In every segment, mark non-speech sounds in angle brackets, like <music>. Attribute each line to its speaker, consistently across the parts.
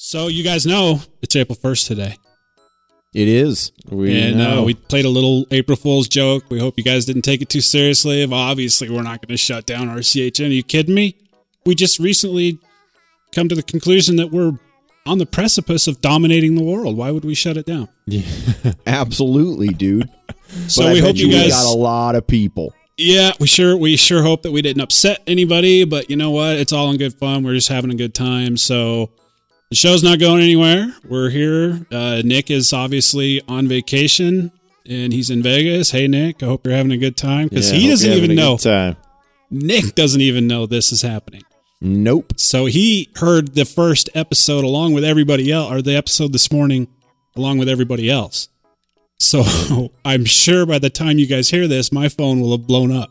Speaker 1: So you guys know it's April 1st today.
Speaker 2: It is.
Speaker 3: We
Speaker 1: and
Speaker 3: know.
Speaker 1: uh, we played a little April Fool's joke. We hope you guys didn't take it too seriously. Obviously, we're not going to shut down RCHN. Are you kidding me? We just recently come to the conclusion that we're on the precipice of dominating the world. Why would we shut it down? <laughs>
Speaker 2: Absolutely, dude. <laughs>
Speaker 1: So
Speaker 2: But
Speaker 1: we hope you
Speaker 2: we
Speaker 1: guys.
Speaker 2: got a lot of people.
Speaker 1: Yeah, we sure we sure hope that we didn't upset anybody, but you know what? It's all in good fun. We're just having a good time. So the show's not going anywhere. We're here. Uh, Nick is obviously on vacation and he's in Vegas. Hey Nick, I hope you're having a good time because
Speaker 3: Yeah,
Speaker 1: he doesn't even know.
Speaker 3: Time.
Speaker 1: Nick doesn't even know this is happening.
Speaker 2: Nope.
Speaker 1: So he heard the first episode along with everybody else, or the episode this morning along with everybody else. So <laughs> I'm sure by the time you guys hear this, my phone will have blown up.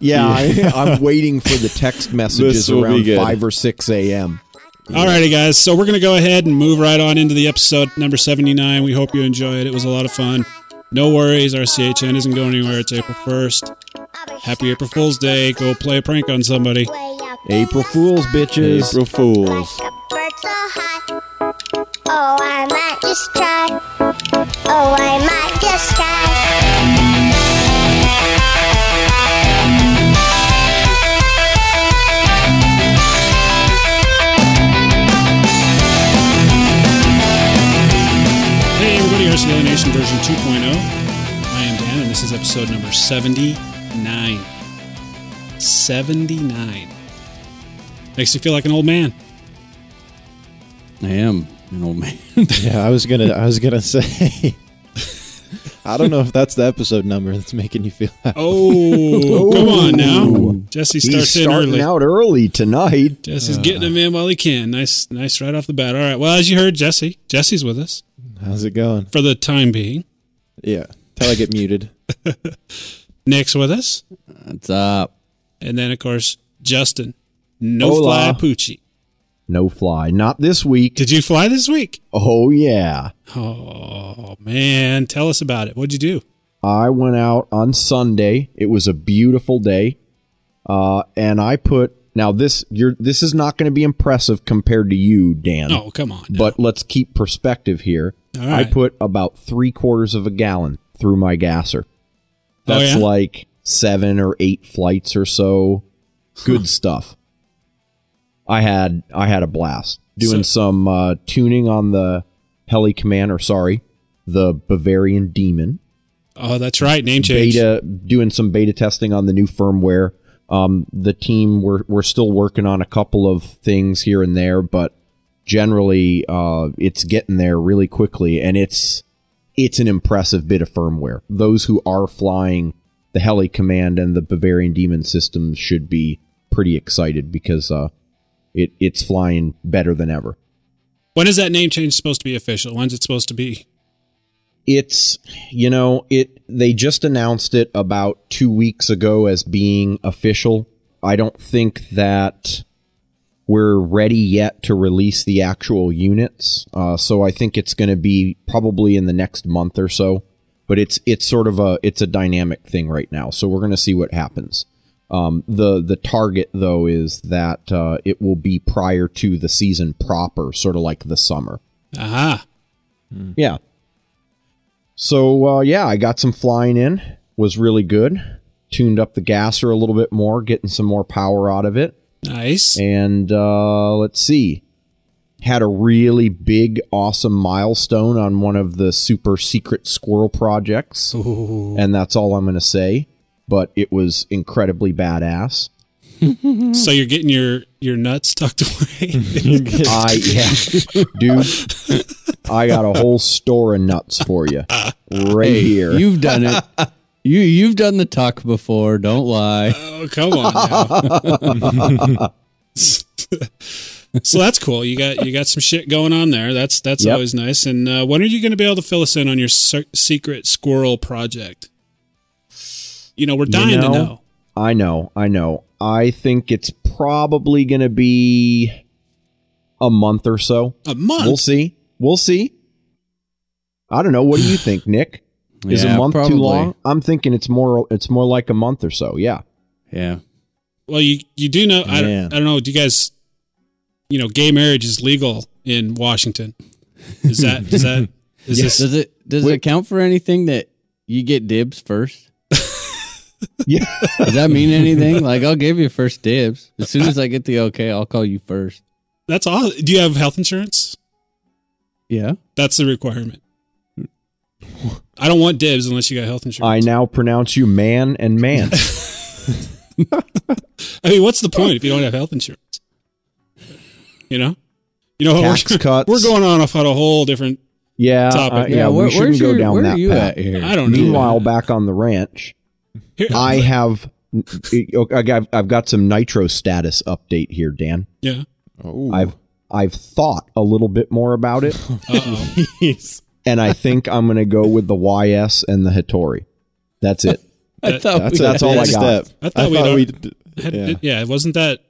Speaker 2: Yeah, I, I'm waiting for the text <laughs> messages
Speaker 3: This will be
Speaker 2: around 5 or 6 a.m.
Speaker 1: Alrighty, guys. So we're gonna go ahead and move right on into the episode number seventy-nine. We hope you enjoyed. It It was a lot of fun. No worries, RCHN isn't going anywhere. It's April first. Happy April Fool's Day. Go play a prank on somebody.
Speaker 2: April Fools, bitches.
Speaker 3: April Fools.
Speaker 4: bird so high. Oh, I might just try. Oh, I might just try.
Speaker 1: Hey everybody, Nation version 2.0. I am Dan, and this is episode number seventy-nine. Seventy-nine. Makes you feel like an old man.
Speaker 5: I am an old man. <laughs>
Speaker 3: Yeah, I was gonna. I was gonna say. I don't know if that's the episode number that's making you feel. That.
Speaker 1: Oh, come on now. Jesse
Speaker 2: He's
Speaker 1: starts in
Speaker 2: starting
Speaker 1: early.
Speaker 2: out early tonight.
Speaker 1: Jesse's getting him in while he can. Nice, nice right off the bat. All right. Well, as you heard, Jesse, Jesse's with us
Speaker 3: How's it going?
Speaker 1: for the time being.
Speaker 3: Yeah, till I get muted. <laughs>
Speaker 1: Nick's with us,
Speaker 5: What's up?
Speaker 1: and then of course Justin, no
Speaker 2: Hola.
Speaker 1: fly Poochie.
Speaker 2: No fly. Not this week.
Speaker 1: Did you fly this week?
Speaker 2: Oh, yeah.
Speaker 1: Oh man, tell us about it. What'd you do?
Speaker 2: I went out on Sunday. It was a beautiful day. Uh, and I put now this you're this is not going to be impressive compared to you, Dan.
Speaker 1: Oh, come on. now.
Speaker 2: But let's keep perspective here. I put about three quarters of a gallon through my gasser.
Speaker 1: Oh,
Speaker 2: That's
Speaker 1: yeah?
Speaker 2: like seven or eight flights or so. Good stuff. I had I had a blast doing
Speaker 1: So-
Speaker 2: some uh, tuning on the Heli Commander. Sorry, the Bavarian Demon
Speaker 1: oh, that's right. Name change.
Speaker 2: beta doing some beta testing on the new firmware. Um, the team we're we're still working on a couple of things here and there, but generally uh, it's getting there really quickly, and it's it's an impressive bit of firmware. Those who are flying the Heli Command and the Bavarian Demon systems should be pretty excited because uh, it it's flying better than ever.
Speaker 1: When is that name change supposed to be official? When's it supposed to be?
Speaker 2: It's you know it they just announced it about two weeks ago as being official. I don't think that we're ready yet to release the actual units. Uh, so i think it's going to be probably in the next month or so but it's it's sort of a it's a dynamic thing right now. So we're going to see what happens. Um, the the target though is that uh, it will be prior to the season proper sort of like the summer.
Speaker 1: Aha.
Speaker 2: yeah. So uh, yeah, I got some flying in. Was really good. Tuned up the gasser a little bit more, getting some more power out of it.
Speaker 1: Nice.
Speaker 2: And uh, let's see. Had a really big, awesome milestone on one of the super secret squirrel projects. And that's all I'm going to say. But it was incredibly badass. <laughs>
Speaker 1: So you're getting your your nuts tucked away. <laughs>
Speaker 2: I yeah, dude. I got a whole store of nuts for you, right here.
Speaker 5: You've done it. You you've done the tuck before. Don't lie.
Speaker 1: oh, come on now. <laughs> so that's cool. You got you got some shit going on there. That's that's
Speaker 2: Yep.
Speaker 1: always nice. And uh, when are you going to be able to fill us in on your se- secret squirrel project? You know, we're dying to
Speaker 2: know,
Speaker 1: know.
Speaker 2: I know, I know. I think it's probably going to be a month or so.
Speaker 1: A month.
Speaker 2: We'll see. We'll see. I don't know. What do you <sighs> think, Nick? Is
Speaker 5: Yeah,
Speaker 2: a month
Speaker 5: probably.
Speaker 2: too long? I'm thinking it's more. It's more like a month or so. Yeah.
Speaker 5: Yeah.
Speaker 1: Well, you you do know. I don't, I don't know. Do you guys you know, gay marriage is legal in Washington. Is that <laughs> is that is this
Speaker 5: Does it does it count for anything that you get dibs first?
Speaker 2: Yeah.
Speaker 5: Does that mean anything? Like I'll give you first dibs. As soon as I get the okay, I'll call you first.
Speaker 1: that's all? Do you have health insurance?
Speaker 5: Yeah.
Speaker 1: That's the requirement. I don't want dibs unless you got health insurance.
Speaker 2: I now pronounce you man and man. <laughs> <laughs>
Speaker 1: I mean, what's the point if you don't have health insurance? You know, you know,
Speaker 2: Tax
Speaker 1: we're, <laughs>
Speaker 2: cuts.
Speaker 1: we're going on off on a whole different.
Speaker 2: Yeah,
Speaker 1: Topic.
Speaker 2: uh, yeah.
Speaker 5: where-
Speaker 2: we shouldn't
Speaker 5: where's
Speaker 2: go down
Speaker 5: where
Speaker 2: that
Speaker 5: are you
Speaker 2: path.
Speaker 5: at here?
Speaker 1: I don't know.
Speaker 2: Meanwhile, back on the ranch,
Speaker 1: Here,
Speaker 2: I have eh, I got I've got some nitro status update here, Dan.
Speaker 1: yeah.
Speaker 3: Oh,
Speaker 2: I've I've thought a little bit more about it, <laughs>
Speaker 1: Uh-oh.
Speaker 2: and I think I'm going to go with the YS and the Hatori. That's it. <laughs>
Speaker 5: I thought
Speaker 3: that's,
Speaker 5: we
Speaker 2: that's all I got.
Speaker 3: Step.
Speaker 1: I thought we'd al-
Speaker 3: we'd.
Speaker 1: Had-
Speaker 3: yeah.
Speaker 1: yeah, wasn't that?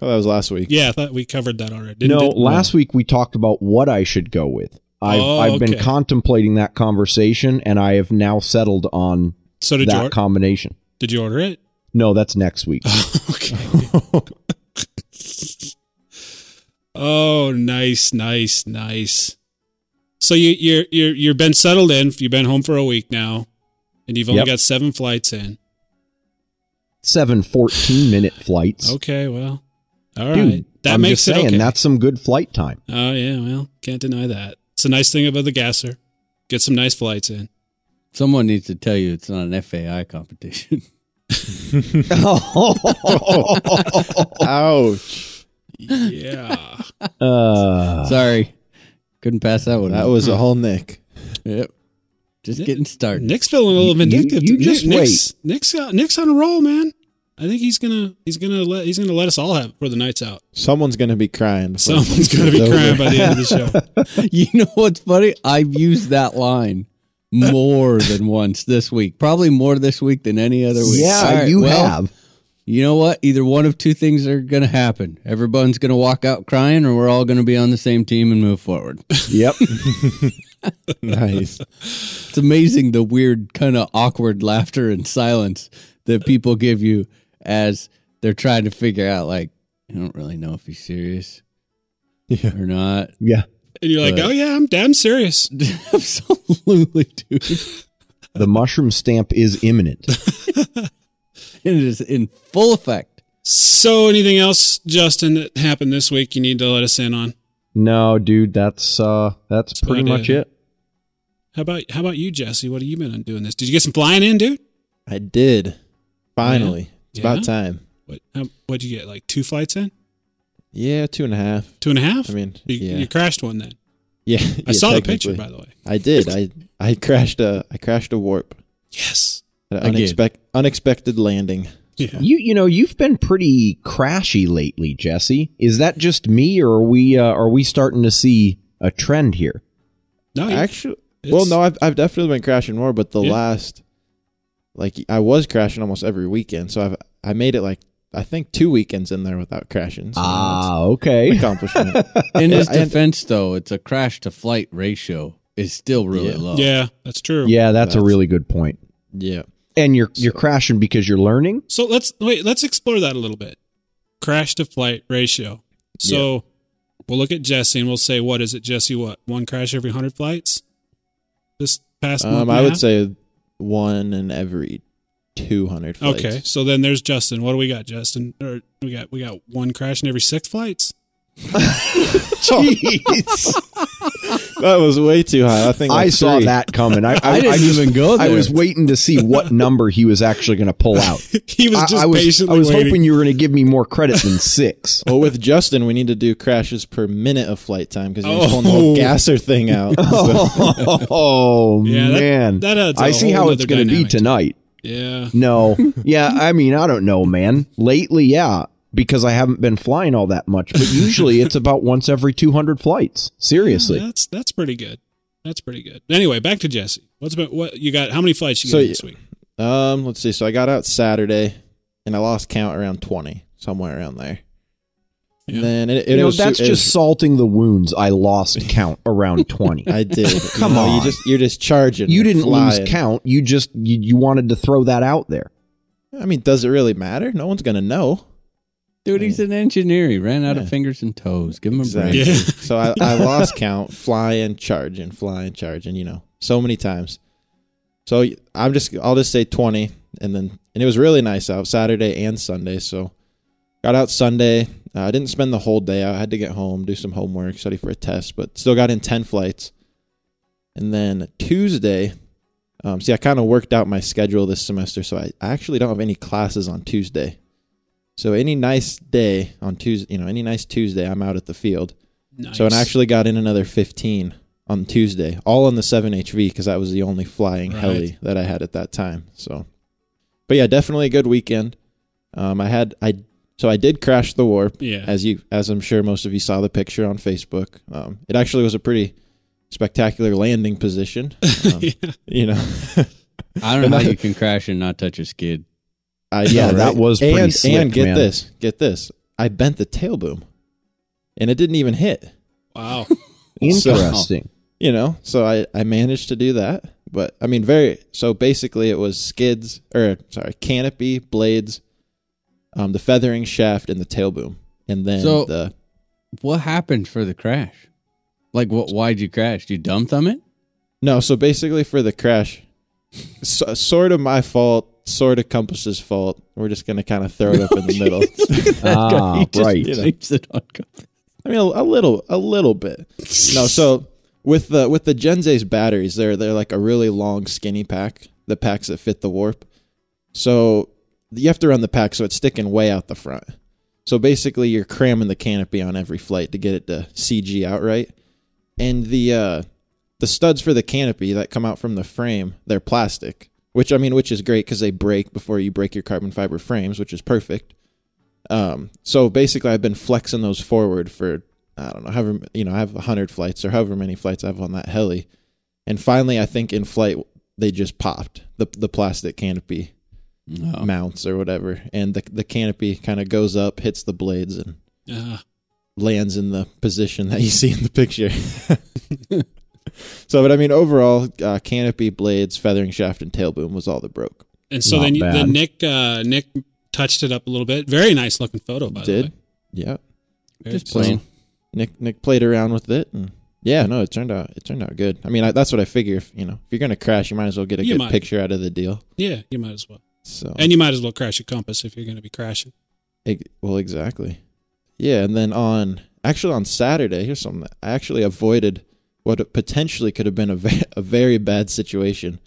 Speaker 3: Oh, that was last week.
Speaker 1: Yeah, I thought we covered that already. Didn't
Speaker 2: no,
Speaker 1: it?
Speaker 2: last week we talked about what I should go with. I've
Speaker 1: Oh,
Speaker 2: I've been contemplating that conversation, and I have now settled on
Speaker 1: So did you
Speaker 2: that
Speaker 1: or-
Speaker 2: combination.
Speaker 1: did you order it?
Speaker 2: No, that's next week. <laughs>
Speaker 1: okay. <laughs> oh, nice, nice, nice. So you you're you're you've been settled in. You've been home for a week now, and you've only
Speaker 2: Yep.
Speaker 1: got seven flights in.
Speaker 2: Seven 14 minute flights.
Speaker 1: Okay, well, all right.
Speaker 2: Dude,
Speaker 1: that
Speaker 2: I'm
Speaker 1: makes
Speaker 2: just saying
Speaker 1: okay.
Speaker 2: that's some good flight time.
Speaker 1: Oh yeah, well, can't deny that. It's a nice thing about the gasser. Get some nice flights in.
Speaker 5: Someone needs to tell you it's not an FAI competition. <laughs>
Speaker 3: Ouch.
Speaker 1: Yeah.
Speaker 2: Uh,
Speaker 5: Sorry. Couldn't pass that one.
Speaker 3: That was a whole Nick.
Speaker 5: Yep. Just getting started.
Speaker 1: Nick's feeling a little
Speaker 2: You-
Speaker 1: vindictive.
Speaker 2: you just
Speaker 1: Nick, Nick's, Nick's, uh, Nick's on a roll, man. I think he's gonna he's gonna let he's gonna let us all have it for the night's out.
Speaker 3: Someone's gonna be crying.
Speaker 1: Someone's gonna be
Speaker 3: over.
Speaker 1: crying by the end of the show. <laughs>
Speaker 5: You know what's funny? I've used that line more than once this week. Probably more this week than any other week.
Speaker 2: yeah,
Speaker 5: right,
Speaker 2: you
Speaker 5: well,
Speaker 2: have.
Speaker 5: You know what? Either one of two things are going to happen. Everyone's going to walk out crying, or we're all going to be on the same team and move forward.
Speaker 2: Yep. <laughs>
Speaker 3: nice.
Speaker 5: It's amazing the weird, kind of awkward laughter and silence that people give you as they're trying to figure out, like, I don't really know if he's serious
Speaker 3: Yeah.
Speaker 5: or not.
Speaker 2: yeah.
Speaker 1: And you're like,
Speaker 5: But-
Speaker 1: oh yeah, I'm damn serious. <laughs>
Speaker 5: Absolutely, dude.
Speaker 2: The mushroom stamp is imminent.
Speaker 5: And <laughs> it is in full effect.
Speaker 1: So anything else, Justin, that happened this week you need to let us in on?
Speaker 2: No, dude, that's uh that's
Speaker 1: about
Speaker 2: pretty much
Speaker 1: it.
Speaker 2: it.
Speaker 1: How about how about you, Jesse? What have you been doing this? Did you get some flying in, dude?
Speaker 3: I did. Finally. It's
Speaker 1: Yeah?
Speaker 3: about time.
Speaker 1: What how, what'd you get? Like two flights in?
Speaker 3: Yeah, two and a half.
Speaker 1: Two and a half?
Speaker 3: I mean,
Speaker 1: you,
Speaker 3: yeah.
Speaker 1: you crashed one then. <laughs>
Speaker 3: Yeah.
Speaker 1: I
Speaker 3: yeah,
Speaker 1: saw the picture, by the way.
Speaker 3: I did. I I crashed a I crashed a warp.
Speaker 1: Yes.
Speaker 3: An
Speaker 5: Again.
Speaker 3: unexpected landing.
Speaker 1: Yeah.
Speaker 2: You you know you've been pretty crashy lately, Jesse. Is that just me, or are we uh, are we starting to see a trend here?
Speaker 1: No,
Speaker 3: Actually,
Speaker 1: it's-
Speaker 3: well, no, I've I've definitely been crashing more, but the
Speaker 1: Yeah.
Speaker 3: last, like, I was crashing almost every weekend, so I've I made it like I think two weekends in there without crashing. So
Speaker 2: Ah,
Speaker 3: that's
Speaker 2: okay.
Speaker 3: accomplishment. <laughs>
Speaker 5: In his defense, though, it's a crash to flight ratio is still really
Speaker 3: Yeah.
Speaker 5: low.
Speaker 1: Yeah, that's true.
Speaker 2: Yeah, that's a really good point.
Speaker 3: yeah,
Speaker 2: And you're you're crashing because you're learning.
Speaker 1: So let's wait. Let's explore that a little bit. Crash to flight ratio. So we'll look at Jesse and we'll say, what is it, Jesse? What one crash every hundred flights? This past month.
Speaker 3: um,
Speaker 1: and
Speaker 3: I
Speaker 1: a
Speaker 3: would say one in every two hundred flights.
Speaker 1: Okay, so then there's Justin. What do we got, Justin? Or we got we got one crash in every six flights. <laughs>
Speaker 2: Jeez,
Speaker 3: that was way too high. I think
Speaker 2: I
Speaker 3: like
Speaker 2: saw
Speaker 3: three.
Speaker 2: that coming. I, <laughs> I,
Speaker 5: I didn't
Speaker 2: just-
Speaker 5: even go
Speaker 2: I was waiting to see what number he was actually going to pull out. <laughs>
Speaker 1: he was
Speaker 2: I,
Speaker 1: just
Speaker 2: I was
Speaker 1: patiently
Speaker 2: I was
Speaker 1: waiting.
Speaker 2: hoping you were going to give me more credit than six.
Speaker 3: Well, with Justin, we need to do crashes per minute of flight time because you're
Speaker 1: Oh.
Speaker 3: pulling the whole oh. gasser thing out.
Speaker 2: oh
Speaker 1: Yeah,
Speaker 2: man,
Speaker 1: that adds a
Speaker 2: I see how it's going to be
Speaker 1: dynamic to it.
Speaker 2: tonight.
Speaker 1: Yeah.
Speaker 2: No, yeah, I mean, I don't know, man. Lately, yeah, because I haven't been flying all that much, but usually it's about once every two hundred flights. Seriously,
Speaker 1: Yeah, that's that's pretty good. That's pretty good. Anyway, back to Jesse. What's about what you got? How many flights you
Speaker 3: So,
Speaker 1: got this week?
Speaker 3: Um, let's see. So I got out Saturday, and I lost count around twenty, somewhere around there.
Speaker 1: Yeah.
Speaker 3: And then it, it
Speaker 2: you know
Speaker 3: was
Speaker 2: that's
Speaker 3: it
Speaker 2: just
Speaker 3: was-
Speaker 2: salting the wounds. I lost <laughs> count around twenty.
Speaker 3: I did. <laughs>
Speaker 2: Come
Speaker 3: You know,
Speaker 2: on.
Speaker 3: you just you're just charging.
Speaker 2: you didn't
Speaker 3: flying.
Speaker 2: lose count. You just you, you wanted to throw that out there.
Speaker 3: I mean, does it really matter? No one's gonna know.
Speaker 5: Dude, he's an engineer. He ran out
Speaker 3: Yeah.
Speaker 5: of fingers and toes. Give him a
Speaker 3: Exactly.
Speaker 5: break.
Speaker 1: Yeah.
Speaker 3: So I, I <laughs> lost count, flying, charging, flying, charging. You know, so many times. So I'm just I'll just say 20, and then and it was really nice out Saturday and Sunday. So got out Sunday. Uh, I didn't spend the whole day. I had to get home, do some homework, study for a test, but still got in 10 flights. And then Tuesday, um, see, I kind of worked out my schedule this semester, so I, I actually don't have any classes on Tuesday. So any nice day on Tuesday, you know, any nice Tuesday, I'm out at the field.
Speaker 1: Nice.
Speaker 3: So I actually got in another 15 on Tuesday, all on the 7HV because that was the only flying
Speaker 1: Right.
Speaker 3: heli that I had at that time. So, but yeah, definitely a good weekend. Um, I had I so I did crash the warp
Speaker 1: Yeah.
Speaker 3: as you as I'm sure most of you saw the picture on Facebook. Um, it actually was a pretty spectacular landing position. <laughs> Um,
Speaker 1: Yeah.
Speaker 3: You know,
Speaker 5: I don't know how <laughs> you can crash and not touch a skid.
Speaker 3: I
Speaker 2: Yeah,
Speaker 3: know,
Speaker 2: that was pretty
Speaker 3: and
Speaker 2: slick,
Speaker 3: and get
Speaker 2: man.
Speaker 3: this, get this. I bent the tail boom, and it didn't even hit.
Speaker 1: Wow. <laughs>
Speaker 2: Interesting.
Speaker 3: you know so i i managed to do that but i mean very so basically it was skids or sorry canopy blades um the feathering shaft and the tail boom and then
Speaker 5: So-
Speaker 3: the
Speaker 5: What happened for the crash? Like, what? Why'd you crash? Did you dumb thumb it?
Speaker 3: no so basically for the crash so, sort of my fault sort of compass's fault we're just gonna kind of throw it up in the middle <laughs>
Speaker 2: ah,
Speaker 5: He just
Speaker 2: right.
Speaker 5: blames it on compass.
Speaker 3: I mean, a, a little, a little bit. No, so with the with the Gens Ace batteries, they're they're like a really long, skinny pack. The packs that fit the warp. So you have to run the pack so it's sticking way out the front. So basically, you're cramming the canopy on every flight to get it to CG outright. And the uh, the studs for the canopy that come out from the frame, they're plastic. Which I mean, which is great because they break before you break your carbon fiber frames, which is perfect. Um, so basically, I've been flexing those forward for I don't know, however you know, I have hundred flights or however many flights I have on that heli, and finally, I think in flight they just popped the the plastic canopy
Speaker 5: Oh.
Speaker 3: mounts or whatever, and the the canopy kind of goes up, hits the blades, and
Speaker 1: Uh,
Speaker 3: lands in the position that you see in the picture. <laughs> so, but I mean, overall, uh, canopy, blades, feathering shaft, and tail boom was all that broke.
Speaker 1: and so
Speaker 2: Not
Speaker 1: then,
Speaker 2: bad.
Speaker 1: then Nick uh, Nick touched it up a little bit. Very nice looking photo, by the
Speaker 3: Did
Speaker 1: way.
Speaker 3: yeah.
Speaker 1: Very
Speaker 5: Just
Speaker 1: cool.
Speaker 5: plain.
Speaker 3: Nick Nick played around with it and yeah, no, it turned out it turned out good. I mean, I, that's what I figure. If you know, if you're gonna crash, you might as well get a
Speaker 1: You
Speaker 3: good
Speaker 1: might.
Speaker 3: picture out of the deal.
Speaker 1: Yeah, you might as well.
Speaker 3: So,
Speaker 1: And you might as well crash your compass if you're going to be crashing.
Speaker 3: Ex- well, exactly. Yeah, and then on actually on Saturday, here's something I actually avoided what potentially could have been a, ve- a very bad situation.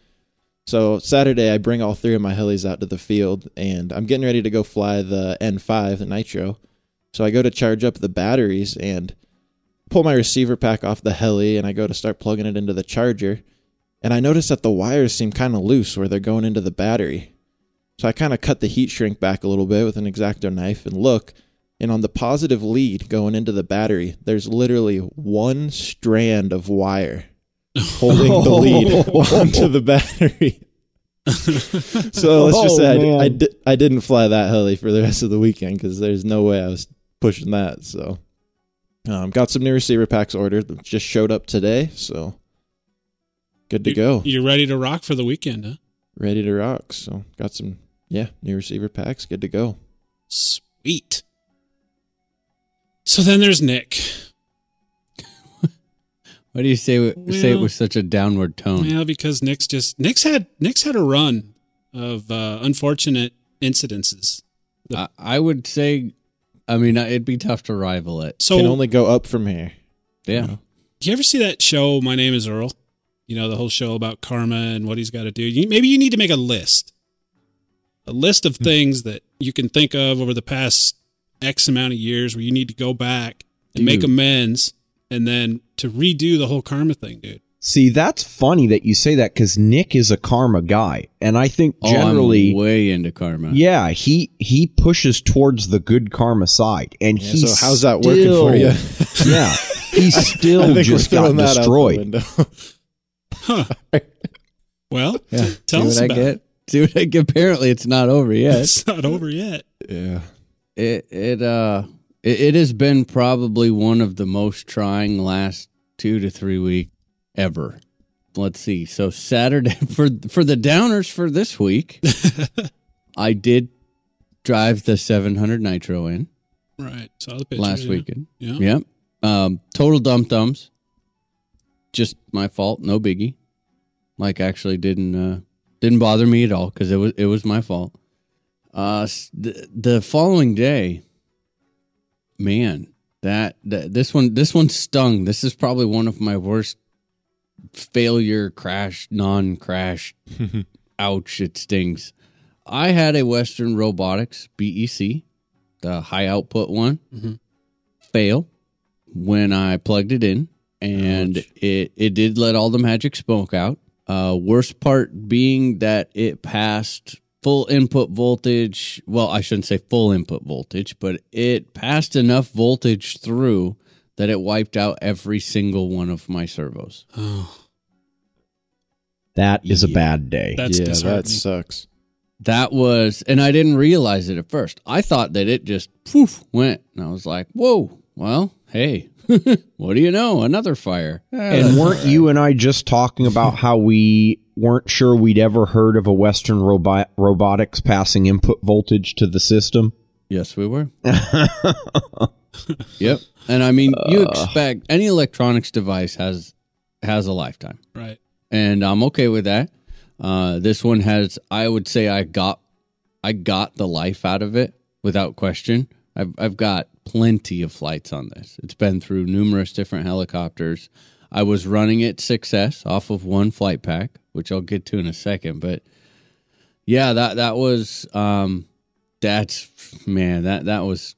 Speaker 3: So Saturday, I bring all three of my helis out to the field, and I'm getting ready to go fly the N5, the Nitro. So I go to charge up the batteries and pull my receiver pack off the heli, and I go to start plugging it into the charger, and I notice that the wires seem kind of loose where they're going into the battery. So I kind of cut the heat shrink back a little bit with an exacto knife and look, and on the positive lead going into the battery, there's literally one strand of wire holding the <laughs> lead <laughs> onto the battery. <laughs> so let's just
Speaker 2: Oh,
Speaker 3: say I. I, di- I didn't fly that heli for the rest of the weekend because there's no way I was pushing that. So um, got some new receiver packs ordered. that Just showed up today, so good to
Speaker 1: You-
Speaker 3: go.
Speaker 1: You're ready to rock for the weekend, huh?
Speaker 3: Ready to rock. So got some yeah new receiver packs. Good to go.
Speaker 1: Sweet. So then there's Nick. <laughs>
Speaker 5: Why do you say it- say it
Speaker 1: Well-
Speaker 5: with such a downward tone?
Speaker 1: Yeah, because Nick's just Nick's had Nick's had a run of uh, unfortunate incidences.
Speaker 5: I, I would say, I mean, it'd be tough to rival it.
Speaker 1: So
Speaker 3: Can only go up from here.
Speaker 5: Yeah.
Speaker 3: know.
Speaker 1: Do you ever see that show, My Name is Earl? You know, the whole show about karma and what he's got to do. You, maybe you need to make a list. A list of hmm. things that you can think of over the past X amount of years where you need to go back and make amends and then to redo the whole karma thing, dude.
Speaker 2: See, that's funny that you say that because Nick is a karma guy, and I think
Speaker 5: Oh,
Speaker 2: generally,
Speaker 5: I'm way into karma.
Speaker 2: yeah, he he pushes towards the good karma side, and
Speaker 3: Yeah,
Speaker 2: he's
Speaker 3: so how's that working for you? <laughs>
Speaker 2: yeah, he <laughs> still
Speaker 3: think we're
Speaker 2: just got
Speaker 3: throwing that out the
Speaker 2: destroyed.
Speaker 1: Huh. <laughs> Well,
Speaker 5: Yeah.
Speaker 1: tell
Speaker 5: See
Speaker 1: us
Speaker 5: what I
Speaker 1: about
Speaker 5: get.
Speaker 1: It.
Speaker 5: See what I get. Apparently, it's not over yet.
Speaker 1: It's not over yet.
Speaker 3: yeah.
Speaker 5: it it uh it, it has been probably one of the most trying last two to three weeks ever. Let's see. So Saturday <laughs> for for the downers for this week, <laughs> I did drive the 700 Nitro in.
Speaker 1: Right. Saw the picture
Speaker 5: last
Speaker 1: yeah.
Speaker 5: weekend.
Speaker 1: Yeah.
Speaker 5: Yep. Um, total dumb dums. Just my fault, no biggie. Like actually didn't uh, didn't bother me at all because it was it was my fault. Uh, the, the following day, man, that, that this one this one stung. This is probably one of my worst failure crash non crash. <laughs> Ouch! It stings. I had a Western Robotics BEC, the high output one,
Speaker 1: Mhm.
Speaker 5: fail when I plugged it in, and it it did let all the magic smoke out. Uh, worst part being that it passed full input voltage. Well, I shouldn't say full input voltage, but it passed enough voltage through that it wiped out every single one of my servos.
Speaker 1: Oh, <sighs>
Speaker 2: That is a bad day.
Speaker 1: that's
Speaker 3: yeah, that sucks.
Speaker 5: That was, and I didn't realize it at first. I thought that it just poof went, and I was like, "Whoa, well, hey, <laughs> what do you know? Another fire."
Speaker 2: And weren't you and I just talking about how we weren't sure we'd ever heard of a Western robot robotics passing input voltage to the system?
Speaker 5: Yes, we were. <laughs> <laughs> yep. And I mean, you expect any electronics device has has a lifetime,
Speaker 1: right.
Speaker 5: and I'm okay with that. Uh, this one has, I would say, I got, I got the life out of it without question. I've I've got plenty of flights on this. It's been through numerous different helicopters. I was running it 6S off of one flight pack, which I'll get to in a second. But yeah, that that was um, that's man, that that was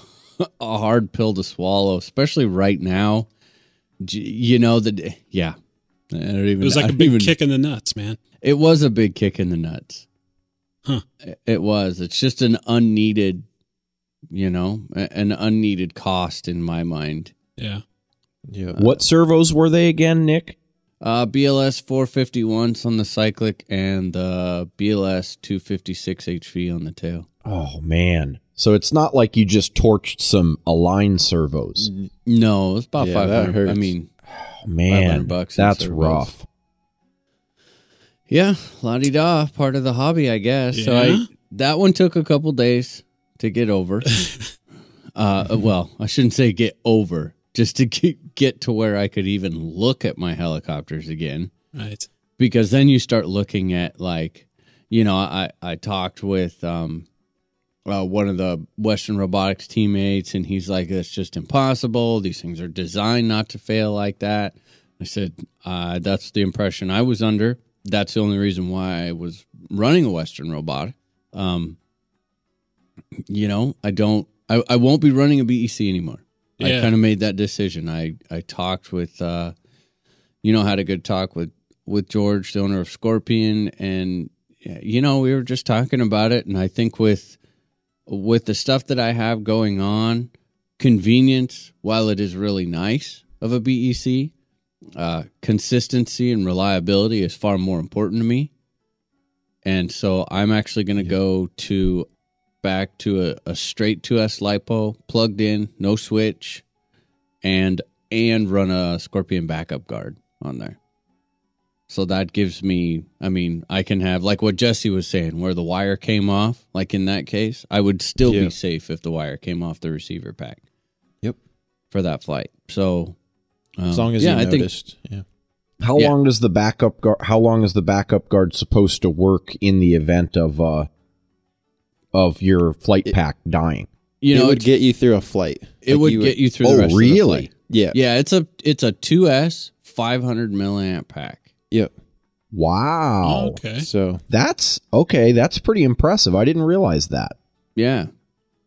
Speaker 5: <laughs> a hard pill to swallow, especially right now. You know the yeah. Even.
Speaker 1: It was like a big
Speaker 5: even-
Speaker 1: kick in the nuts, man.
Speaker 5: It was a big kick in the nuts.
Speaker 1: Huh.
Speaker 5: It was. It's just an unneeded, you know, a- an unneeded cost in my mind.
Speaker 1: Yeah.
Speaker 3: Yeah.
Speaker 2: What servos were they again, Nick?
Speaker 5: Uh, BLS 451s on the cyclic and the BLS 256 HV on the tail.
Speaker 2: Oh man. So it's not like you just torched some align servos.
Speaker 5: No, it's about
Speaker 3: Yeah, that
Speaker 5: 500. I mean,
Speaker 2: Oh, man,
Speaker 5: bucks
Speaker 2: that's
Speaker 5: servos.
Speaker 2: rough.
Speaker 5: yeah, la di da, part of the hobby, I guess. So I that one took a couple days to get over. <laughs> uh, well, I shouldn't say get over, just to get, get to where I could even look at my helicopters again.
Speaker 1: Right.
Speaker 5: because then you start looking at like you know i i talked with um uh, one of the western robotics teammates and he's like it's just impossible these things are designed not to fail like that i said uh, that's the impression i was under that's the only reason why i was running a western robot." um you know i don't i, I won't be running a bec anymore. I kind of made that decision. I i talked with uh you know had a good talk with with George, the owner of Scorpion, and you know we were just talking about it, and I think with with the stuff that I have going on, convenience, while it is really nice of a BEC, uh, consistency and reliability is far more important to me, and so I'm actually going to go to back to a, a straight 2S lipo, plugged in, no switch, and and run a Scorpion backup guard on there. So that gives me, I mean, I can have like what Jesse was saying, where the wire came off. Like in that case, I would still
Speaker 3: Yeah.
Speaker 5: be safe if the wire came off the receiver pack.
Speaker 3: Yep.
Speaker 5: For that flight. So, um,
Speaker 3: As long as
Speaker 5: yeah,
Speaker 3: you
Speaker 5: I think
Speaker 3: yeah.
Speaker 2: How
Speaker 5: Yeah.
Speaker 2: long does the backup guard? How long is the backup guard supposed to work in the event of uh of your flight
Speaker 3: It-
Speaker 2: pack dying?
Speaker 5: you know,
Speaker 3: it
Speaker 5: would
Speaker 3: get you through a flight.
Speaker 5: it
Speaker 3: Like,
Speaker 5: would
Speaker 3: you
Speaker 5: get you through
Speaker 2: Oh,
Speaker 5: the rest of the
Speaker 2: really?
Speaker 5: flight.
Speaker 3: Yeah.
Speaker 5: Yeah, it's a it's a 2S 500 milliamp pack.
Speaker 3: Yep.
Speaker 2: Wow.
Speaker 1: Okay.
Speaker 3: So
Speaker 2: That's okay. That's pretty impressive. I didn't realize that.
Speaker 5: Yeah.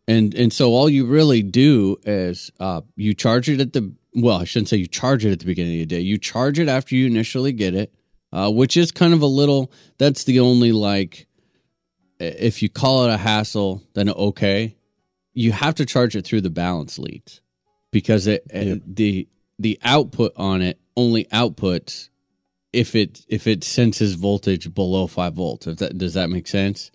Speaker 5: And and so all you really do is uh you charge it at the well, I shouldn't say you charge it at the beginning of the day. You charge it after you initially get it, uh, which is kind of a little that's the only like i- if you call it a hassle, then okay. You have to charge it through the balance leads because it uh,
Speaker 3: Yeah.
Speaker 5: the the output on it only outputs if it if it senses voltage below five volts. If that does that make sense?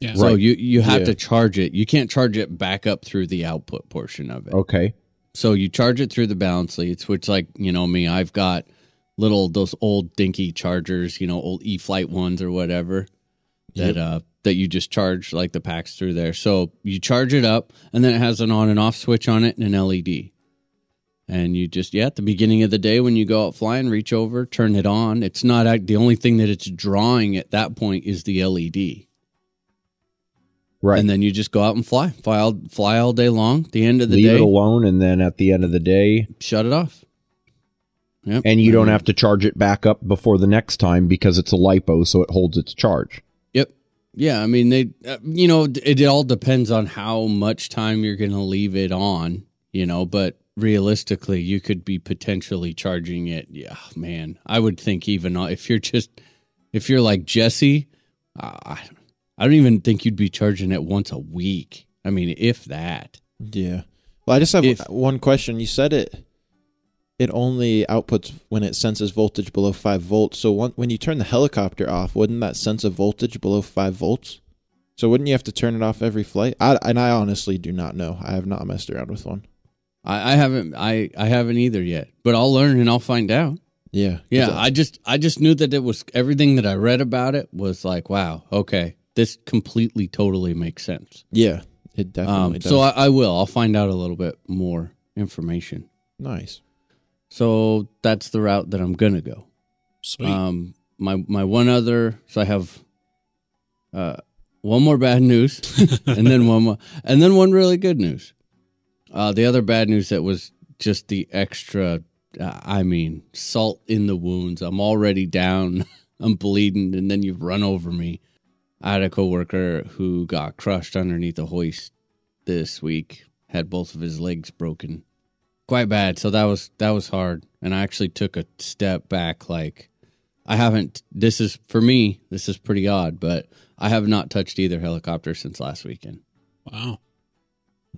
Speaker 1: Yeah.
Speaker 5: So
Speaker 2: Right.
Speaker 5: you you have
Speaker 3: Yeah.
Speaker 5: to charge it. You can't charge it back up through the output portion of it.
Speaker 2: Okay.
Speaker 5: So you charge it through the balance leads, which like you know me, I've got little those old dinky chargers, you know, old E flight ones or whatever that uh that you just charge like the packs through there. So you charge it up, and then it has an on and off switch on it and an LED. And you just yeah, at the beginning of the day when you go out flying, reach over, turn it on. It's not act- the only thing that it's drawing at that point is the LED,
Speaker 2: Right.
Speaker 5: and then you just go out and fly, fly all, fly all day long. At the end of the day.
Speaker 2: Leave
Speaker 5: day,
Speaker 2: it alone, and then at the end of the day,
Speaker 5: shut it off. Yep.
Speaker 2: and you don't mm-hmm. have to charge it back up before the next time because it's a lipo, so it holds its charge.
Speaker 5: Yeah, I mean they uh, you know it, it all depends on how much time you're going to leave it on, you know, but realistically you could be potentially charging it. Yeah, man. I would think even uh, if you're just if you're like Jesse, I I don't even think you'd be charging it once a week. I mean, if that.
Speaker 3: Yeah. Well, I just have
Speaker 5: If-
Speaker 3: one question. You said it. It only outputs when it senses voltage below five volts. So one, when you turn the helicopter off, wouldn't that sense a voltage below five volts? So wouldn't you have to turn it off every flight? I, and I honestly do not know. I have not messed around with one.
Speaker 5: I, I haven't I I haven't either yet, but I'll learn and I'll find out.
Speaker 3: Yeah.
Speaker 5: Yeah,
Speaker 3: 'Cause
Speaker 5: I just I just knew that it was everything that I read about it was like, wow, okay, this completely totally makes sense.
Speaker 3: yeah. It definitely
Speaker 5: Um,
Speaker 3: does.
Speaker 5: so I, I will. I'll find out a little bit more information.
Speaker 3: nice.
Speaker 5: So that's the route that I'm gonna go.
Speaker 1: Sweet.
Speaker 5: Um, my my one other. So I have uh, one more bad news, <laughs> and then one more, and then one really good news. Uh, the other bad news that was just the extra. Uh, I mean, salt in the wounds. I'm already down. <laughs> I'm bleeding, and then you've run over me. I had a coworker who got crushed underneath a hoist this week. Had both of his legs broken, quite bad. So that was that was hard, and I actually took a step back. Like I haven't. This is for me. This is pretty odd, but I have not touched either helicopter since last weekend.
Speaker 1: wow.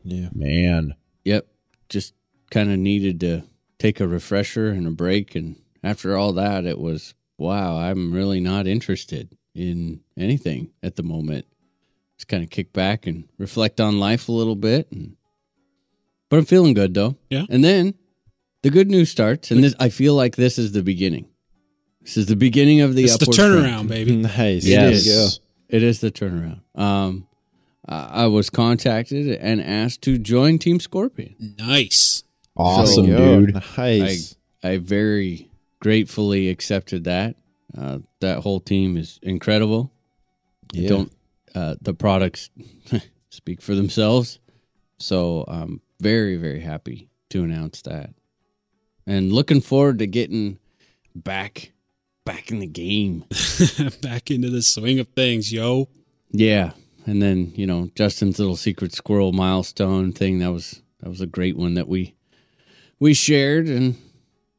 Speaker 3: Yeah.
Speaker 2: Man,
Speaker 5: Yep, just kind of needed to take a refresher and a break, and after all that, it was wow. I'm really not interested in anything at the moment. Just kind of kick back and reflect on life a little bit, and but I'm feeling good though.
Speaker 1: Yeah.
Speaker 5: and then the good news starts, and this I feel like this is the beginning. This is the beginning of the
Speaker 1: It's the
Speaker 5: upward trend.
Speaker 1: turnaround, baby. <laughs>
Speaker 3: Nice.
Speaker 2: yes.
Speaker 3: There you go.
Speaker 5: It is the turnaround. Um, I I was contacted and asked to join Team Scorpion.
Speaker 1: Nice.
Speaker 2: Awesome,
Speaker 3: There you go.
Speaker 2: dude.
Speaker 3: Nice.
Speaker 5: I very gratefully accepted that. Uh, that whole team is incredible.
Speaker 3: yeah.
Speaker 5: Don't uh, the products <laughs> speak for themselves? So I'm very very happy to announce that, and looking forward to getting back back in the game. <laughs>
Speaker 1: Back into the swing of things, yo.
Speaker 5: Yeah, and then you know Justin's little secret squirrel milestone thing that was that was a great one that we we shared, and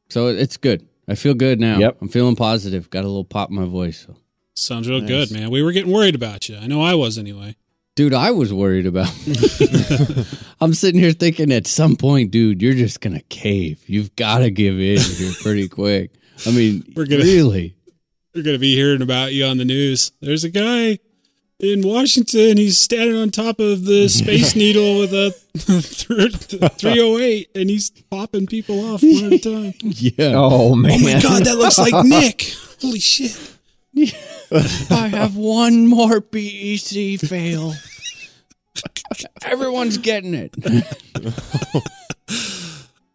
Speaker 5: so it's good. I feel good now.
Speaker 2: Yep.
Speaker 5: I'm feeling positive. Got a little pop in my voice. So.
Speaker 1: Sounds real
Speaker 3: Nice.
Speaker 1: good, man. We were getting worried about you. I know I was anyway.
Speaker 5: Dude, I was worried about. <laughs> I'm sitting here thinking at some point, dude, you're just gonna cave. You've got to give in here pretty quick. I mean,
Speaker 1: We're gonna-
Speaker 5: really.
Speaker 1: We're going to be hearing about you on the news. There's a guy in Washington. He's standing on top of the <laughs> Space Needle with a <laughs> 308, and he's popping people off one at a time.
Speaker 5: Yeah,
Speaker 2: Oh man.
Speaker 1: Oh my God, that looks like Nick. Holy shit.
Speaker 5: I have one more BEC fail. Everyone's getting it.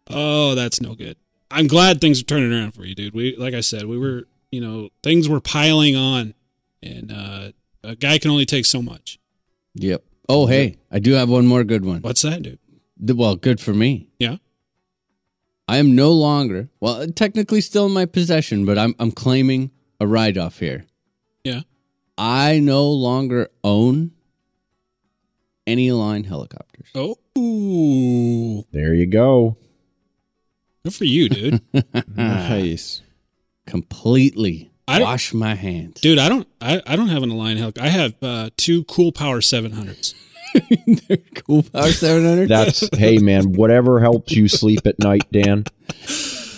Speaker 1: Oh, that's no good. I'm glad things are turning around for you, dude. We, like I said, we were, you know, things were piling on, and uh, a guy can only take so much.
Speaker 5: Yep. Oh, hey, I do have one more good one.
Speaker 1: What's that, dude?
Speaker 5: The- Well, good for me.
Speaker 1: Yeah.
Speaker 5: I am no longer, well, technically still in my possession, but I'm I'm claiming a write off here.
Speaker 1: Yeah.
Speaker 5: I no longer own any Align helicopters.
Speaker 1: Oh, ooh.
Speaker 2: There you go.
Speaker 1: good for you, dude. <laughs>
Speaker 3: Nice.
Speaker 5: Completely
Speaker 1: I
Speaker 5: wash my hands.
Speaker 1: dude, I don't, I, I don't have an Align helic. I have uh, two Cool Power 700s. <laughs>
Speaker 5: cool Power 700.
Speaker 2: That's hey man, whatever helps you sleep at night, Dan.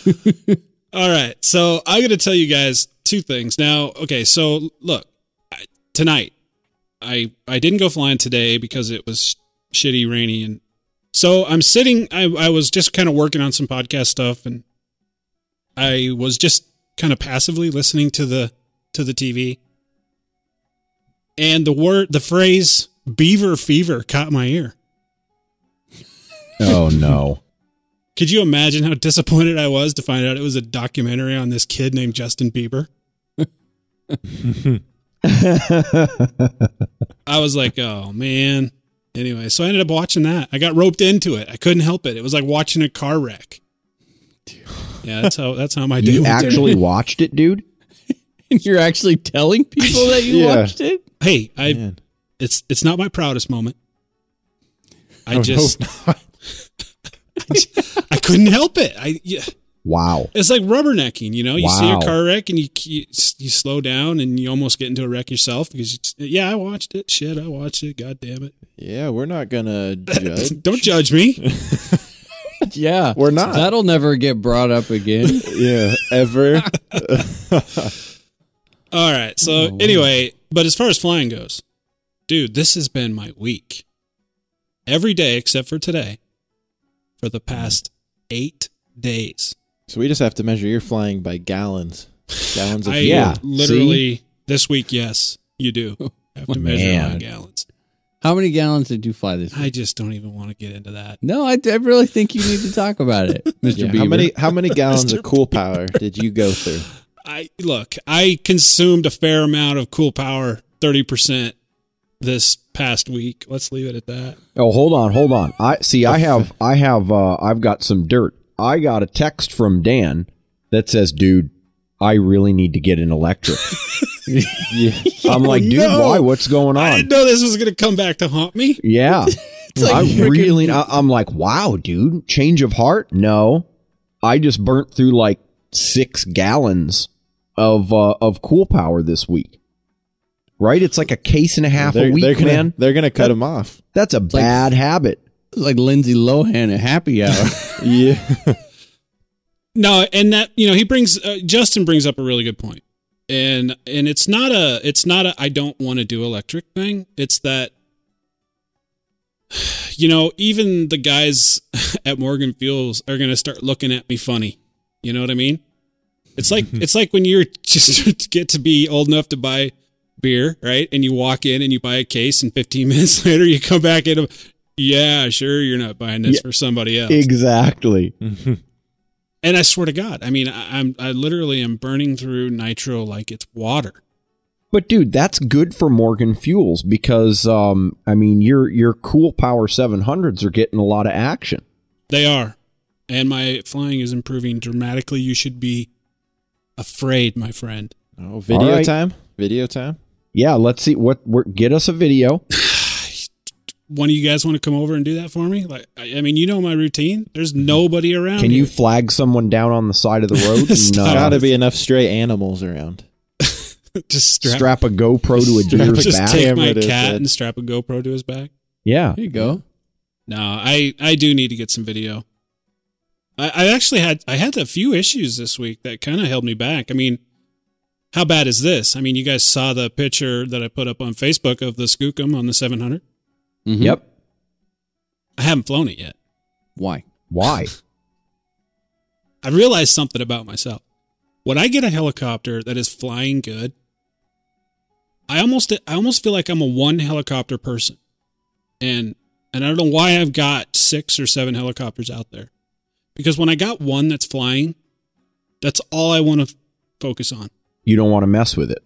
Speaker 2: <laughs>
Speaker 1: All right. So I'm going to tell you guys two things. Now, okay. So look, I- tonight, I I didn't go flying today because it was shitty, rainy, and so I'm sitting. I I was just kind of working on some podcast stuff, and I was just kind of passively listening to the to the TV. and the word, the phrase "beaver fever" caught my ear.
Speaker 2: Oh no.
Speaker 1: Could you imagine how disappointed I was to find out it was a documentary on this kid named Justin Bieber? <laughs> I was like, oh man. Anyway, so I ended up watching that. I got roped into it. I couldn't help it. It was like watching a car wreck. Yeah, that's how that's how my day
Speaker 2: You
Speaker 1: went.
Speaker 2: actually <laughs> watched it, dude?
Speaker 5: and You're actually telling people that you <laughs>
Speaker 3: Yeah.
Speaker 5: watched it?
Speaker 1: Hey, I
Speaker 3: Man.
Speaker 1: it's it's not my proudest moment. I
Speaker 3: Oh,
Speaker 1: just
Speaker 3: no, not.
Speaker 1: I couldn't help it. I yeah.
Speaker 2: Wow.
Speaker 1: It's like rubbernecking, you know. You see a car wreck and you, you you slow down and you almost get into a wreck yourself because you, yeah, I watched it. Shit, I watched it. God damn it!
Speaker 3: Yeah, we're not gonna judge. <laughs>
Speaker 1: Don't judge me. <laughs>
Speaker 5: Yeah.
Speaker 3: We're not.
Speaker 5: That'll never get brought up again. <laughs>
Speaker 3: yeah, ever.
Speaker 1: All right. So
Speaker 5: Oh, wow.
Speaker 1: anyway, but as far as flying goes, dude, this has been my week. Every day except for today, for the past eight days.
Speaker 3: So we just have to measure your flying by gallons. Gallons of
Speaker 1: I
Speaker 3: fuel.
Speaker 2: Yeah.
Speaker 1: literally this week. Yes, you do <laughs> have to measure
Speaker 2: Man.
Speaker 1: my gallons.
Speaker 5: How many gallons did you fly this week?
Speaker 1: I just don't even want to get into that.
Speaker 5: No, I, I really think you need to talk about it, <laughs> Mr.
Speaker 3: Yeah,
Speaker 5: Bieber.
Speaker 3: How many how many <laughs> gallons of cool power did you go through?
Speaker 1: I look, I consumed a fair amount of cool power, 30% this past week. Let's leave it at that.
Speaker 2: Oh, hold on, hold on. I see. I have, I have, uh, I've got some dirt. I got a text from Dan that says, "Dude, I really need to get an electric."
Speaker 3: Yeah. <laughs> <laughs>
Speaker 2: I'm like, dude,
Speaker 1: no.
Speaker 2: why? What's going on?
Speaker 1: I didn't know this was going to come back to haunt me.
Speaker 2: Yeah, <laughs>
Speaker 5: like
Speaker 2: I
Speaker 5: freaking-
Speaker 2: really. I, I'm like, wow, dude, change of heart? No, I just burnt through like six gallons of uh, of cool power this week. Right? It's like a case and a half
Speaker 3: they're,
Speaker 2: a week,
Speaker 3: they're gonna,
Speaker 2: man.
Speaker 3: They're gonna cut him off.
Speaker 2: That's a
Speaker 5: like-
Speaker 2: bad habit.
Speaker 5: Like Lindsay Lohan at happy hour. <laughs>
Speaker 3: Yeah.
Speaker 1: No, and that, you know, he brings uh, Justin brings up a really good. And and it's not a it's not a I don't want to do electric thing. It's that <sighs> you know, even the guys <laughs> at Morgan Fuels are going to start looking at me funny. You know what I mean? It's like <laughs> it's like when you're just get to be old enough to buy beer, right? And you walk in and you buy a case, and 15 minutes later you come back in. Yeah, sure, you're not buying this
Speaker 2: Yeah.
Speaker 1: for somebody else.
Speaker 2: Exactly.
Speaker 1: And I swear to God, I mean, I, I'm I literally am burning through nitro like it's water.
Speaker 2: But dude, that's good for Morgan Fuels because um I mean your your cool power 700s are getting a lot of action.
Speaker 1: They are, and my flying is improving dramatically. You should be afraid, my friend.
Speaker 3: Oh, video
Speaker 2: All right.
Speaker 3: time. Video time.
Speaker 2: Yeah, let's see what we're, get us a video. <laughs>
Speaker 1: One of you guys want to come over and do that for me? Like, I, I mean, you know my routine. There's nobody around.
Speaker 2: Can you flag someone down on the side of the road and <laughs>
Speaker 1: Stop.
Speaker 2: uh,
Speaker 3: Gotta be enough stray animals around. <laughs>
Speaker 1: just strap,
Speaker 2: strap a GoPro to a
Speaker 3: Strap
Speaker 2: deer's
Speaker 1: just
Speaker 2: back?
Speaker 1: take my cat
Speaker 3: head.
Speaker 1: and strap a GoPro to his back?
Speaker 2: Yeah.
Speaker 5: There you go.
Speaker 1: No, I I do need to get some video. I, I actually had I had a few issues this week that kind of held me back. I mean, how bad is this? I mean, you guys saw the picture that I put up on Facebook of the Skookum on the 700.
Speaker 5: Mhm.
Speaker 2: Yep.
Speaker 1: I haven't flown it yet.
Speaker 5: Why?
Speaker 2: Why? <laughs>
Speaker 1: I realized something about myself. When I get a helicopter that is flying good, I almost I almost feel like I'm a one helicopter person. And and I don't know why I've got 6 or 7 helicopters out there. Because when I got one that's flying, that's all I want to focus on.
Speaker 2: You don't want to mess with it.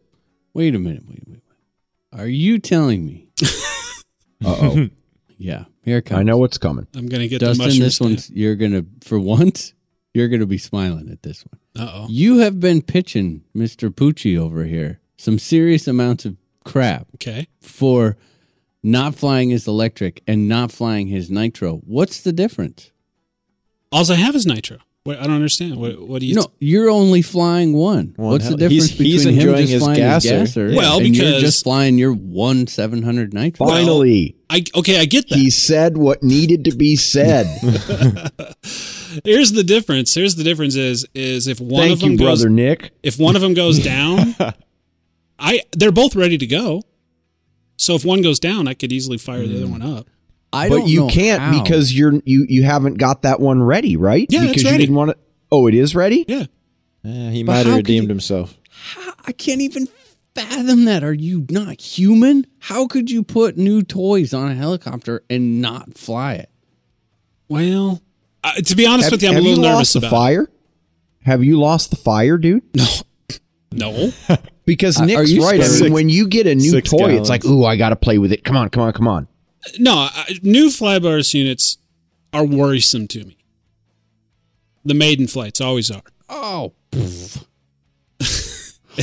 Speaker 5: Wait a minute. Wait, wait, wait. Are you telling me?
Speaker 2: Uh-oh. <laughs>
Speaker 5: Yeah, here it comes.
Speaker 2: I know what's coming.
Speaker 1: I'm going to get the
Speaker 5: Dustin,
Speaker 1: mushroom
Speaker 5: this one's you're gonna for once you're gonna be smiling at this one.
Speaker 1: Uh-oh.
Speaker 5: You have been pitching Mr. Pucci over here some serious amounts of crap
Speaker 1: Okay.
Speaker 5: for not flying his electric and not flying his nitro. What's the difference?
Speaker 1: All I have is nitro. What, I don't understand. What, what do you
Speaker 5: no, you're only flying one.
Speaker 3: One
Speaker 5: What's the difference
Speaker 3: he's- he's
Speaker 5: between him
Speaker 3: enjoying
Speaker 5: just
Speaker 3: his
Speaker 5: flying
Speaker 3: gasser.
Speaker 5: his gasser
Speaker 1: Well,
Speaker 5: and you're
Speaker 1: because-
Speaker 5: just flying your one seven hundred nitro?
Speaker 2: Finally,
Speaker 1: I okay, I get that.
Speaker 2: he said what needed to be said. <laughs> <laughs>
Speaker 1: Here's the difference. Here's the difference is is if one of them
Speaker 2: you,
Speaker 1: goes
Speaker 2: brother Nick.
Speaker 1: if one of them goes down, <laughs> I they're both ready to go. So if one goes down, I could easily fire the other hmm. one up.
Speaker 5: I
Speaker 2: But
Speaker 5: don't
Speaker 2: you
Speaker 5: know
Speaker 2: can't
Speaker 5: how.
Speaker 2: because you're you you haven't got that one ready, right?
Speaker 1: Yeah, it's
Speaker 2: because you didn't want to. Oh, it is ready.
Speaker 1: Yeah.
Speaker 3: Eh, he
Speaker 5: But
Speaker 3: might have redeemed
Speaker 5: you-
Speaker 3: himself.
Speaker 5: I can't even fathom that. Are you not human? How could you put new toys on a helicopter and not fly it?
Speaker 1: Well, uh, to be honest
Speaker 2: Have,
Speaker 1: with you, I'm a little
Speaker 2: you
Speaker 1: nervous
Speaker 2: lost the
Speaker 1: about.
Speaker 2: fire? Have you lost the fire, dude?
Speaker 1: It. <laughs> No,
Speaker 2: Because
Speaker 5: Uh, are
Speaker 2: Nick's
Speaker 5: you
Speaker 2: right. I mean, when you get a new toy,
Speaker 3: gallons.
Speaker 2: it's like, ooh, I got to play with it. Come on, come on, come on.
Speaker 1: No. I, new flybarless units are worrisome to me. The maiden flights always are.
Speaker 5: Oh, <laughs>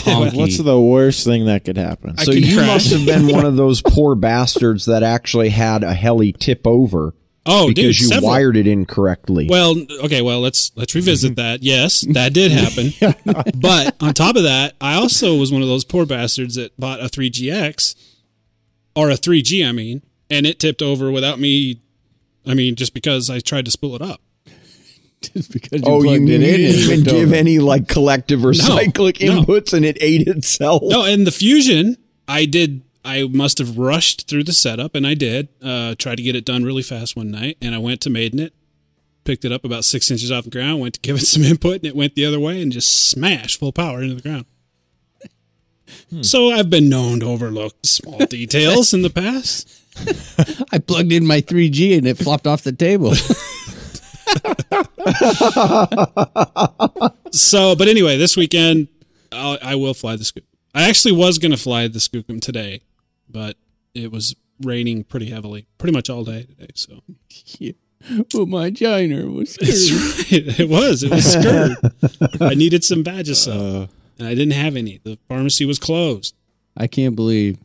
Speaker 3: What's the worst thing that could happen?
Speaker 1: I
Speaker 2: So
Speaker 1: could
Speaker 2: you
Speaker 1: crash.
Speaker 2: must have been one of those <laughs> poor bastards that actually had a heli tip over
Speaker 1: Oh,
Speaker 2: because
Speaker 1: dude,
Speaker 2: you
Speaker 1: several.
Speaker 2: wired it incorrectly.
Speaker 1: Well, okay, well let's let's revisit that. Yes, that did happen. <laughs> but on top of that, I also was one of those poor bastards that bought a 3GX or a 3G, I mean, and it tipped over without me. I mean, just because I tried to spool it up. <laughs>
Speaker 5: just because you
Speaker 2: oh, you,
Speaker 5: plugged
Speaker 2: you
Speaker 5: it in.
Speaker 2: didn't even give
Speaker 5: over.
Speaker 2: any like collective or
Speaker 1: No,
Speaker 2: cyclic
Speaker 1: no.
Speaker 2: inputs, and it ate itself.
Speaker 1: No, and the Fusion, I did. I must have rushed through the setup, and I did. Uh, tried to get it done really fast one night, and I went to maiden it, picked it up about six inches off the ground, went to give it <laughs> some input, and it went the other way and just smashed full power into the ground. So I've been known to overlook small <laughs> details in the past. <laughs>
Speaker 5: I plugged in my 3G and it flopped off the table. <laughs>
Speaker 1: So, but anyway, this weekend I'll, I will fly the Scoop. I actually was going to fly the Skookum today, but it was raining pretty heavily, pretty much all day today. So <laughs>
Speaker 5: well, my giner was
Speaker 1: That's right. It was. It was skirt. I needed some badges, so uh. and I didn't have any. The pharmacy was closed.
Speaker 5: I can't believe.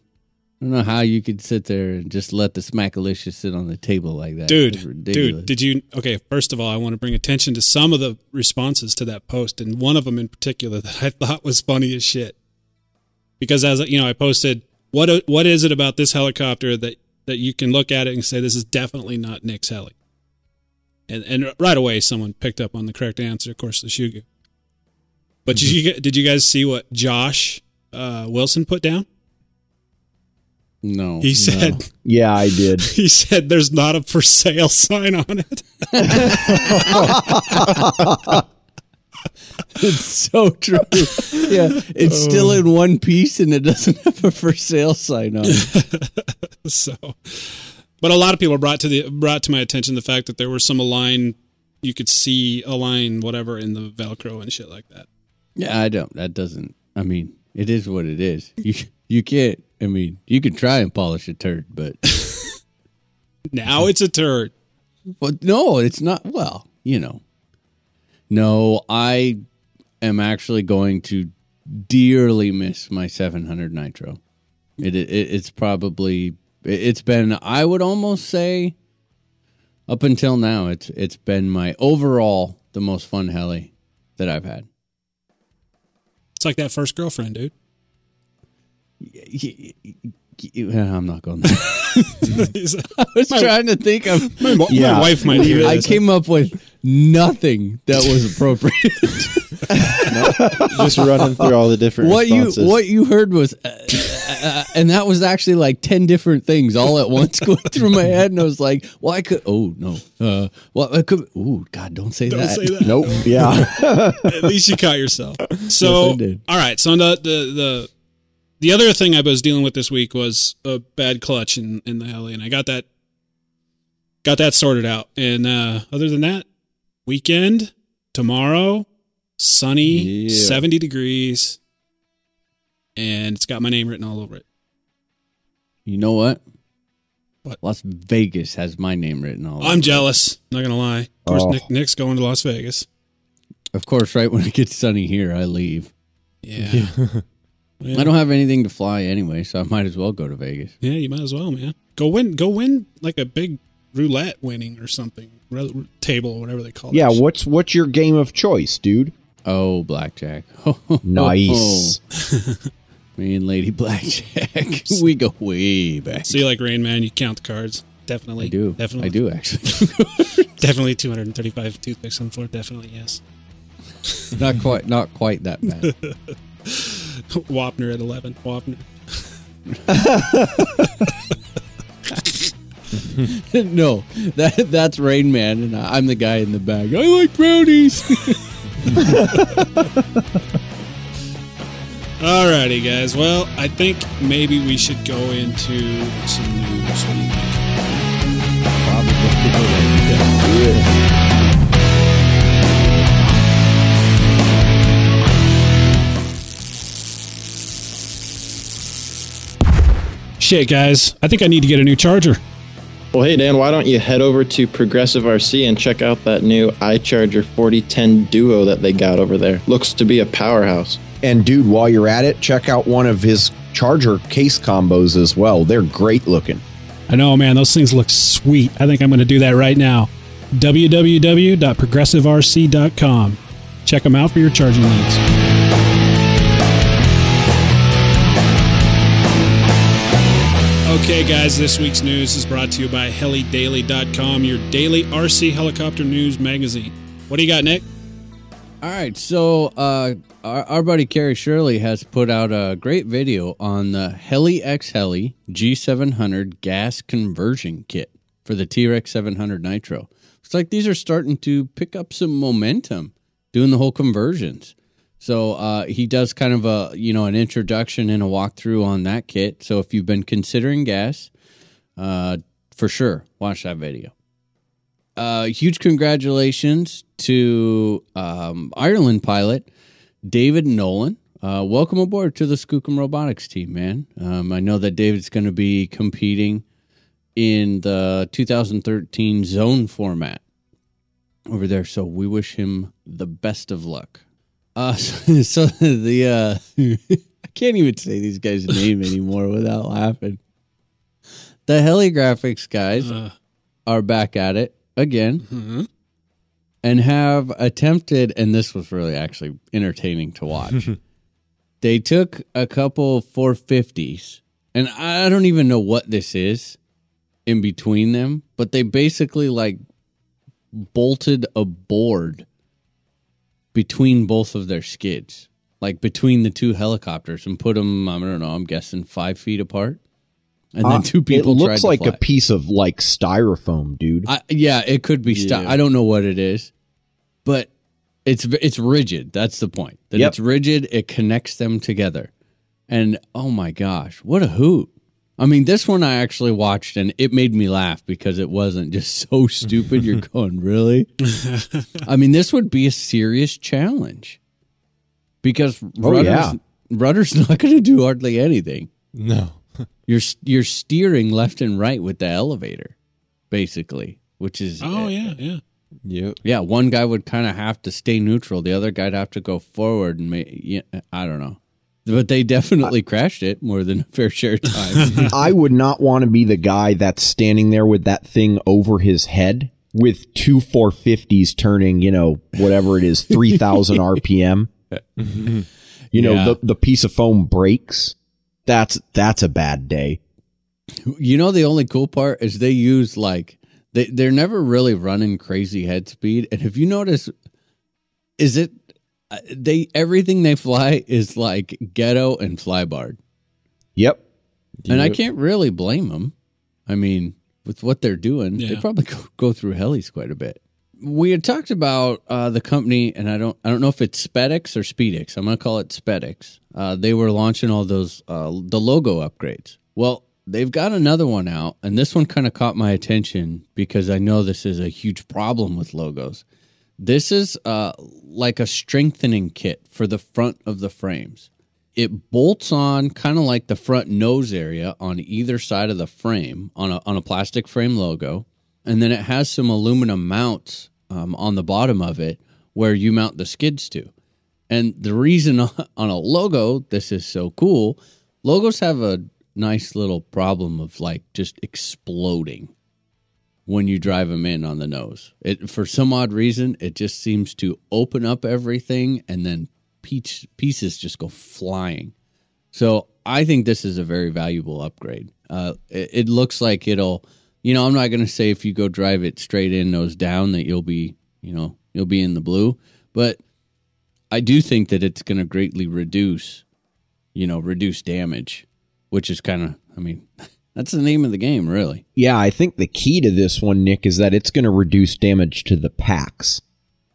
Speaker 5: I don't know how you could sit there and just let the smackalicious sit on the table like that.
Speaker 1: Dude, dude, did you? Okay, first of all, I want to bring attention to some of the responses to that post, and one of them in particular <laughs> that I thought was funny as shit. Because as you know, I posted what what is it about this helicopter that that you can look at it and say this is definitely not Nick's heli. And and right away, someone picked up on the correct answer. Of course, the Shugu. But did you did you guys see what Josh uh, Wilson put down?
Speaker 5: No,
Speaker 1: He said
Speaker 2: Yeah, I did. <laughs>
Speaker 1: he said there's not a for sale sign on it. <laughs> <laughs>
Speaker 5: it's so true. yeah, it's still in one piece and it doesn't have a for sale sign on it.
Speaker 1: so but a lot of people brought to the brought to my attention the fact that there were some align you could see align whatever in the velcro and shit like that
Speaker 5: Yeah, I don't. That doesn't. I mean, it is what it is. You you can't. I mean, you can try and polish a turd, but <laughs>
Speaker 1: now it's a turd
Speaker 5: but no, it's not. Well, you know. No, I am actually going to dearly miss my 700 Nitro. It, it it's probably it- it's been I would almost say up until now it's it's been my overall the most fun heli that I've had.
Speaker 1: it's like that first girlfriend dude
Speaker 5: I'm not going there. <laughs> I was trying to think of.
Speaker 1: my, mo-
Speaker 2: Yeah.
Speaker 1: my wife might hear
Speaker 5: I
Speaker 1: this.
Speaker 5: came up with nothing that was appropriate. <laughs>
Speaker 3: Just running through all the different
Speaker 5: what you what you heard was, uh, uh, uh, and that was actually like ten different things all at once <laughs> going through my head, and I was like, "Well, I could. Oh no. Uh, well, I could. Oh God, don't say
Speaker 1: don't
Speaker 5: that.
Speaker 1: say that
Speaker 2: Nope. Yeah.
Speaker 1: at least you caught yourself. So,
Speaker 5: Yes,
Speaker 1: all right. So the, the the the other thing I was dealing with this week was a bad clutch in in the heli, and I got that got that sorted out. And uh, other than that, weekend tomorrow, sunny,
Speaker 3: Yeah.
Speaker 1: seventy degrees, and it's got my name written all over it.
Speaker 5: You know what?
Speaker 1: What?
Speaker 5: Las Vegas has my name written all. Over it.
Speaker 1: I'm jealous. Not gonna lie. Of course,
Speaker 2: Oh.
Speaker 1: Nick, Nick's going to Las Vegas.
Speaker 5: Of course, right when it gets sunny here, I leave.
Speaker 1: Yeah. <laughs>
Speaker 5: I don't have anything to fly anyway, so I might as well go to Vegas.
Speaker 1: Yeah, you might as well, man. Go win. Go win like a big roulette winning or something. Ro- table, whatever they call it.
Speaker 2: yeah. What's what's your game of choice, dude?
Speaker 5: Oh, blackjack. <laughs> Oh.
Speaker 2: Nice. <laughs>
Speaker 5: Me and Lady Blackjack, <laughs> we go way back.
Speaker 1: So you like Rain Man? You count the cards. Definitely.
Speaker 5: I do.
Speaker 1: Definitely.
Speaker 5: I do actually.
Speaker 1: Definitely 235 toothpicks on the floor. Definitely yes.
Speaker 5: not quite. Not quite that bad. <laughs>
Speaker 1: Wapner at 11. Wapner. <laughs>
Speaker 5: no, that that's Rain Man, and I'm the guy in the bag. I like brownies. <laughs>
Speaker 1: Alrighty, guys. Well, I think maybe we should go into some news. What Shit, guys. I think I need to get a new charger.
Speaker 3: Well, hey Dan, why don't you head over to Progressive RC and check out that new iCharger 4010 Duo that they got over there? Looks to be a powerhouse.
Speaker 2: And dude, while you're at it, check out one of his charger case combos as well. They're great looking.
Speaker 1: I know, man. Those things look sweet. I think I'm going to do that right now. www.progressiverc.com. Check them out for your charging needs. Okay, guys, this week's news is brought to you by helidaily.com, your daily RC helicopter news magazine. What do you got, Nick?
Speaker 5: All right, so uh, our, our buddy Kerry Shirley has put out a great video on the Heli X Heli G700 gas conversion kit for the T-Rex 700 Nitro. It's like these are starting to pick up some momentum doing the whole conversions. So uh, he does kind of a you know an introduction and a walkthrough on that kit. So if you've been considering gas, uh, for sure watch that video. Uh, huge congratulations to um, Ireland pilot David Nolan. Uh, welcome aboard to the Skookum Robotics team, man. Um, I know that David's going to be competing in the 2013 zone format over there, so we wish him the best of luck. Uh, so, <laughs> so the uh, <laughs> I can't even say these guys' name anymore without laughing. The Heligraphics guys
Speaker 1: Uh,
Speaker 5: are back at it again
Speaker 1: mhm.
Speaker 5: and have attempted, and this was really actually entertaining to watch. <laughs> they took a couple 450s, and I don't even know what this is in between them, but they basically like bolted a board between both of their skids, like between the two helicopters, and put them, I don't know, I'm guessing five feet apart. And then
Speaker 2: Uh,
Speaker 5: two people
Speaker 2: It
Speaker 5: tried
Speaker 2: looks
Speaker 5: to
Speaker 2: like
Speaker 5: fly.
Speaker 2: a piece of like styrofoam, dude.
Speaker 5: I, yeah, it could be. St-
Speaker 3: Yeah.
Speaker 5: I don't know what it is, but it's it's rigid. That's the point. That
Speaker 2: Yep.
Speaker 5: it's rigid. It connects them together, and oh my gosh, what a hoot! I mean, this one I actually watched, and it made me laugh because it wasn't just so <laughs> stupid. You're going really. <laughs> I mean, this would be a serious challenge because
Speaker 2: Oh,
Speaker 5: rudder's,
Speaker 2: yeah.
Speaker 5: rudder's <laughs> not going to do hardly anything.
Speaker 3: No.
Speaker 5: You're you're steering left and right with the elevator, basically, which is
Speaker 1: oh, yeah, yeah.
Speaker 3: Yep.
Speaker 5: yeah. One guy would kind of have to stay neutral. The other guy'd have to go forward and make. Yeah, I don't know, but they definitely crashed it more than a fair share of time. <laughs>
Speaker 2: I would not want to be the guy that's standing there with that thing over his head with two 450s turning, you know, whatever it is, 3000 <laughs> RPM. <laughs> You know,
Speaker 5: Yeah.
Speaker 2: the, the piece of foam breaks. That's that's a bad day.
Speaker 5: you know, the only cool part is they use like they they're never really running crazy head speed. And if you notice, is it they everything they fly is like ghetto and flybarred.
Speaker 2: Yep.
Speaker 5: And I can't really blame them. I mean, with what they're doing, they probably <laughs> go, go through helis quite a bit. We had talked about uh, the company, and I don't, I don't know if it's Spedix or Speedix. I'm going to call it Spedix. Uh, they were launching all those uh, the logo upgrades. Well, they've got another one out, and this one kind of caught my attention because I know this is a huge problem with logos. This is uh, like a strengthening kit for the front of the frames. It bolts on kind of like the front nose area on either side of the frame on a, on a plastic frame logo. And then it has some aluminum mounts um, on the bottom of it where you mount the skids to. And the reason <laughs> on a logo this is so cool logos have a nice little problem of like just exploding when you drive them in on the nose it for some odd reason it just seems to open up everything and then piece, pieces just go flying. So I think this is a very valuable upgrade. Uh, it, it looks like it'll, you know, I'm not going to say if you go drive it straight in nose down that you'll be, you know, you'll be in the blue, but I do think that it's going to greatly reduce, you know, reduce damage, which is kind of, I mean, <laughs> that's the name of the game, really.
Speaker 2: Yeah, I think the key to this one, Nick, is that it's going to reduce damage to the packs.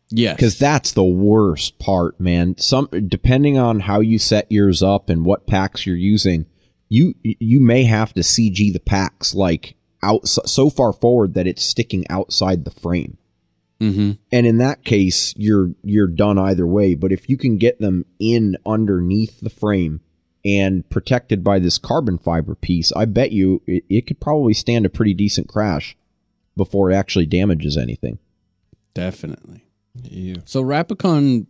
Speaker 5: Yes.
Speaker 2: because that's the worst part, man. Some depending on how you set yours up and what packs you're using, you you may have to CG the packs like out so far forward that it's sticking outside the frame.
Speaker 5: hmm
Speaker 2: And in that case, you're you're done either way. But if you can get them in underneath the frame and protected by this carbon fiber piece, I bet you it, it could probably stand a pretty decent crash before it actually damages anything.
Speaker 5: Definitely.
Speaker 3: Yeah.
Speaker 5: So Rapicon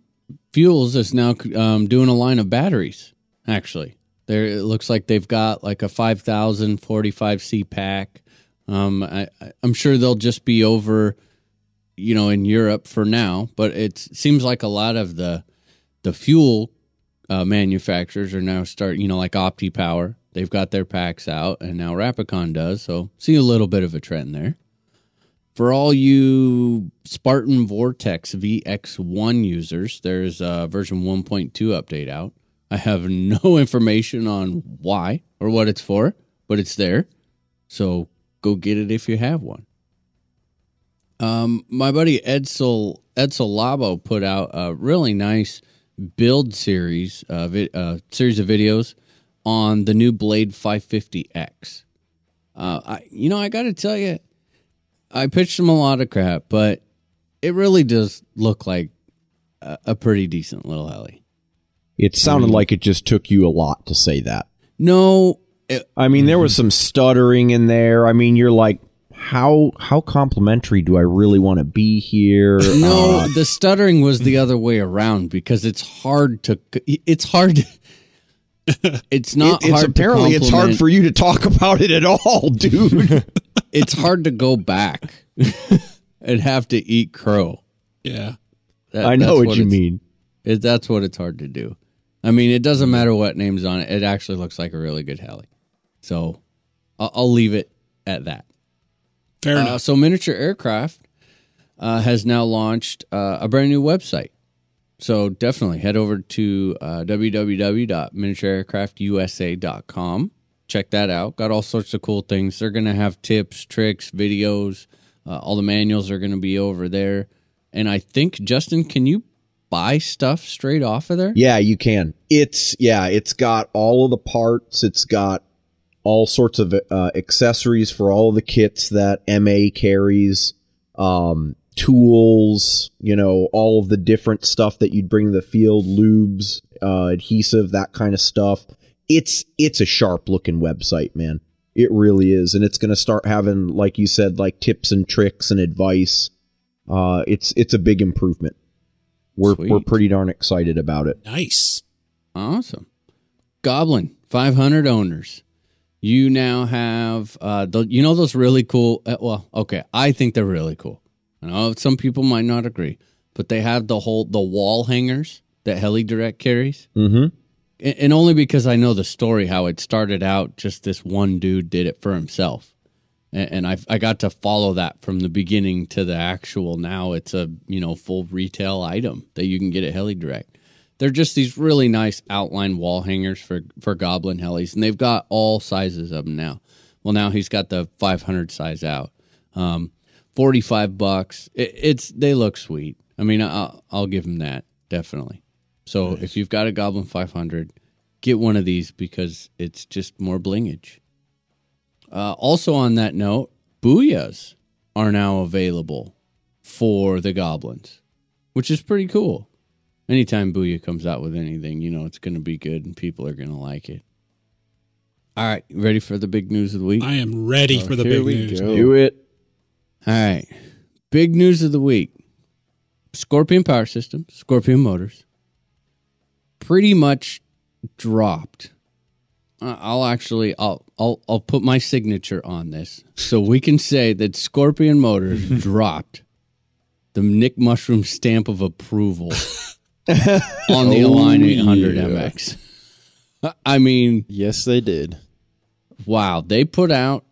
Speaker 5: Fuels is now um, doing a line of batteries. Actually, there it looks like they've got like a 5000 45C pack. Um, I, I- I'm sure they'll just be over, you know, in Europe for now. But it seems like a lot of the the fuel uh, manufacturers are now start, you know, like OptiPower. They've got their packs out, and now Rapicon does. So see a little bit of a trend there. For all you Spartan Vortex VX1 users, there's a version 1.2 update out. I have <laughs> no information on why or what it's for, but it's there. So go get it if you have one. Um, my buddy Edsel Edsel Labo put out a really nice build series, uh, vi- uh, series of videos on the new Blade 550X. Uh, I, you know, I got to tell you, I pitched him a lot of crap, but it really does look like a, a pretty decent little heli.
Speaker 2: It sounded like it just took you a lot to say that.
Speaker 5: No, it,
Speaker 2: I mean, there was some stuttering in there. I mean, you're like, how how complimentary do I really want to be here? <laughs>
Speaker 5: no,
Speaker 2: Uh,
Speaker 5: the stuttering was the other way around because it's hard to. It's hard. To, <laughs> it's not
Speaker 2: it- it's
Speaker 5: hard.
Speaker 2: apparently
Speaker 5: to
Speaker 2: it's hard for you to talk <laughs> about it at all, dude.
Speaker 5: It's hard to go back and have to eat crow.
Speaker 1: Yeah.
Speaker 5: That-
Speaker 2: I know
Speaker 5: that's
Speaker 2: what, you mean.
Speaker 5: It, that's what it's hard to do. I mean, it doesn't matter what name's on it. It actually looks like a really good heli. So I'll, I'll leave it at that.
Speaker 1: Fair
Speaker 5: Uh,
Speaker 1: enough.
Speaker 5: so Miniature Aircraft uh, has now launched uh, a brand new website. So definitely head over to uh, www.miniatureaircraftusa.com. Check that out. Got all sorts of cool things. They're going to have tips, tricks, videos. Uh, all the manuals are going to be over there. And I think, Justin, can you buy stuff straight off of there?
Speaker 2: Yeah, you can. It's yeah, it's got all of the parts. It's got all sorts of uh, accessories for all of the kits that MA carries, um, tools. You know, all of the different stuff that you'd bring to the field, lubes, uh, adhesive, that kind of stuff. It's it's a sharp looking website, man. It really is, and it's going to start having, like you said, like tips and tricks and advice. Uh, it's it's a big improvement. We're we're pretty darn excited about it.
Speaker 1: Nice.
Speaker 5: Awesome. Goblin, 500 owners. You now have, uh, the, you know, those really cool. Uh, well, okay, I think they're really cool. I know some people might not agree, but they have the whole the wall hangers that Heli Direct carries,
Speaker 2: Mm-hmm.
Speaker 5: and, and only because I know the story how it started out. Just this one dude did it for himself, and, and I I got to follow that from the beginning to the actual. Now it's a you know full retail item that you can get at Heli Direct. They're just these really nice outline wall hangers for for Goblin helis, and they've got all sizes of them now. Well, now he's got the 500 size out. Um, 45 bucks. It, it's they look sweet. I mean, I'll, I'll give him that definitely. So if you've got a Goblin 500, get one of these because it's just more blingage. Uh, also on that note, Booyahs are now available for the Goblins, which is pretty cool. Anytime Booyah comes out with anything, you know it's going to be good and people are going to like it. All right, ready for the big news of the week?
Speaker 1: I am ready
Speaker 3: Oh,
Speaker 1: for the big news.
Speaker 3: go.
Speaker 2: Do it.
Speaker 5: All right. Big news of the week. Scorpion Power System, Scorpion Motors, pretty much dropped. I'll actually I'll I'll I'll put my signature on this so we can say that Scorpion Motors <laughs> dropped the Nick Mushroom stamp of approval <laughs> <laughs> on the Align 800
Speaker 3: yeah.
Speaker 5: MX. <laughs> I mean,
Speaker 3: Yes, they did.
Speaker 5: Wow, they put out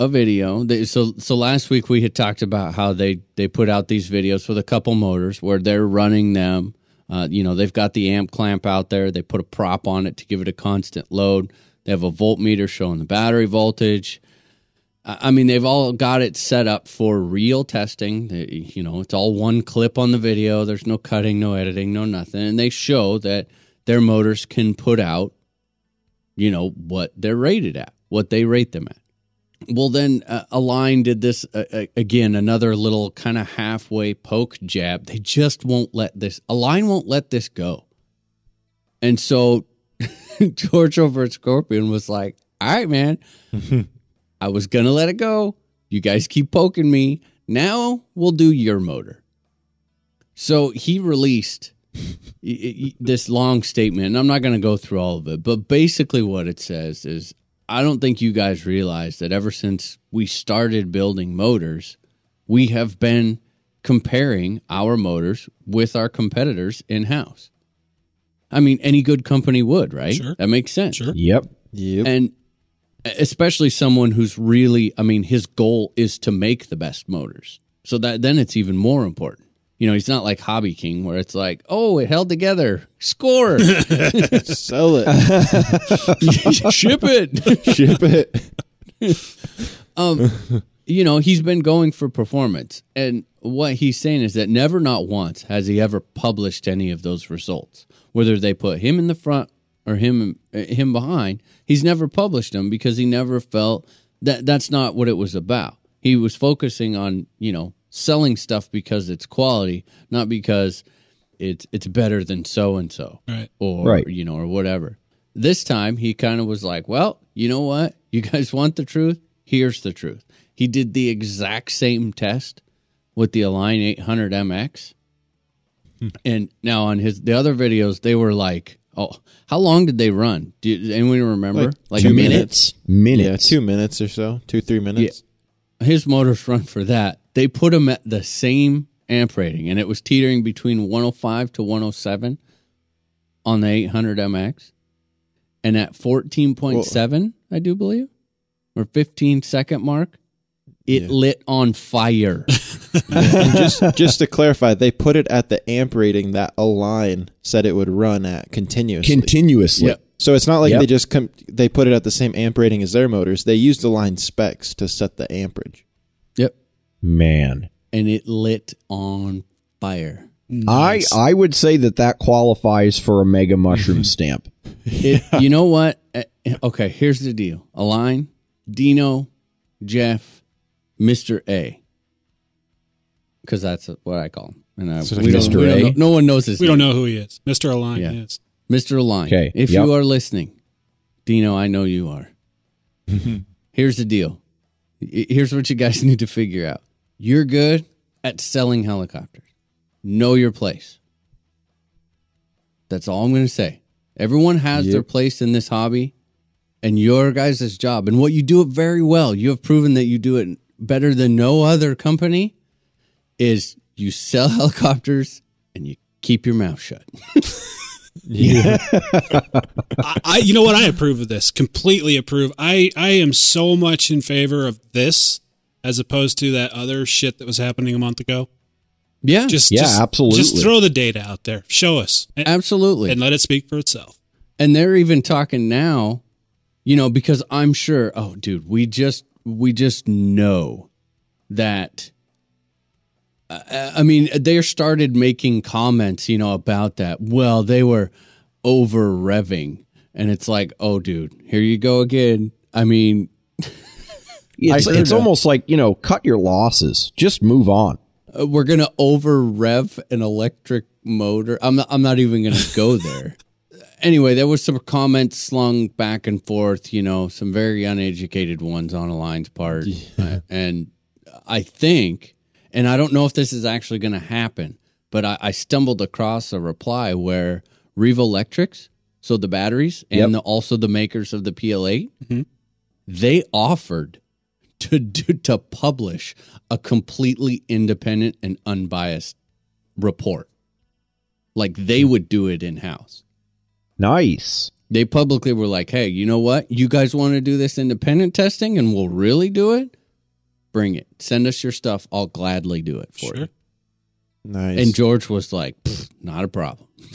Speaker 5: a video. They, so so last week we had talked about how they they put out these videos with a couple motors where they're running them. Uh, you know, they've got the amp clamp out there. They put a prop on it to give it a constant load. They have a voltmeter showing the battery voltage. I mean, they've all got it set up for real testing. They- You know, it's all one clip on the video. There's no cutting, no editing, no nothing. And they show that their motors can put out, you know, what they're rated at, what they rate them at. Well, then uh, Align did this uh, uh, again, another little kind of halfway poke jab. They just won't let this, Align won't let this go. And so <laughs> George over at Scorpion was like, all right, man, <laughs> I was going to let it go. You guys keep poking me. Now we'll do your motor. So he released <laughs> y- y- this long statement, and I'm not going to go through all of it, but basically what it says is I don't think you guys realize that ever since we started building motors, we have been comparing our motors with our competitors in house. I mean, any good company would, right?
Speaker 1: Sure.
Speaker 5: That makes sense.
Speaker 1: Sure.
Speaker 2: Yep.
Speaker 3: Yep.
Speaker 5: And especially someone who's really, I mean, his goal is to make the best motors. So that then it's even more important. You know, he's not like Hobby King where it's like, oh, it held together, score, <laughs>
Speaker 3: Sell it. <laughs>
Speaker 5: ship it.
Speaker 3: Ship it. <laughs>
Speaker 5: um, you know, he's been going for performance. And what he's saying is that never, not once, has he ever published any of those results. Whether they put him in the front or him uh, him behind, he's never published them because he never felt that that's not what it was about. He was focusing on, you know, selling stuff because it's quality, not because it's it's better than so and so or
Speaker 2: Right.
Speaker 5: you know or whatever. This time he kind of was like, "Well, you know what? You guys want the truth? Here's the truth." He did the exact same test with the Align 800 MX. And now on his the other videos they were like, "Oh, how long did they run? Do you, anyone remember?
Speaker 3: Like
Speaker 5: a
Speaker 3: two
Speaker 5: minute?
Speaker 3: minutes. Yeah,
Speaker 2: Minutes.
Speaker 3: two minutes or so. Two, three minutes.
Speaker 5: his motors run for that. They put him at the same amp rating, and it was teetering between 105 to 107 on the 800 MX, and at 14.7, I do believe, or 15 second mark, it
Speaker 3: Yeah.
Speaker 5: lit on fire. <laughs>
Speaker 3: and just just to clarify, they put it at the amp rating that Align said it would run at continuously.
Speaker 2: Continuously.
Speaker 5: Yep.
Speaker 3: so it's not like
Speaker 2: Yep.
Speaker 3: they just come they put it at the same amp rating as their motors. They used the line specs to set the amperage.
Speaker 5: yep,
Speaker 2: Man.
Speaker 5: and it lit on fire.
Speaker 1: Nice.
Speaker 2: I, I would say that that qualifies for a mega mushroom <laughs> stamp.
Speaker 5: It, You know what? Uh, Okay, here's the deal: Align, Dino, Jeff, Mister A, because that's what I call him. And uh, I,
Speaker 3: So
Speaker 5: we don't-
Speaker 2: Mr.
Speaker 5: we don't
Speaker 2: A?
Speaker 5: know- no one knows his
Speaker 1: we
Speaker 5: name.
Speaker 1: don't know who he is. Mr. Align,
Speaker 5: Yeah.
Speaker 1: yes.
Speaker 5: Mr. Align.
Speaker 2: Okay,
Speaker 5: If
Speaker 2: yep.
Speaker 5: you are listening, Dino, I know you are. <laughs> Here's the deal. I- Here's what you guys <laughs> need to figure out. You're good at selling helicopters. Know your place. That's all I'm going to say. Everyone has their
Speaker 3: Yep.
Speaker 5: place in this hobby, and your guys' job, and what you do it very well. You have proven that you do it better than no other company. Is you sell <laughs> helicopters and you keep your mouth shut. <laughs>
Speaker 1: I, I, you know what? I approve of this. Completely approve. I, I am so much in favor of this as opposed to that other shit that was happening a month ago.
Speaker 5: Yeah,
Speaker 1: Just,
Speaker 2: Yeah,
Speaker 1: just,
Speaker 2: absolutely.
Speaker 1: Just throw the data out there. Show us and,
Speaker 5: absolutely.
Speaker 1: and let it speak for itself.
Speaker 5: and they're even talking now, you know, because I'm sure. Oh, dude, we just we just know that. I mean, they started making comments, you know, about that. Well, they were over revving, and it's like, oh, dude, here you go again. I mean, <laughs>
Speaker 2: It's, it's almost like, you know, cut your losses. Just move on.
Speaker 5: uh, we're gonna over rev an electric motor. I'm not. I'm not even gonna go <laughs> there. anyway, there was some comments slung back and forth. You know, some very uneducated ones on Align's part, Uh, and I think, and I don't know if this is actually going to happen, but I, I stumbled across a reply where Revolectrix, so the batteries, and
Speaker 2: Yep.
Speaker 5: the, also the makers of the PL8, mm-hmm. they offered to <laughs> do, to publish a completely independent and unbiased report. Like they hmm. would do it in house.
Speaker 2: Nice.
Speaker 5: They publicly were like, "Hey, you know what? You guys want to do this independent testing and we'll really do it? Bring it. Send us your stuff. I'll gladly do it for
Speaker 1: Sure.
Speaker 5: you."
Speaker 3: Nice.
Speaker 5: And George was like, "Not a problem." <laughs> <laughs>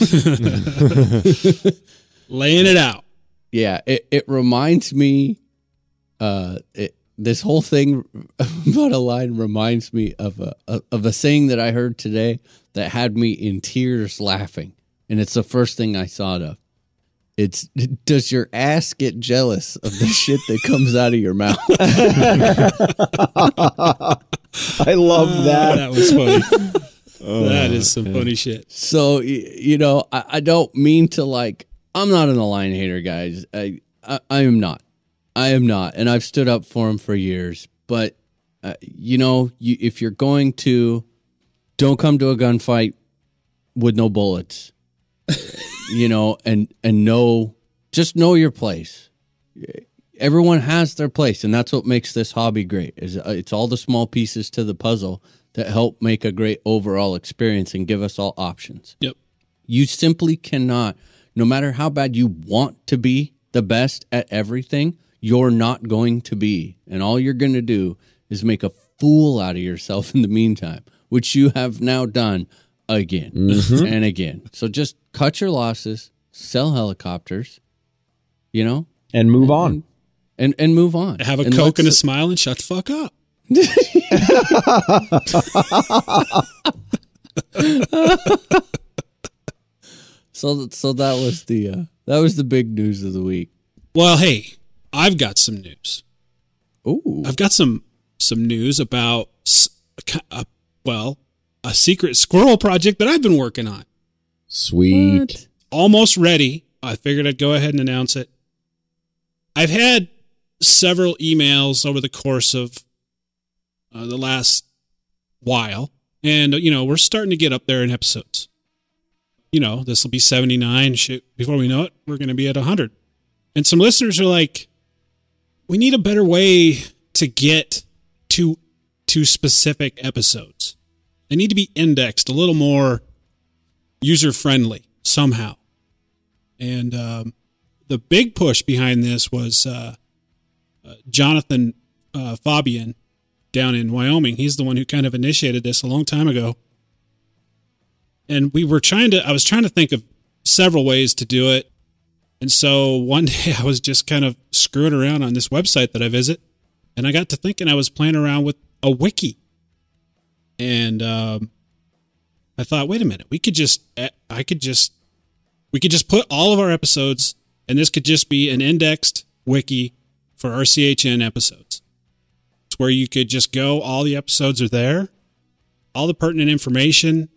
Speaker 1: Laying it out.
Speaker 5: Yeah, it, it reminds me uh it, this whole thing <laughs> about Align reminds me of a, a of a saying that I heard today that had me in tears laughing, and it's the first thing I thought of. It's does your ass get jealous of the shit that comes out of your mouth? <laughs>
Speaker 2: I love
Speaker 1: Ah,
Speaker 2: that.
Speaker 1: that was funny. that is some funny shit.
Speaker 5: So you know, I, I don't mean to like. I'm not an Align hater, guys. I, I I am not. I am not, and I've stood up for him for years. But uh, you know, you, if you're going to, don't come to a gunfight with no bullets. You know, and and know, just know your place. Everyone has their place, and that's what makes this hobby great. Is uh, it's all the small pieces to the puzzle that help make a great overall experience and give us all options.
Speaker 1: Yep.
Speaker 5: You simply cannot, no matter how bad you want to be the best at everything, you're not going to be. And all you're going to do is make a fool out of yourself <laughs> in the meantime, which you have now done again and again. So just cut your losses, sell helicopters, you know,
Speaker 2: And move on.
Speaker 5: and, and move on.
Speaker 1: Have a
Speaker 5: And
Speaker 1: Coke and a smile and shut the fuck up. <laughs>
Speaker 5: So, so that was the uh, that was the big news of the week.
Speaker 1: Well, hey, I've got some news.
Speaker 5: Ooh,
Speaker 1: I've got some some news about s- a ki- a- well, a secret squirrel project that I've been working on.
Speaker 2: Sweet.
Speaker 1: Almost ready. I figured I'd go ahead and announce it. I've had several emails over the course of uh, the last while, and you know we're starting to get up there in episodes. You know, this will be seventy nine. Shit, before we know it, we're going to be at hundred. And some listeners are like, we need a better way to get to to specific episodes. They need to be indexed a little more user friendly somehow. And um, the big push behind this was uh, uh, Jonathan uh, Fabian down in Wyoming. He's the one who kind of initiated this a long time ago. And we were trying to, I was trying to think of several ways to do it. And so one <laughs> day I was just kind of screwing around on this website that I visit, and I got to thinking I was playing around with a wiki. And um, I thought, wait a minute, we could just, eh, I could just, we could just put all of our episodes, and this could just be an indexed wiki for RCHN episodes. It's where you could just go, all the episodes are there, all the pertinent information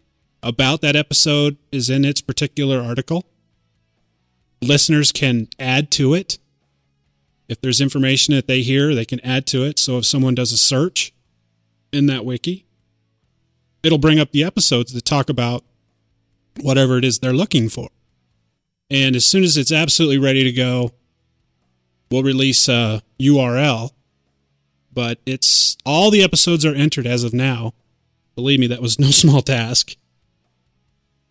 Speaker 1: about that episode is in its particular article listeners can add to it. If there's information that they hear, they can add to it. So if someone does a search in that wiki, it'll bring up the episodes that talk about whatever it is they're looking for. And as soon as it's absolutely ready to go, we'll release a URL. But it's all the episodes are entered as of now. Believe me, that was no <laughs> small task.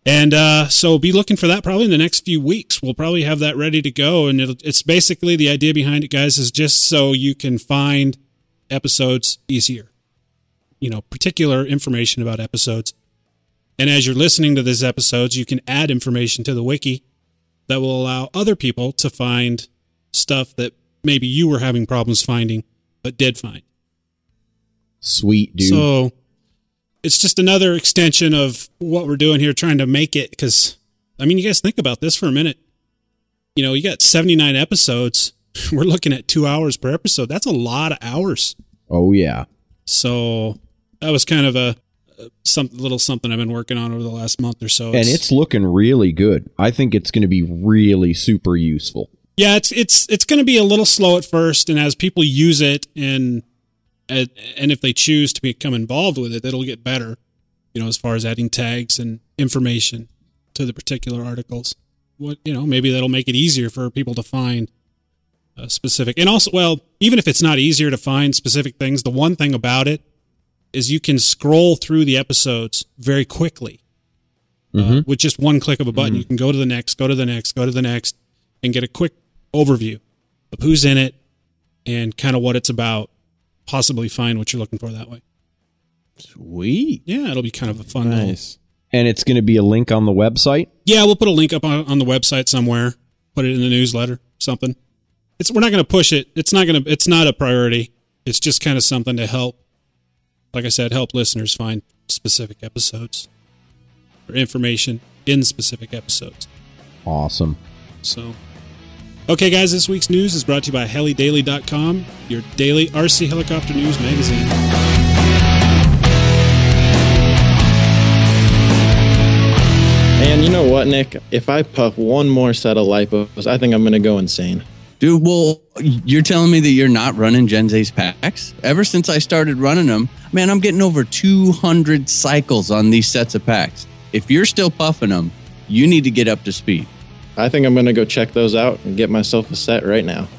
Speaker 1: And uh, so be looking for that probably in the next few weeks. We'll probably have that ready to go. And it's basically the idea behind it, guys, is just so you can find episodes easier. You know, particular information about episodes. And as you're listening to these episodes, you can add information to the wiki that will allow other people to find stuff that maybe you were having problems finding, but did find.
Speaker 2: Sweet, dude.
Speaker 1: So it's just another extension of what we're doing here, trying to make it. Because, I mean, you guys think about this for a minute. You know, you got 79 episodes. <laughs> We're looking at two hours per episode. That's a lot of hours.
Speaker 2: oh, yeah.
Speaker 1: So that was kind of a, some little something I've been working on over the last month or so.
Speaker 2: And it's looking really good. I think it's going to be really super useful.
Speaker 1: yeah, it's it's it's going to be a little slow at first, and as people use it and and and if they choose to become involved with it, it'll get better. You know, as far as adding tags and information to the particular articles. What you know, maybe that'll make it easier for people to find uh, specific. And also, well, even if it's not easier to find specific things, the one thing about it is you can scroll through the episodes very quickly uh, with just one click of a button. You can go to the next, go to the next, go to the next, and get a quick overview of who's in it and kind of what it's about. Possibly find what you're looking for that way.
Speaker 5: sweet.
Speaker 1: Yeah, it'll be kind of a fun. little-
Speaker 3: Nice.
Speaker 2: And it's going to be a link on the website.
Speaker 1: Yeah, we'll put a link up on, on the website somewhere. Put it in the newsletter, something. It's we're not going to push it. It's not going to. It's not a priority. It's just kind of something to help, like I said, help listeners find specific episodes or information in specific episodes.
Speaker 2: Awesome.
Speaker 1: So, okay, guys, this week's news is brought to you by helidaily.com, your daily RC helicopter news magazine.
Speaker 3: And you know what, Nick? If I puff one more set of lipos, I think I'm going to go insane.
Speaker 5: Dude, well, you're telling me that you're not running Gens Ace packs? Ever since I started running them, man, I'm getting over 200 cycles on these sets of packs. If you're still puffing them, you need to get up to speed.
Speaker 3: I think I'm going to go check those out and get myself a set right now.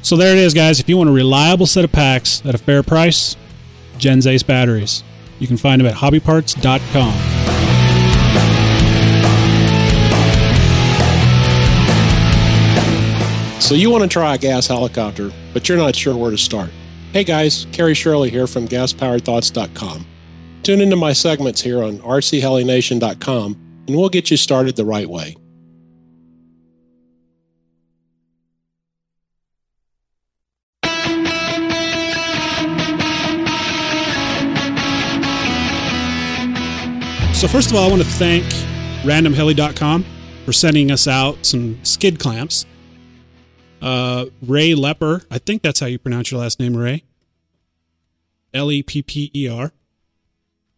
Speaker 1: So there it is, guys. If you want a reliable set of packs at a fair price, Gens Ace batteries. You can find them at hobbyparts.com.
Speaker 6: So you want to try a gas helicopter, but you're not sure where to start. Hey guys, Kerry Shirley here from GasPoweredThoughts.com. Tune into my segments here on RCHeliNation.com and we'll get you started the right way.
Speaker 1: So first of all, I want to thank randomheli.com for sending us out some skid clamps. Uh, Ray Lepper, I think that's how you pronounce your last name, Ray. L E P P E R.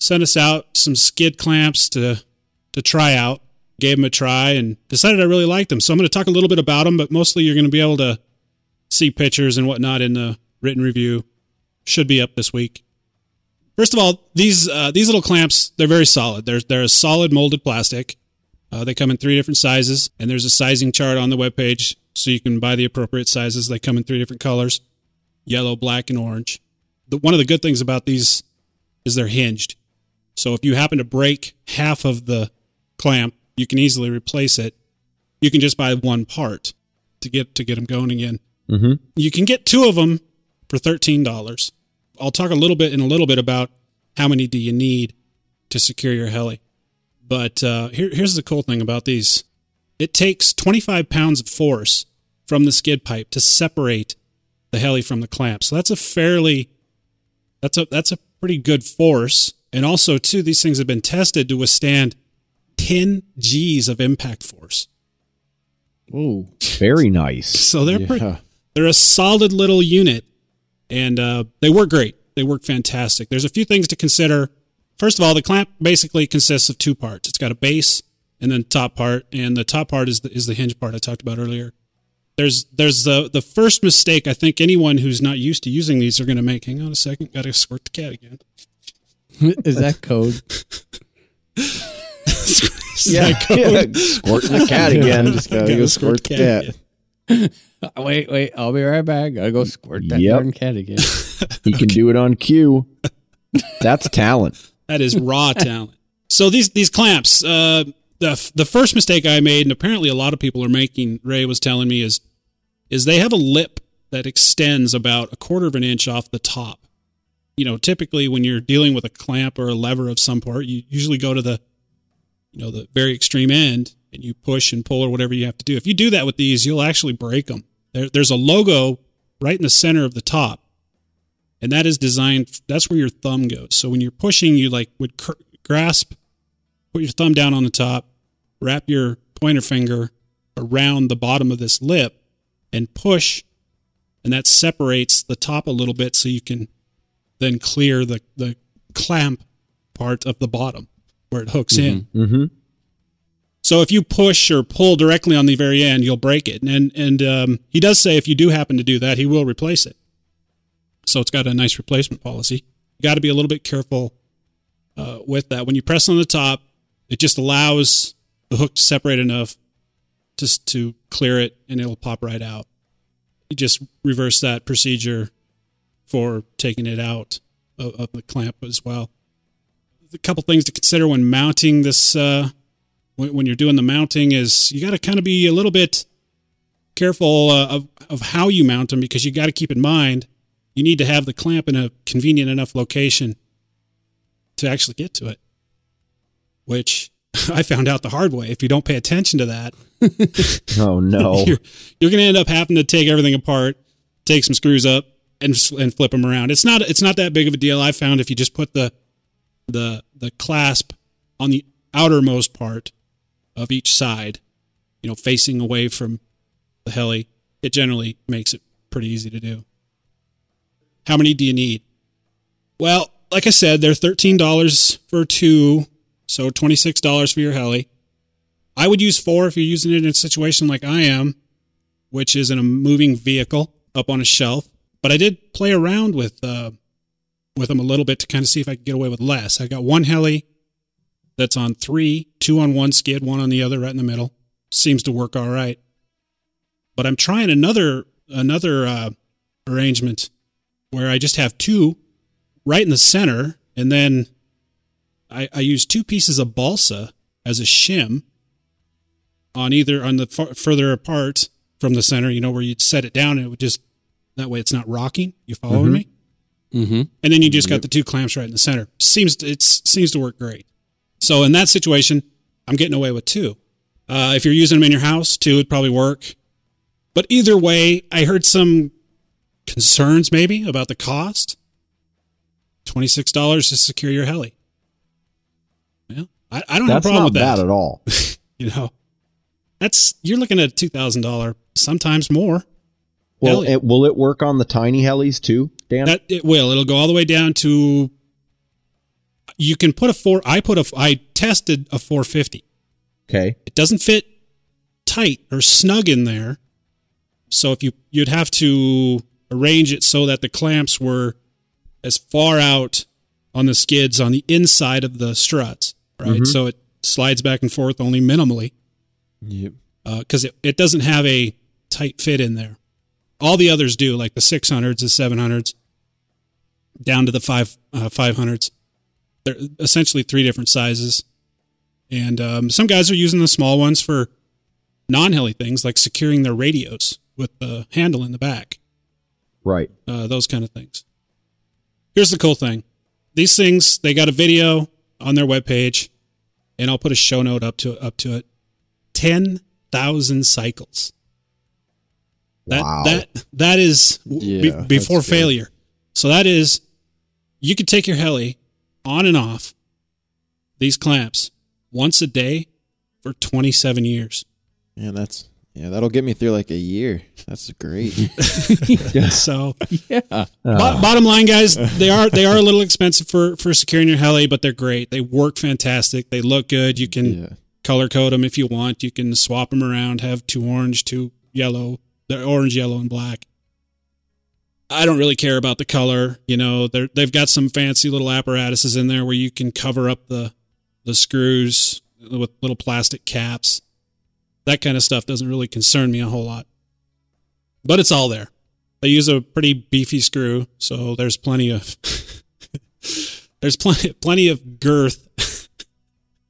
Speaker 1: Sent us out some skid clamps to to try out. Gave them a try and decided I really liked them. So I'm going to talk a little bit about them, but mostly you're going to be able to see pictures and whatnot in the written review. Should be up this week. First of all, these uh, these little clamps they're very solid. They're they're a solid molded plastic. Uh, they come in three different sizes, and there's a sizing chart on the webpage, so you can buy the appropriate sizes. They come in three different colors: yellow, black, and orange. The, one of the good things about these is they're hinged, so if you happen to break half of the clamp, you can easily replace it. You can just buy one part to get to get them going again.
Speaker 2: Mm-hmm.
Speaker 1: You can get two of them for thirteen dollars. I'll talk a little bit in a little bit about how many do you need to secure your heli. But uh, here, here's the cool thing about these: it takes 25 pounds of force from the skid pipe to separate the heli from the clamp. So that's a fairly that's a that's a pretty good force. And also, too, these things have been tested to withstand 10 G's of impact force.
Speaker 5: Ooh.
Speaker 2: Very nice. <laughs>
Speaker 1: So they're
Speaker 3: Yeah.
Speaker 1: pretty, they're a solid little unit, and uh, they work great. They work fantastic. There's a few things to consider. First of all, the clamp basically consists of two parts. It's got a base and then top part, and the top part is the, is the hinge part I talked about earlier. There's there's the the first mistake I think anyone who's not used to using these are going to make. Hang on a second, got to squirt the cat again. <laughs>
Speaker 5: Is that code? <laughs>
Speaker 1: Is
Speaker 2: Yeah,
Speaker 1: that code?
Speaker 2: yeah. Squirting the cat <laughs> again.
Speaker 3: Just gotta
Speaker 1: Gotta
Speaker 3: go
Speaker 1: squirt
Speaker 3: squirt the
Speaker 1: cat
Speaker 3: cat.
Speaker 5: wait, wait. I'll be right back. Gotta go squirt that
Speaker 2: Yep.
Speaker 5: darn cat again.
Speaker 2: He can do it on cue. That's talent.
Speaker 1: That is raw talent. So these these clamps, uh, the the first mistake I made, and apparently a lot of people are making, Ray was telling me, is is they have a lip that extends about a quarter of an inch off the top. You know, typically when you're dealing with a clamp or a lever of some part, you usually go to the, you know, the very extreme end and you push and pull or whatever you have to do. If you do that with these, you'll actually break them. There, there's a logo right in the center of the top and that is designed that's where your thumb goes so when you're pushing you like would cr- grasp put your thumb down on the top wrap your pointer finger around the bottom of this lip and push and that separates the top a little bit so you can then clear the the clamp part of the bottom where it hooks in
Speaker 2: Mm-hmm.
Speaker 1: so if you push or pull directly on the very end, you'll break it. And and um, he does say if you do happen to do that, he will replace it. So it's got a nice replacement policy. You got to be a little bit careful uh, with that. When you press on the top, it just allows the hook to separate enough just to clear it, and it'll pop right out. You just reverse that procedure for taking it out of, of the clamp as well. A couple things to consider when mounting this. Uh, when, when you're doing the mounting is you got to kind of be a little bit careful uh, of, of how you mount them because you got to keep in mind you need to have the clamp in a convenient enough location to actually get to it which <laughs> i found out the hard way if you don't pay attention to that <laughs>
Speaker 2: Oh no. <laughs>
Speaker 1: you're, you're going to end up having to take everything apart take some screws up and and flip them around. It's not it's not that big of a deal. I found if you just put the the the clasp on the outermost part of each side, you know, facing away from the heli, it generally makes it pretty easy to do. How many do you need? Well, like I said, they're thirteen dollars for two, so twenty six dollars for your heli. I would use four if you're using it in a situation like I am, which is in a moving vehicle up on a shelf. But I did play around with uh, with them a little bit to kind of see if I could get away with less. I got one heli that's on three, two on one skid, one on the other, right in the middle. Seems to work all right. But I'm trying another another uh, arrangement where I just have two right in the center, and then I, I use two pieces of balsa as a shim on either on the far, further apart from the center. You know where you'd set it down, and it would just that way it's not rocking. You following me?
Speaker 5: Mm-hmm.
Speaker 1: and then you just got the two clamps right in the center. Seems it seems to work great. So in that situation, I'm getting away with two. Uh, if you're using them in your house, two would probably work. But either way, I heard some concerns maybe about the cost. Twenty six dollars to secure your heli. I, I don't have a problem with that.
Speaker 2: bad at all. <laughs>
Speaker 1: You know, that's you're looking at two thousand dollar, sometimes more.
Speaker 2: Well, it, will it work on the tiny helis too, Dan?
Speaker 1: That it will. It'll go all the way down to. You can put a four. I put a. I tested a 450.
Speaker 2: okay.
Speaker 1: It doesn't fit tight or snug in there. So if you you'd have to arrange it so that the clamps were as far out on the skids on the inside of the struts, right? So it slides back and forth only minimally
Speaker 3: Yep.
Speaker 1: because it, it doesn't have a tight fit in there. All the others do, like the 600s, the 700s, down to the five uh, 500s. They're essentially three different sizes. And um, some guys are using the small ones for non heli things like securing their radios with the handle in the back,
Speaker 2: Right.
Speaker 1: uh, those kind of things. Here's the cool thing these things, they got a video on their webpage, and I'll put a show note up to up to it. 10,000 cycles. That
Speaker 2: Wow.
Speaker 1: that that is be- before
Speaker 3: that's good.
Speaker 1: failure. So that is you could take your heli on and off these clamps once a day for 27 years.
Speaker 3: Yeah, that's yeah. That'll get me through like a year. That's great. <laughs> <laughs> yeah.
Speaker 1: So
Speaker 5: Yeah.
Speaker 1: bo- uh. bottom line guys, they are they are a little expensive for for securing your heli, but they're great. They work fantastic. They look good. You can
Speaker 3: yeah.
Speaker 1: color code them if you want. You can swap them around, have two orange, two yellow. They're orange, yellow, and black. I don't really care about the color. You know, they're, they've got some fancy little apparatuses in there where you can cover up the the screws with little plastic caps. That kind of stuff doesn't really concern me a whole lot. But it's all there. They use a pretty beefy screw, so there's plenty of <laughs> there's plenty plenty of girth <laughs>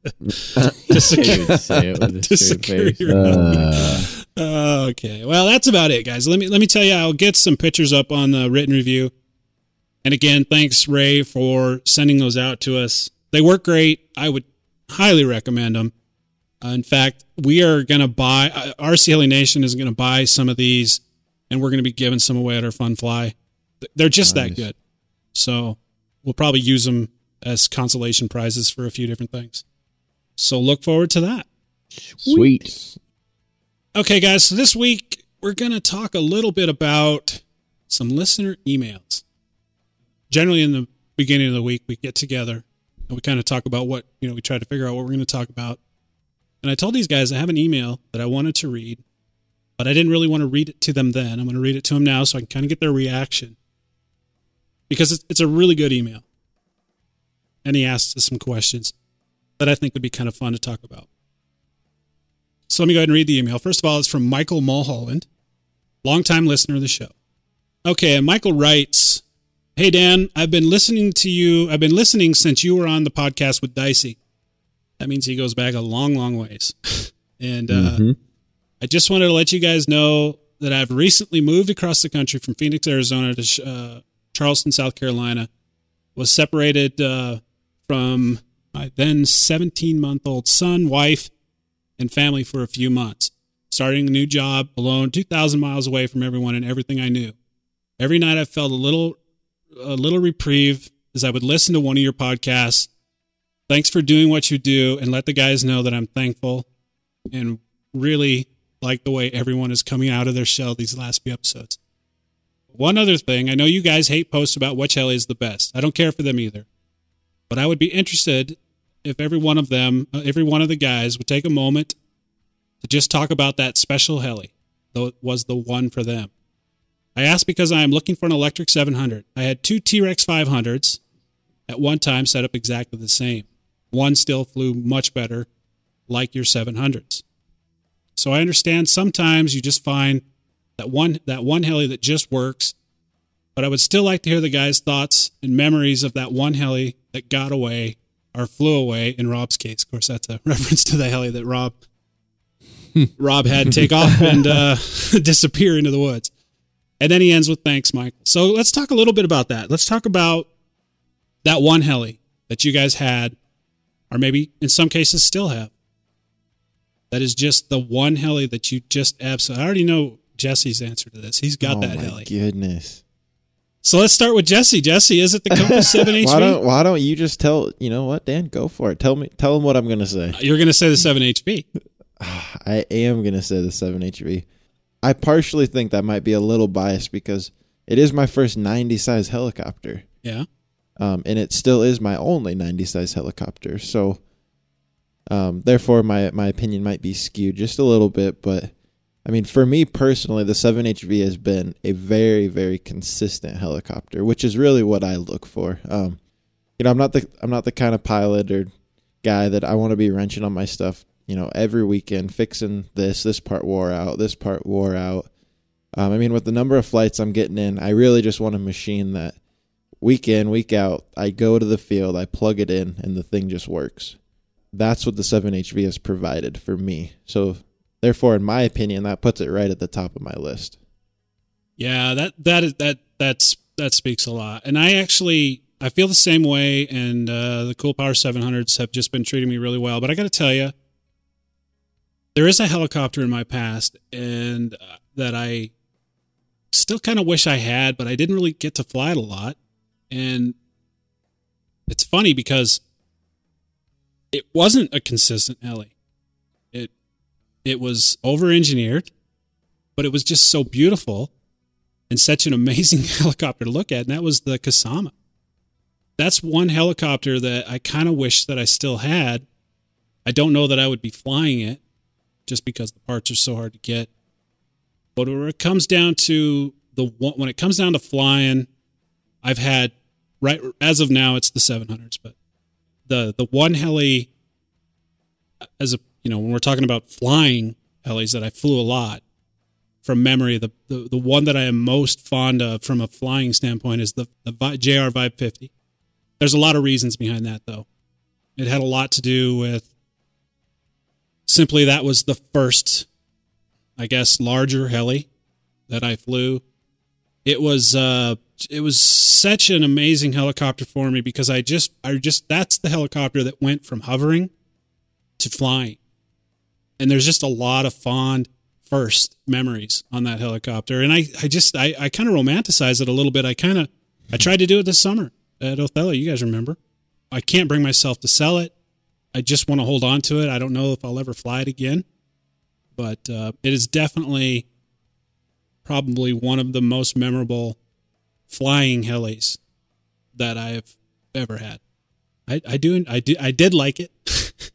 Speaker 1: to <laughs> secure
Speaker 5: Dude, say it with a
Speaker 1: to
Speaker 5: straight
Speaker 1: secure
Speaker 5: face.
Speaker 1: your okay. Well that's about it guys. Let me let me tell you i'll get some pictures up on the written review. And again thanks ray for sending those out to us. They work great. I would highly recommend them uh, in fact we are going to buy uh, rc Heli nation is going to buy some of these and we're going to be giving some away at our fun fly they're just that good so we'll probably use them as consolation prizes for a few different things so look forward to that
Speaker 2: Sweet.
Speaker 1: Okay, guys, so this week we're going to talk a little bit about some listener emails. Generally, in the beginning of the week, we get together and we kind of talk about what, you know, we try to figure out what we're going to talk about. And I told these guys I have an email that I wanted to read, but I didn't really want to read it to them then. I'm going to read it to them now so I can kind of get their reaction because it's, a really good email. And he asked us some questions that I think would be kind of fun to talk about. So let me go ahead and read the email. First of all, it's from Michael Mulholland, longtime listener of the show. Okay, and Michael writes, Hey Dan, I've been listening to you. I've been listening since you were on the podcast with Dicey. That means he goes back a long, long ways. <laughs> and uh,
Speaker 2: Mhm.
Speaker 1: I just wanted to let you guys know that I've recently moved across the country from Phoenix, Arizona to uh, Charleston, South Carolina. Was separated uh, from my then 17 month old son, wife, and family for a few months, starting a new job alone, 2,000 miles away from everyone and everything I knew. Every night I felt a little a little reprieve as I would listen to one of your podcasts. Thanks for doing what you do and let the guys know that I'm thankful and really like the way everyone is coming out of their shell these last few episodes. One other thing, I know you guys hate posts about which heli is the best. I don't care for them either. But I would be interested if every one of them, uh, every one of the guys would take a moment to just talk about that special heli, though it was the one for them. I asked because I am looking for an electric 700. I had two T Rex 500s at one time set up exactly the same. One still flew much better, like your 700s. So I understand sometimes you just find that one that one heli that just works. But I would still like to hear the guys' thoughts and memories of that one heli that got away or flew away in Rob's case. Of course, that's a <laughs> reference to the heli that Rob <laughs> Rob had take off and uh, <laughs> disappear into the woods. And then he ends with thanks, Michael. So let's talk a little bit about that. Let's talk about that one heli that you guys had, or maybe in some cases still have. That is just the one heli that you just absolutely. I already know Jesse's answer to this. He's got
Speaker 3: oh
Speaker 1: that
Speaker 3: my
Speaker 1: heli.
Speaker 3: Goodness.
Speaker 1: So let's start with Jesse. Jesse, is it the <laughs> Compass 7 HV?
Speaker 3: Why don't Why don't you just tell? You know what, Dan? Go for it. Tell me. Tell them what I'm gonna say.
Speaker 1: Uh, you're going to say the 7 HV. <sighs>
Speaker 3: I am gonna say the seven HV. I partially think that might be a little biased because it is my first 90 size helicopter,
Speaker 1: Yeah.
Speaker 3: Um, and it still is my only 90 size helicopter. So, um, therefore, my my opinion might be skewed just a little bit. But I mean, for me personally, the 7 HV has been a very very consistent helicopter, which is really what I look for. Um, you know, I'm not the I'm not the kind of pilot or guy that I want to be wrenching on my stuff you know, every weekend fixing this, this part wore out, this part wore out. Um, I mean, with the number of flights I'm getting in, I really just want a machine that week in, week out, I go to the field, I plug it in, and the thing just works. That's what the 7HV has provided for me. So, therefore, in my opinion, that puts it right at the top of my list.
Speaker 1: Yeah, that that is that that's that speaks a lot. And I actually I feel the same way and uh the Cool Power 700s have just been treating me really well, but I got to tell you there is a helicopter in my past and uh, that I still kind of wish I had, but I didn't really get to fly it a lot. And it's funny because it wasn't a consistent heli. It it was over engineered, but it was just so beautiful and such an amazing <laughs> helicopter to look at, and that was the Kasama. That's one helicopter that I kind of wish that I still had. I don't know that I would be flying it just because the parts are so hard to get. But when it comes down to the when it comes down to flying, I've had right as of now it's the 700s, but the the one heli as a you know when we're talking about flying helis that I flew a lot from memory, the, the, the one that I am most fond of from a flying standpoint is the, the JR Vibe 50. There's a lot of reasons behind that, though. It had a lot to do with simply that was the first, I guess, larger heli that I flew. It was uh, it was such an amazing helicopter for me because I just I just that's the helicopter that went from hovering to flying, and there's just a lot of fond first memories on that helicopter. And I, I just, I, I kind of romanticize it a little bit. I kind of, I tried to do it this summer at Othello. You guys remember? I can't bring myself to sell it. I just want to hold on to it. I don't know if I'll ever fly it again, but uh, it is definitely probably one of the most memorable flying helis that I've ever had. I, I do, I do, I did like it.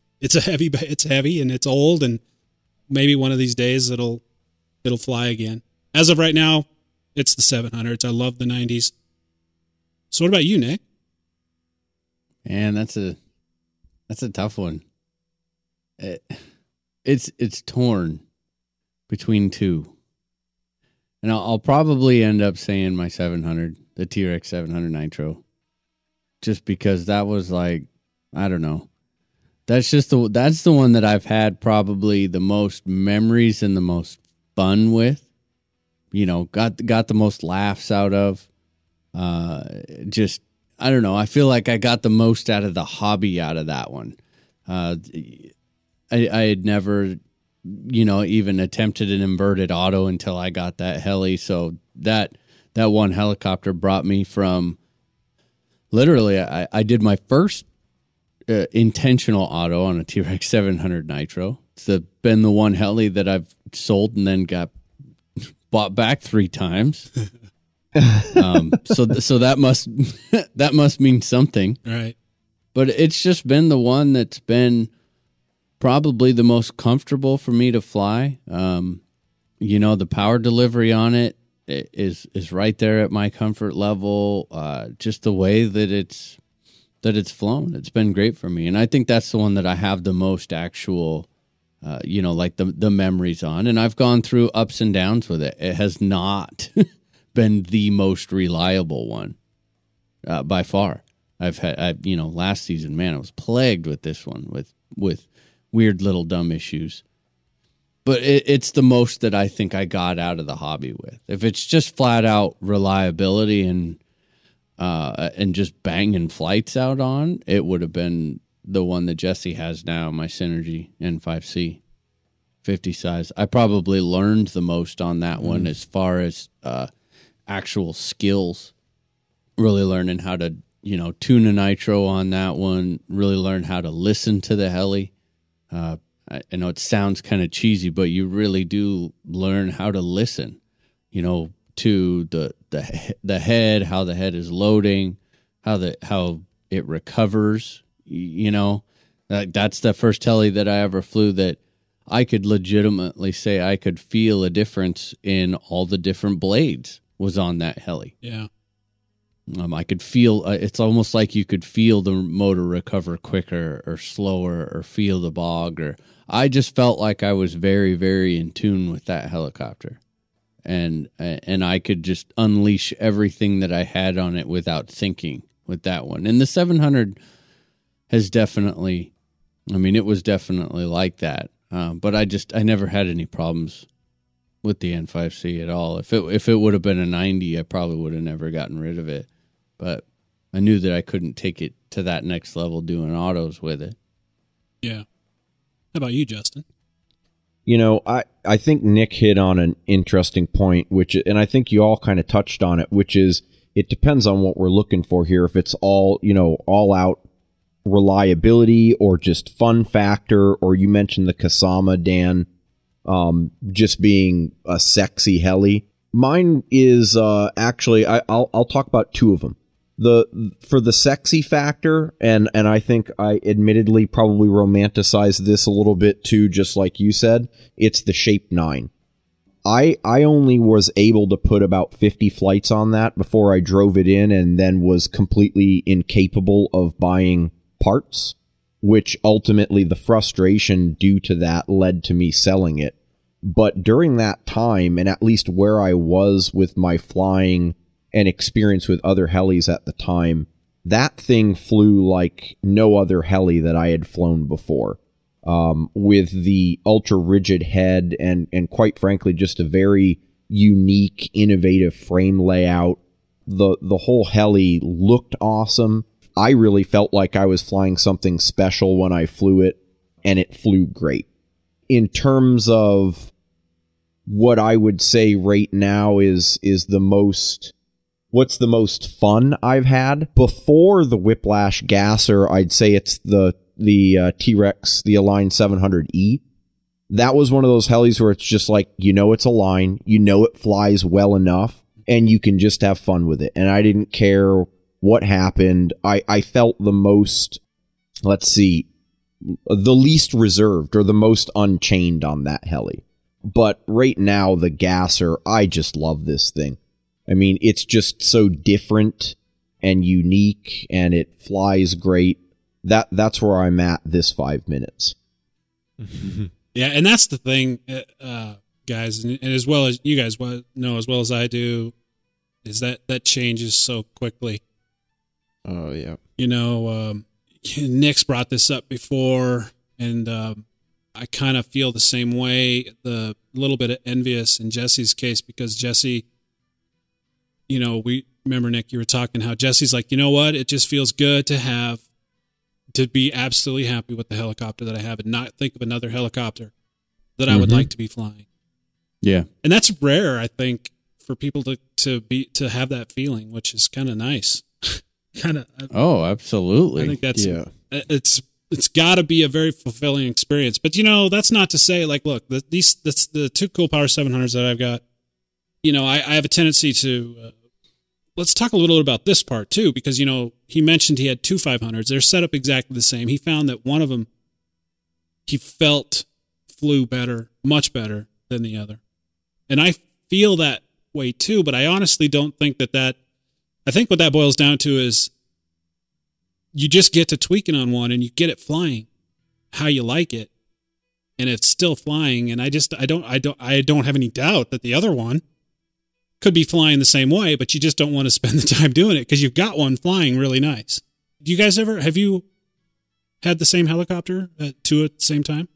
Speaker 1: <laughs> it's a heavy, it's heavy and it's old and maybe one of these days it'll it'll fly again. As of right now, it's the 700s. I love the 90s. So what about you, Nick?
Speaker 5: Man, that's a that's a tough one. It, it's it's torn between two, and I'll, I'll probably end up saying my 700, the T-Rex 700 Nitro, just because that was like I don't know. That's just the that's the one that I've had probably the most memories and the most fun with. You know, got got the most laughs out of. Uh, just I don't know. I feel like I got the most out of the hobby out of that one. Uh, I I had never, you know, even attempted an inverted auto until I got that heli. So that that one helicopter brought me from literally I, I did my first uh, intentional auto on a T-Rex 700 Nitro. It's the, been the one heli that I've sold and then got bought back three times. <laughs> um, so so that must <laughs> that must mean something.
Speaker 1: Right.
Speaker 5: But it's just been the one that's been probably the most comfortable for me to fly. Um, you know, the power delivery on it is is right there at my comfort level. Uh, just the way that it's that it's flown, it's been great for me, and I think that's the one that I have the most actual. Uh, you know, like the the memories on, and I've gone through ups and downs with it. It has not <laughs> been the most reliable one uh, by far. I've had, I, you know, last season, man, I was plagued with this one with with weird little dumb issues. But it, it's the most that I think I got out of the hobby with. If it's just flat out reliability and uh, and just banging flights out on, it would have been the one that Jesse has now, my Synergy N5C 50 size. I probably learned the most on that one as far as uh, actual skills. Really learning how to, you know, tune a nitro on that one, really learn how to listen to the heli. Uh, I, know it sounds kind of cheesy, but you really do learn how to listen, you know, to the the the head, how the head is loading, how the how it recovers. You know, that, that's the first heli that I ever flew that I could legitimately say I could feel a difference in all the different blades was on that heli.
Speaker 1: Yeah.
Speaker 5: Um, I could feel uh, it's almost like you could feel the motor recover quicker or slower or feel the bog or I just felt like I was very very in tune with that helicopter. And and I could just unleash everything that I had on it without thinking with that one. And the 700 has definitely I mean it was definitely like that. Um, but I just I never had any problems with the N5C at all. If it if it would have been a 90, I probably would have never gotten rid of it. But I knew that I couldn't take it to that next level doing autos with it.
Speaker 1: Yeah. How about you, Justin?
Speaker 2: You know, I, I think Nick hit on an interesting point, which, and I think you all kind of touched on it, which is it depends on what we're looking for here. If it's all, you know, all out reliability or just fun factor, or you mentioned the Kasama, Dan, um, just being a sexy heli. Mine is uh, actually, I, I'll, I'll talk about two of them. The for the sexy factor and and I think I admittedly probably romanticized this a little bit too just like you said it's the shape 9 I I only was able to put about 50 flights on that before I drove it in and then was completely incapable of buying parts which ultimately the frustration due to that led to me selling it but during that time and at least where I was with my flying and experience with other helis at the time, that thing flew like no other heli that I had flown before. Um, with the ultra rigid head and and quite frankly, just a very unique, innovative frame layout. The the whole heli looked awesome. I really felt like I was flying something special when I flew it, and it flew great. In terms of what I would say right now is is the most what's the most fun I've had before the Whiplash Gasser. I'd say it's the the uh, T Rex, the Align 700E. That was one of those helis where it's just like you know it's a line, you know it flies well enough, and you can just have fun with it. And I didn't care what happened. I I felt the most, let's see, the least reserved or the most unchained on that heli. But right now, the Gasser, I just love this thing. I mean, it's just so different and unique and it flies great. That that's where I'm at this 5 minutes. <laughs>
Speaker 1: Yeah, and that's the thing, uh, uh, guys, and, and as well as you guys know as well as I do, is that that changes so quickly.
Speaker 3: Oh yeah.
Speaker 1: You know, um, Nick's brought this up before, and um, I kind of feel the same way. The little bit of envious in Jesse's case because Jesse, you know, we remember Nick, you were talking how Jesse's like, you know what, it just feels good to have to be absolutely happy with the helicopter that I have and not think of another helicopter that I would
Speaker 2: Mhm.
Speaker 1: like to be flying.
Speaker 5: Yeah.
Speaker 1: And that's rare, I think, for people to to be to have that feeling, which is kind of nice. Kind of.
Speaker 5: Oh, absolutely.
Speaker 1: I think that's
Speaker 3: Yeah.
Speaker 1: it's it's got to be a very fulfilling experience. But you know, that's not to say like, look, the, these that's the two cool power 700s that I've got. You know, I, I have a tendency to. Uh, let's talk a little bit about this part too, because you know he mentioned he had two 500s. They're set up exactly the same. He found that one of them he felt flew better, much better than the other, and I feel that way too. But I honestly don't think that that. I think what that boils down to is you just get to tweaking on one and you get it flying how you like it and it's still flying. And i just i don't i don't i don't have any doubt that the other one could be flying the same way but you just don't want to spend the time doing it because you've got one flying really nice. Do you guys ever have you had the same helicopter at two at the same time?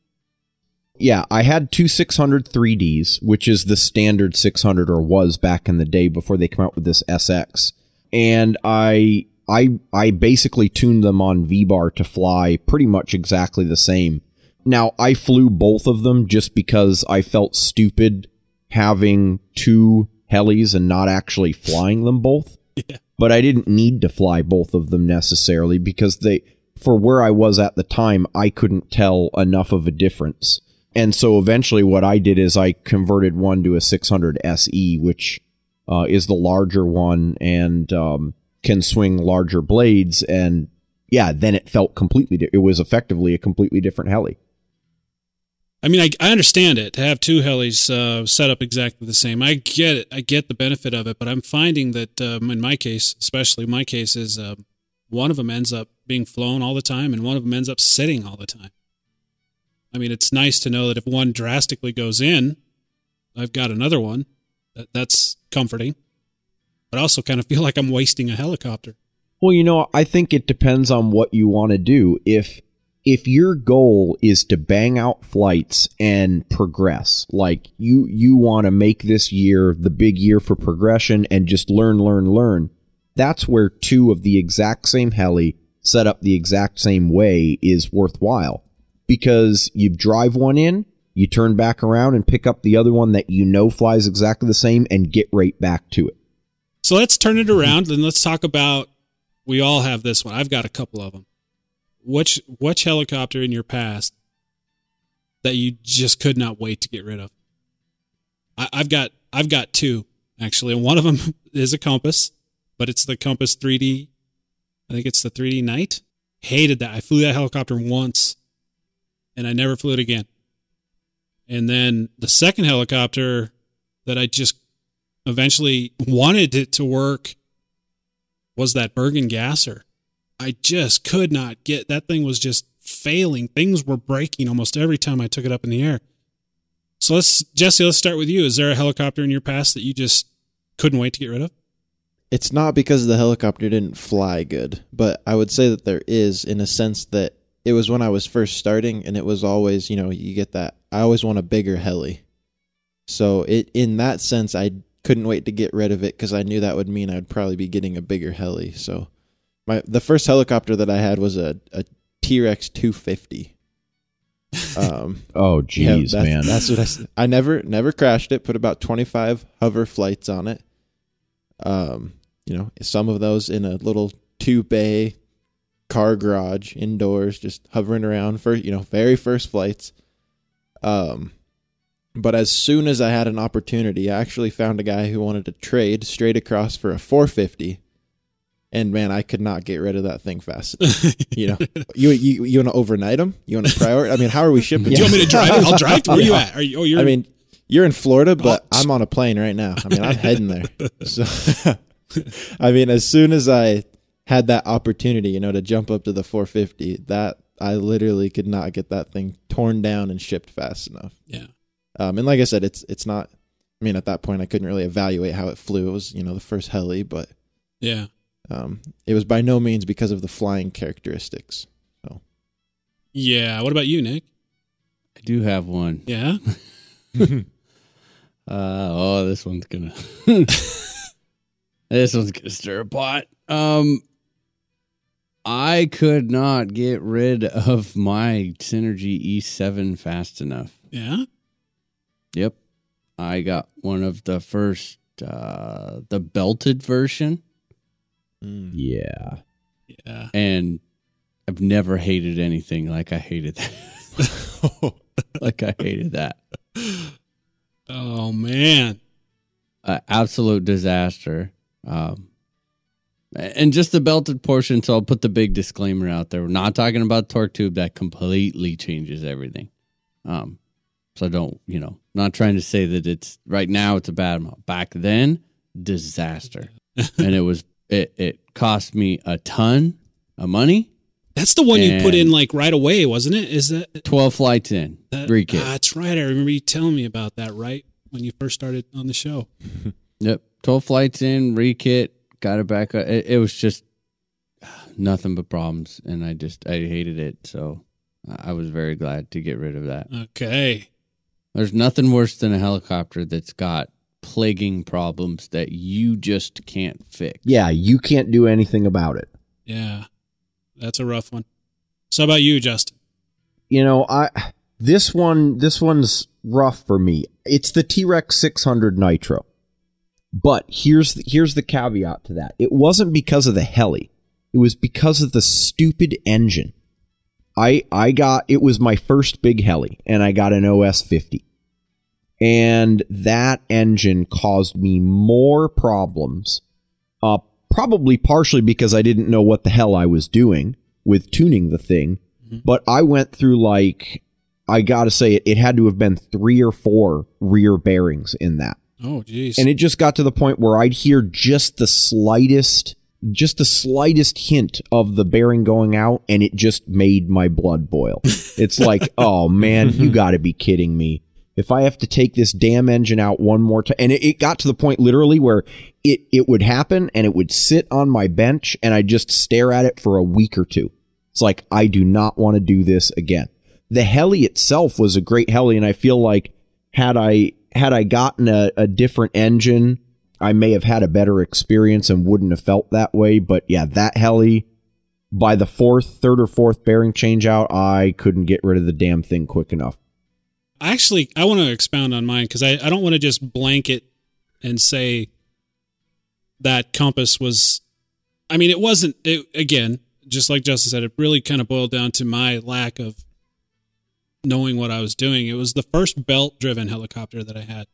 Speaker 2: Yeah, I had two 600 3Ds, which is the standard 600 or was back in the day before they come out with this SX. And I I I basically tuned them on V-bar to fly pretty much exactly the same. Now, I flew both of them just because I felt stupid having two helis and not actually flying them both. <laughs>
Speaker 1: Yeah.
Speaker 2: But I didn't need to fly both of them necessarily because they for where I was at the time, I couldn't tell enough of a difference. And so eventually what I did is I converted one to a 600 SE, which uh, is the larger one and um, can swing larger blades. And yeah, then it felt completely, di- it was effectively a completely different heli.
Speaker 1: I mean, I, I understand it to have two helis uh, set up exactly the same. I get it. I get the benefit of it, but I'm finding that um, in my case, especially my case, is uh, one of them ends up being flown all the time, and one of them ends up sitting all the time. I mean, it's nice to know that if one drastically goes in, I've got another one. That, that's comforting. But I also kind of feel like I'm wasting a helicopter.
Speaker 2: Well, you know, I think it depends on what you want to do. If if your goal is to bang out flights and progress, like you you want to make this year the big year for progression and just learn, learn, learn, that's where two of the exact same heli set up the exact same way is worthwhile. Because you drive one in, you turn back around and pick up the other one that you know flies exactly the same and get right back to it.
Speaker 1: So let's turn it around and let's talk about. We all have this one. I've got a couple of them. Which which helicopter in your past that you just could not wait to get rid of? I, I've got I've got two actually, and one of them <laughs> is a Compass, but it's the Compass 3D. I think it's the 3D Night. Hated that. I flew that helicopter once, and I never flew it again. And then the second helicopter that I just eventually wanted it to work was that Bergen Gasser. I just could not get that thing was just failing. Things were breaking almost every time I took it up in the air. So let's Jesse, let's start with you. Is there a helicopter in your past that you just couldn't wait to get rid of?
Speaker 3: It's not because the helicopter didn't fly good, but I would say that there is in a sense that it was when I was first starting and it was always, you know, you get that I always want a bigger heli. So it in that sense I couldn't wait to get rid of it cuz I knew that would mean I'd probably be getting a bigger heli. So my the first helicopter that I had was a a T-Rex 250. <laughs> Um
Speaker 2: Oh,
Speaker 3: yeah,
Speaker 2: jeez,
Speaker 3: that's,
Speaker 2: man.
Speaker 3: That's what I, I never never crashed it. Put about twenty five hover flights on it. Um, you know, some of those in a little two bay car garage indoors, just hovering around for you know very first flights. Um, but as soon as I had an opportunity, I actually found a guy who wanted to trade straight across for a four fifty. And man, I could not get rid of that thing fast. <laughs> you know, you you you want to overnight them? You want to prioritize? I mean, how are we shipping? <laughs>
Speaker 1: Do you want me to drive it? I'll drive. to Where you at? Are you? Oh, you're.
Speaker 3: I mean, you're in Florida, but
Speaker 1: Oh.
Speaker 3: I'm on a plane right now. I mean, I'm heading there. So, <laughs> I mean, as soon as I had that opportunity, you know, to jump up to the 450, that I literally could not get that thing torn down and shipped fast enough.
Speaker 1: yeah.
Speaker 3: Um, and like I said, it's it's not. I mean, at that point, I couldn't really evaluate how it flew. It was, you know, the first heli, but
Speaker 1: Yeah.
Speaker 3: um, it was by no means because of the flying characteristics. So.
Speaker 1: Yeah. What about you, Nick?
Speaker 5: I do have one.
Speaker 1: Yeah. <laughs> <laughs>
Speaker 5: Uh, oh, this one's gonna. <laughs> this one's gonna stir a pot. Um, I could not get rid of my Synergy E7 fast enough.
Speaker 1: Yeah.
Speaker 5: Yep, I got one of the first uh, the belted version,
Speaker 3: Mm.
Speaker 2: Yeah.
Speaker 1: Yeah.
Speaker 5: and I've never hated anything like I hated that. <laughs> like I hated that.
Speaker 1: Oh man.
Speaker 5: uh, absolute disaster. Um, and just the belted portion. So I'll put the big disclaimer out there. We're not talking about torque tube that completely changes everything. Um, so don't you know? Not trying to say that it's right now it's a bad amount. Back then, disaster, <laughs> and it was it it cost me a ton of money.
Speaker 1: That's the one you put in like right away, wasn't it? Is that,
Speaker 5: Twelve flights in,
Speaker 1: that
Speaker 5: three kit.
Speaker 1: Ah, that's right. I remember you telling me about that right when you first started on the show. <laughs>
Speaker 5: Yep. 12 flights in, rekit, got it back. up. It, it was just <sighs> nothing but problems. And I just, I hated it. So I was very glad to get rid of that.
Speaker 1: Okay.
Speaker 5: There's nothing worse than a helicopter that's got plaguing problems that you just can't fix.
Speaker 2: Yeah, you can't do anything about it.
Speaker 1: Yeah. That's a rough one. So how about you, Justin?
Speaker 2: You know, I this one this one's rough for me. It's the T-Rex 600 Nitro. But here's the, here's the caveat to that. It wasn't because of the heli. It was because of the stupid engine. I I got it was my first big heli and I got an OS 50. And that engine caused me more problems. Uh probably partially because I didn't know what the hell I was doing with tuning the thing. But I went through like I got to say it, it had to have been 3 or 4 rear bearings in that.
Speaker 1: Oh, geez.
Speaker 2: And it just got to the point where I'd hear just the slightest, just the slightest hint of the bearing going out, and it just made my blood boil. <laughs> It's like, oh man, you got to be kidding me. If I have to take this damn engine out one more time, and it, it got to the point literally where it it would happen, and it would sit on my bench, and I'd just stare at it for a week or two. It's like I do not want to do this again. The heli itself was a great heli, and I feel like had I had I gotten a, a different engine, I may have had a better experience and wouldn't have felt that way. But yeah, that heli by the fourth, third or fourth bearing change out, I couldn't get rid of the damn thing quick enough.
Speaker 1: I actually, I want to expound on mine because I, I don't want to just blanket and say that Compass was. I mean, it wasn't. It, again, just like Justin said, it really kind of boiled down to my lack of knowing what I was doing. It was the first belt driven helicopter that I had.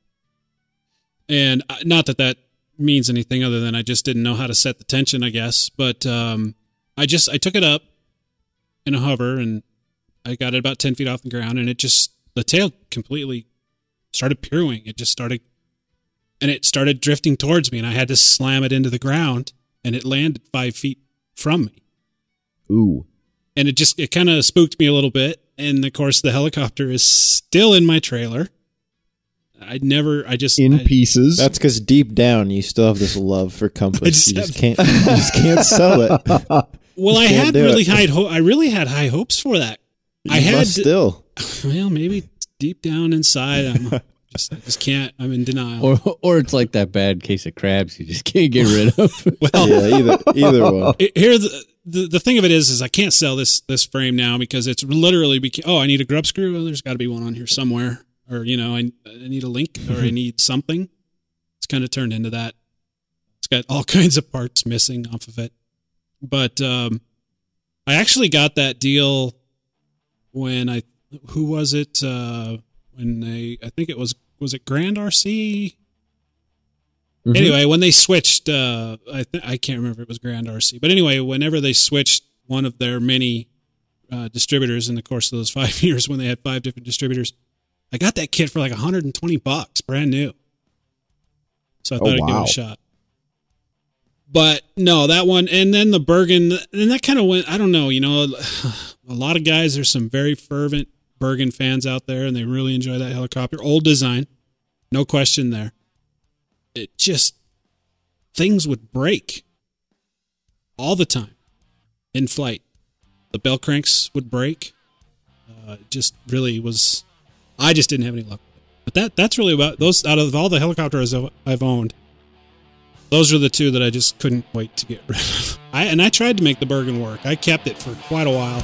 Speaker 1: And uh, not that that means anything other than I just didn't know how to set the tension, I guess. But um, I just I took it up in a hover and I got it about 10 feet off the ground and it just, the tail completely started pirouing. It just started, and it started drifting towards me and I had to slam it into the ground and it landed five feet from me.
Speaker 2: Ooh.
Speaker 1: And it just, it kind of spooked me a little bit. And of course, the helicopter is still in my trailer. I'd never, I just,
Speaker 2: In
Speaker 1: I-
Speaker 2: pieces.
Speaker 3: That's because deep down you still have this love for <laughs> Compass.
Speaker 1: Just
Speaker 3: you just can't. You <laughs> just can't sell it. <laughs>
Speaker 1: well, I had really
Speaker 3: it.
Speaker 1: high, ho- I really had high hopes for that. I had
Speaker 3: must still.
Speaker 1: Well, maybe deep down inside, I'm just, I just can't, I'm in denial.
Speaker 5: Or, or it's like that bad case of crabs you just can't get rid of.
Speaker 1: well,
Speaker 3: Yeah, either either one.
Speaker 1: it- here the, the thing of it is is I can't sell this this frame now because it's literally beca- oh I need a grub screw? There's got to be one on here somewhere. Or you know I, I need a link or I <laughs> need something. It's kind of turned into that. It's got all <laughs> kinds of parts missing off of it. But um I actually got that deal when I who was it uh when they I think it was was it Grand RC
Speaker 2: Mhm.
Speaker 1: Anyway, when they switched, uh, I th- I can't remember if it was Grand RC, but anyway, whenever they switched one of their many uh, distributors in the course of those <laughs> five years, when they had five different distributors, I got that kit for like 120 bucks, brand new. So I
Speaker 2: Oh,
Speaker 1: thought I'd give it a shot. But no, that one, and then the Bergen, and that kind of went. I don't know, you know, <sighs> a lot of guys. There's some very fervent Bergen fans out there, and they really enjoy that helicopter. Old design, no question there it just things would break all the time in flight. The bell cranks would break. Uh, just really was. I just didn't have any luck. But that that's really about those out of all the helicopters I've, I've owned. Those are the two that I just couldn't wait to get <laughs> rid of. I and I tried to make the Bergen work. I kept it for quite a while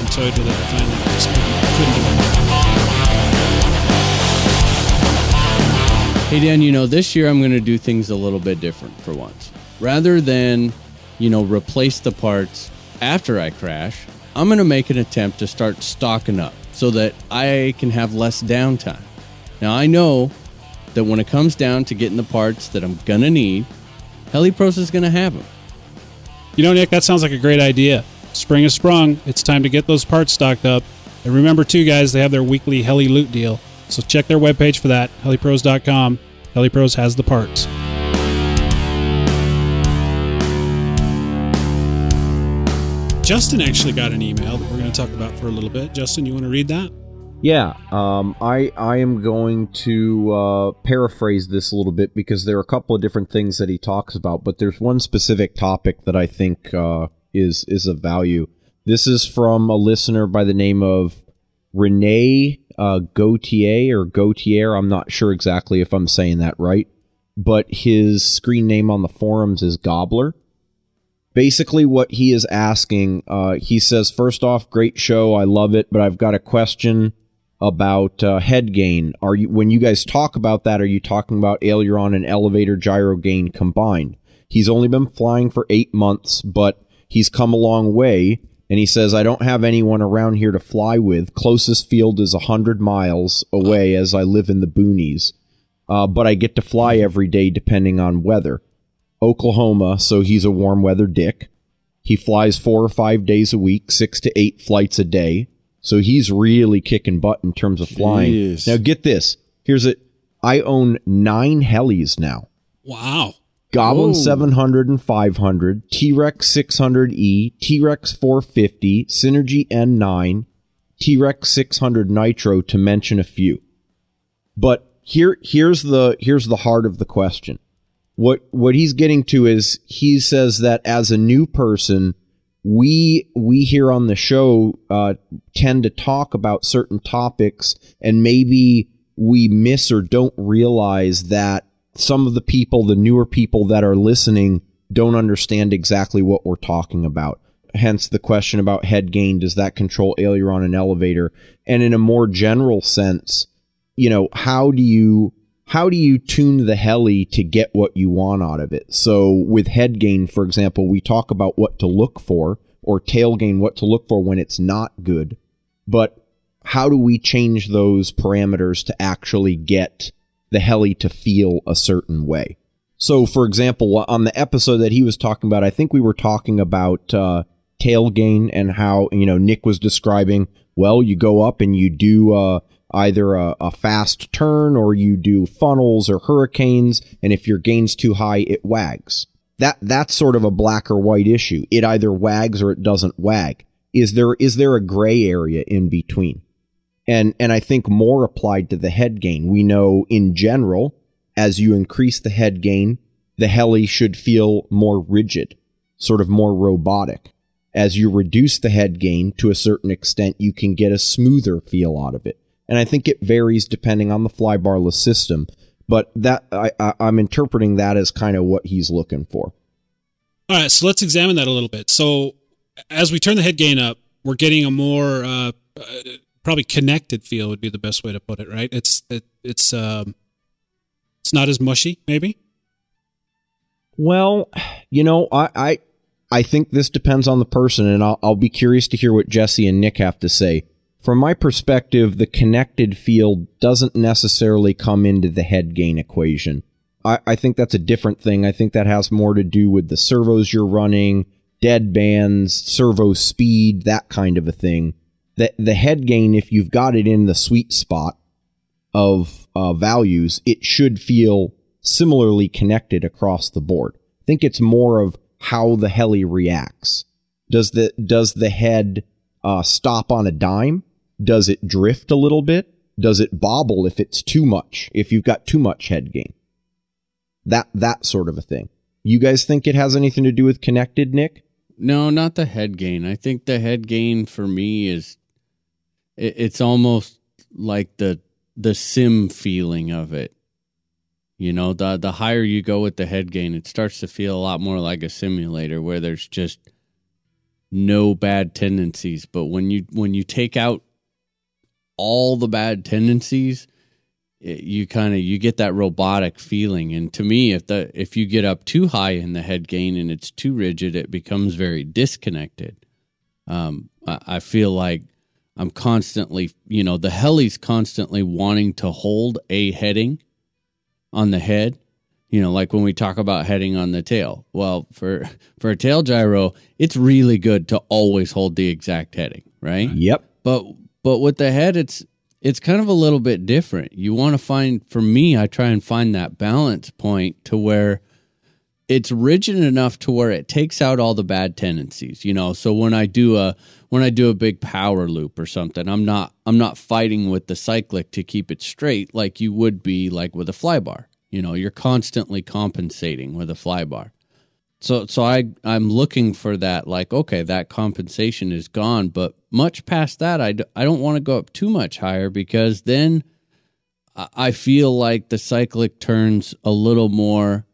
Speaker 1: until I finally. Just couldn't, couldn't
Speaker 5: Hey Dan, you know, this year I'm going to do things a little bit different for once. Rather than, you know, replace the parts after I crash, I'm going to make an attempt to start stocking up so that I can have less downtime. Now, I know that when it comes down to getting the parts that I'm going to need, HeliPros is going to have them.
Speaker 1: You know, Nick, that sounds like a great idea. Spring is sprung. It's time to get those parts stocked up. And remember, too, guys, they have their weekly Heli Loot deal. So check their webpage for that, helipros.com. HeliPros has the parts. Justin actually got an email that we're going to talk about for a little bit. Justin, you want to read that?
Speaker 2: Yeah, um, I I am going to uh, paraphrase this a little bit because there are a couple of different things that he talks about, but there's one specific topic that I think uh, is is of value. This is from a listener by the name of Renee uh, Gautier or Gautier. I'm not sure exactly if I'm saying that right, but his screen name on the forums is Gobbler. Basically what he is asking uh, he says first off great show. I love it but i've got a question about uh, head gain. Are you when you guys talk about that are you talking about aileron and elevator gyro gain combined? He's only been flying for eight months but he's come a long way and he says i don't have anyone around here to fly with closest field is 100 miles away as i live in the boonies uh, but i get to fly every day depending on weather Oklahoma, so he's a warm weather dick. He flies four or five days a week, six to eight flights a day. So he's really kicking butt in terms of flying.
Speaker 3: Jeez.
Speaker 2: Now get this. Here's it. I own nine helis now.
Speaker 1: Wow.
Speaker 2: Goblin
Speaker 5: Whoa.
Speaker 2: 700 and 500, T-Rex 600E, T-Rex 450, Synergy N9, T-Rex 600 Nitro to mention a few. But here here's the here's the heart of the question. What what he's getting to is he says that as a new person, we we here on the show uh, tend to talk about certain topics, and maybe we miss or don't realize that some of the people, the newer people that are listening, don't understand exactly what we're talking about. Hence the question about head gain: Does that control aileron and elevator? And in a more general sense, you know, how do you how do you tune the heli to get what you want out of it? So with head gain, for example, we talk about what to look for, or tail gain, what to look for when it's not good. But how do we change those parameters to actually get the heli to feel a certain way? So, for example, on the episode that he was talking about, I think we were talking about uh, tail gain and how you know Nick was describing. Well, you go up and you do uh, either a, a fast turn or you do funnels or hurricanes, and if your gain's too high, it wags. That that's sort of a black or white issue. It either wags or it doesn't wag. Is there is there a gray area in between? And and I think more applied to the head gain. We know in general, as you increase the head gain, the heli should feel more rigid, sort of more robotic. As you reduce the head gain to a certain extent, you can get a smoother feel out of it. And I think it varies depending on the flybarless system. But that I, I, I'm interpreting that as kind of what he's looking for.
Speaker 1: All right, so let's examine that a little bit. So, as we turn the head gain up, we're getting a more uh, uh, probably connected feel would be the best way to put it. Right? It's it, it's um, it's not as mushy, maybe.
Speaker 2: Well, you know, I, I I think this depends on the person, and I'll, I'll be curious to hear what Jesse and Nick have to say. From my perspective, the connected field doesn't necessarily come into the head gain equation. I, I think that's a different thing. I think that has more to do with the servos you're running, dead bands, servo speed, that kind of a thing. The, the head gain, if you've got it in the sweet spot of uh, values, it should feel similarly connected across the board. I think it's more of how the heli reacts. Does the does the head uh, stop on a dime? Does it drift a little bit? Does it bobble if it's too much? If you've got too much head gain, that that sort of a thing. You guys think it has anything to do with connected, Nick?
Speaker 5: No, not the head gain. I think the head gain for me is it, it's almost like the the sim feeling of it. You know, the the higher you go with the head gain, it starts to feel a lot more like a simulator where there's just no bad tendencies. But when you when you take out all the bad tendencies, it- you kind of you get that robotic feeling and to me if the if you get up too high in the head gain and it's too rigid it becomes very disconnected um i, I feel like i'm constantly you know the heli's constantly wanting to hold a heading on the head you know like when we talk about heading on the tail. Well for for a tail gyro it's really good to always hold the exact heading right?
Speaker 2: Yep.
Speaker 5: but but with the head it's it's kind of a little bit different. You want to find for me i try and find that balance point to where it's rigid enough to where it takes out all the bad tendencies you know? So when i do a when i do a big power loop or something i'm not i'm not fighting with the cyclic to keep it straight like you would be like with a fly bar. You know you're constantly compensating with a fly bar. So so I I'm looking for that like okay that compensation is gone but much past that I, d- I don't want to go up too much higher because then I- I feel like the cyclic turns a little more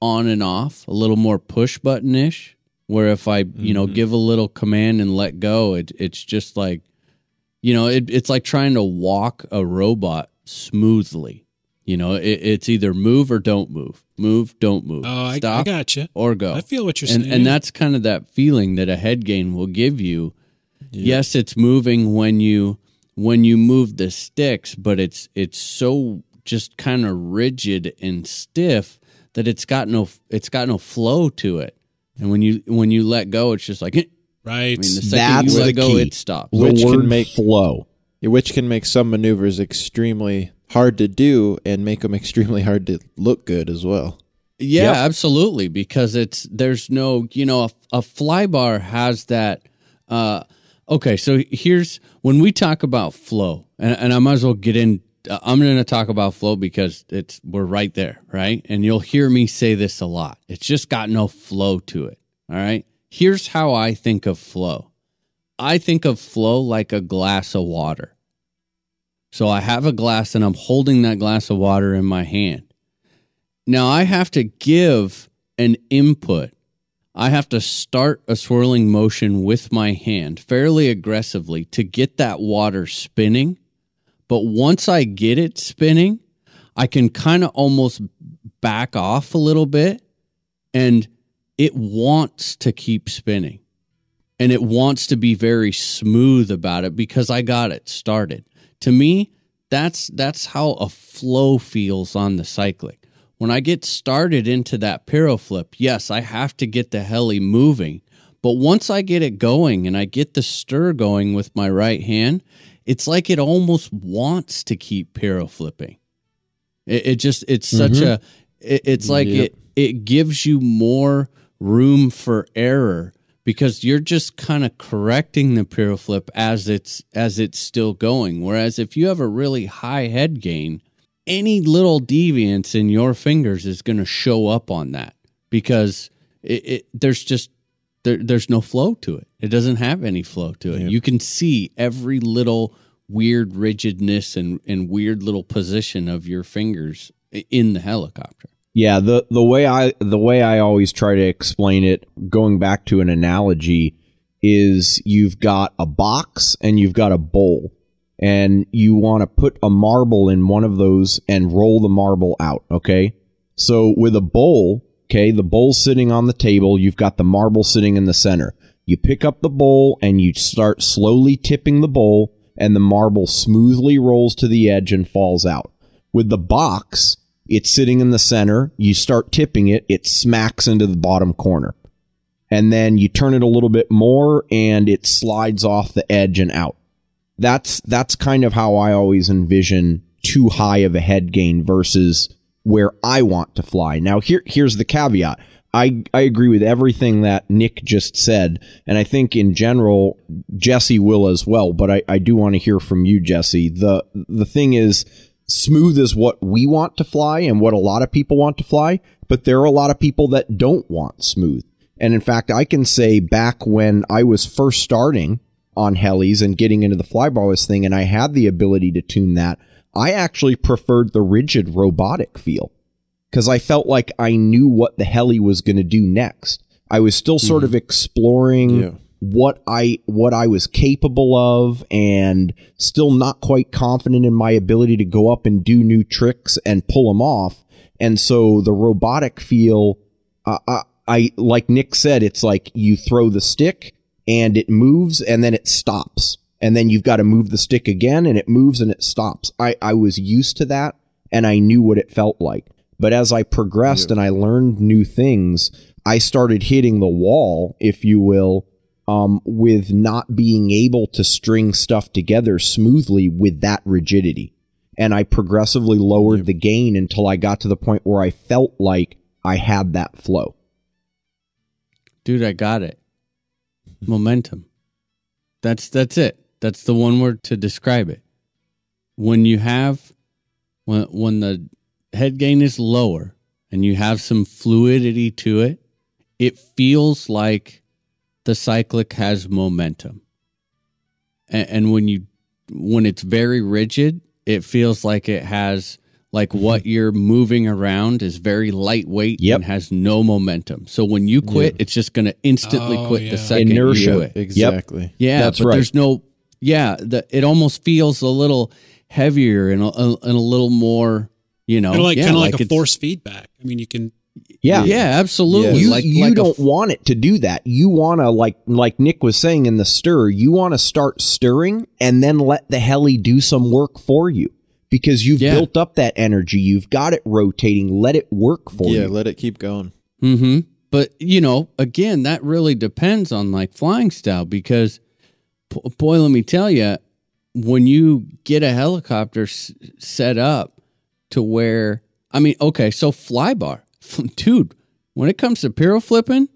Speaker 5: on and off a little more push button ish where if I you know mm-hmm. give a little command and let go it it's just like you know it, it's like trying to walk a robot smoothly you know it, it's either move or don't move move don't move
Speaker 1: Oh, I, I
Speaker 5: stop
Speaker 1: gotcha.
Speaker 5: or go.
Speaker 1: I feel what you're
Speaker 5: and
Speaker 1: saying.
Speaker 5: and that's kind of that feeling that a head gain will give you. Yes, it's moving when you when you move the sticks, but it's it's so just kind of rigid and stiff that it's got no it's got no flow to it. And when you when you let go, it's just like right. I
Speaker 1: right.
Speaker 5: mean, the second
Speaker 2: That's
Speaker 5: you let
Speaker 2: the
Speaker 5: go,
Speaker 2: key.
Speaker 5: it stops.
Speaker 2: The
Speaker 3: Which can
Speaker 2: word
Speaker 3: make-
Speaker 2: flow.
Speaker 3: which can make some maneuvers extremely hard to do and make them extremely hard to look good as well.
Speaker 5: Yeah,
Speaker 2: Yep.
Speaker 5: absolutely. Because it's there's no you know a, a fly bar has that. Uh, okay, so here's when we talk about flow, and, and I might as well get in. Uh, I'm going to talk about flow because it's we're right there, right? And you'll hear me say this a lot. It's just got no flow to it. All right. Here's how I think of flow. I think of flow like a glass of water. So I have a glass and I'm holding that glass of water in my hand. Now I have to give an input. I have to start a swirling motion with my hand fairly aggressively to get that water spinning. But once I get it spinning, I can kind of almost back off a little bit and it wants to keep spinning and it wants to be very smooth about it because I got it started. To me, that's that's how a flow feels on the cyclic. When I get started into that piro flip, yes, I have to get the heli moving. But once I get it going and I get the stir going with my right hand, it's like it almost wants to keep piro flipping. It, it just it's such mm-hmm. a it, it's like
Speaker 3: Yep.
Speaker 5: it it gives you more room for error because you're just kind of correcting the piro flip as it's as it's still going. Whereas if you have a really high head gain, any little deviance in your fingers is going to show up on that because it, it there's just there, there's no flow to it. It doesn't have any flow to it. You can see every little weird rigidness and, and weird little position of your fingers in the helicopter.
Speaker 2: Yeah, the the way I the way I always try to explain it, going back to an analogy, is you've got a box and you've got a bowl, and you want to put a marble in one of those and roll the marble out. Okay, so with a bowl, okay, the bowl's sitting on the table, you've got the marble sitting in the center. You pick up the bowl and you start slowly tipping the bowl, and the marble smoothly rolls to the edge and falls out. With the box, it's sitting in the center. You start tipping it, it smacks into the bottom corner. And then you turn it a little bit more and it slides off the edge and out. That's that's kind of how I always envision too high of a head gain versus where I want to fly. Now here here's the caveat. I, I agree with everything that Nick just said, and I think in general Jesse will as well. But I, I do want to hear from you, Jesse. the The thing is, smooth is what we want to fly and what a lot of people want to fly, but there are a lot of people that don't want smooth. And in fact, I can say back when I was first starting on helis and getting into the flybarless thing, and I had the ability to tune that, I actually preferred the rigid robotic feel because I felt like I knew what the heli was going to do next. I was still sort of exploring
Speaker 3: Yeah.
Speaker 2: what I what I was capable of and still not quite confident in my ability to go up and do new tricks and pull them off. And so the robotic feel uh, I, I like Nick said it's like you throw the stick and it moves and then it stops. And then you've got to move the stick again and it moves and it stops. I I was used to that and I knew what it felt like. But as I progressed and I learned new things, I started hitting the wall, if you will, um, with not being able to string stuff together smoothly with that rigidity. And I progressively lowered the gain until I got to the point where I felt like I had that flow.
Speaker 5: Dude, I got it. Momentum. That's that's it. That's the one word to describe it. When you have when when the head gain is lower and you have some fluidity to it, it feels like the cyclic has momentum. And, and when you when it's very rigid, it feels like it has like mm-hmm. what you're moving around is very lightweight
Speaker 2: Yep.
Speaker 5: and has no momentum. So when you quit, it's just going to instantly
Speaker 1: Oh,
Speaker 5: quit
Speaker 1: yeah.
Speaker 5: the second
Speaker 2: Inertia.
Speaker 5: you quit.
Speaker 3: Exactly.
Speaker 5: Yeah,
Speaker 2: That's
Speaker 5: but
Speaker 2: right.
Speaker 5: there's no. Yeah, the, it almost feels a little heavier and a, a- and a little more. You know,
Speaker 1: like
Speaker 5: yeah,
Speaker 1: kind of like, a force feedback. I mean, you can
Speaker 2: Yeah.
Speaker 5: Yeah, absolutely.
Speaker 2: You,
Speaker 5: like
Speaker 2: you
Speaker 5: like
Speaker 2: don't want it to do that. You want to like like Nick was saying in the stir, you want to start stirring and then let the heli do some work for you because you've
Speaker 5: Yeah.
Speaker 2: built up that energy. You've got it rotating. Let it work for
Speaker 3: Yeah,
Speaker 2: you.
Speaker 3: Yeah, let it keep going.
Speaker 5: Mm-hmm. But you know, again, that really depends on like flying style because, p- boy, let me tell you, when you get a helicopter s- set up to where, I mean, okay, so flybar, <laughs> dude, when it comes to piro flipping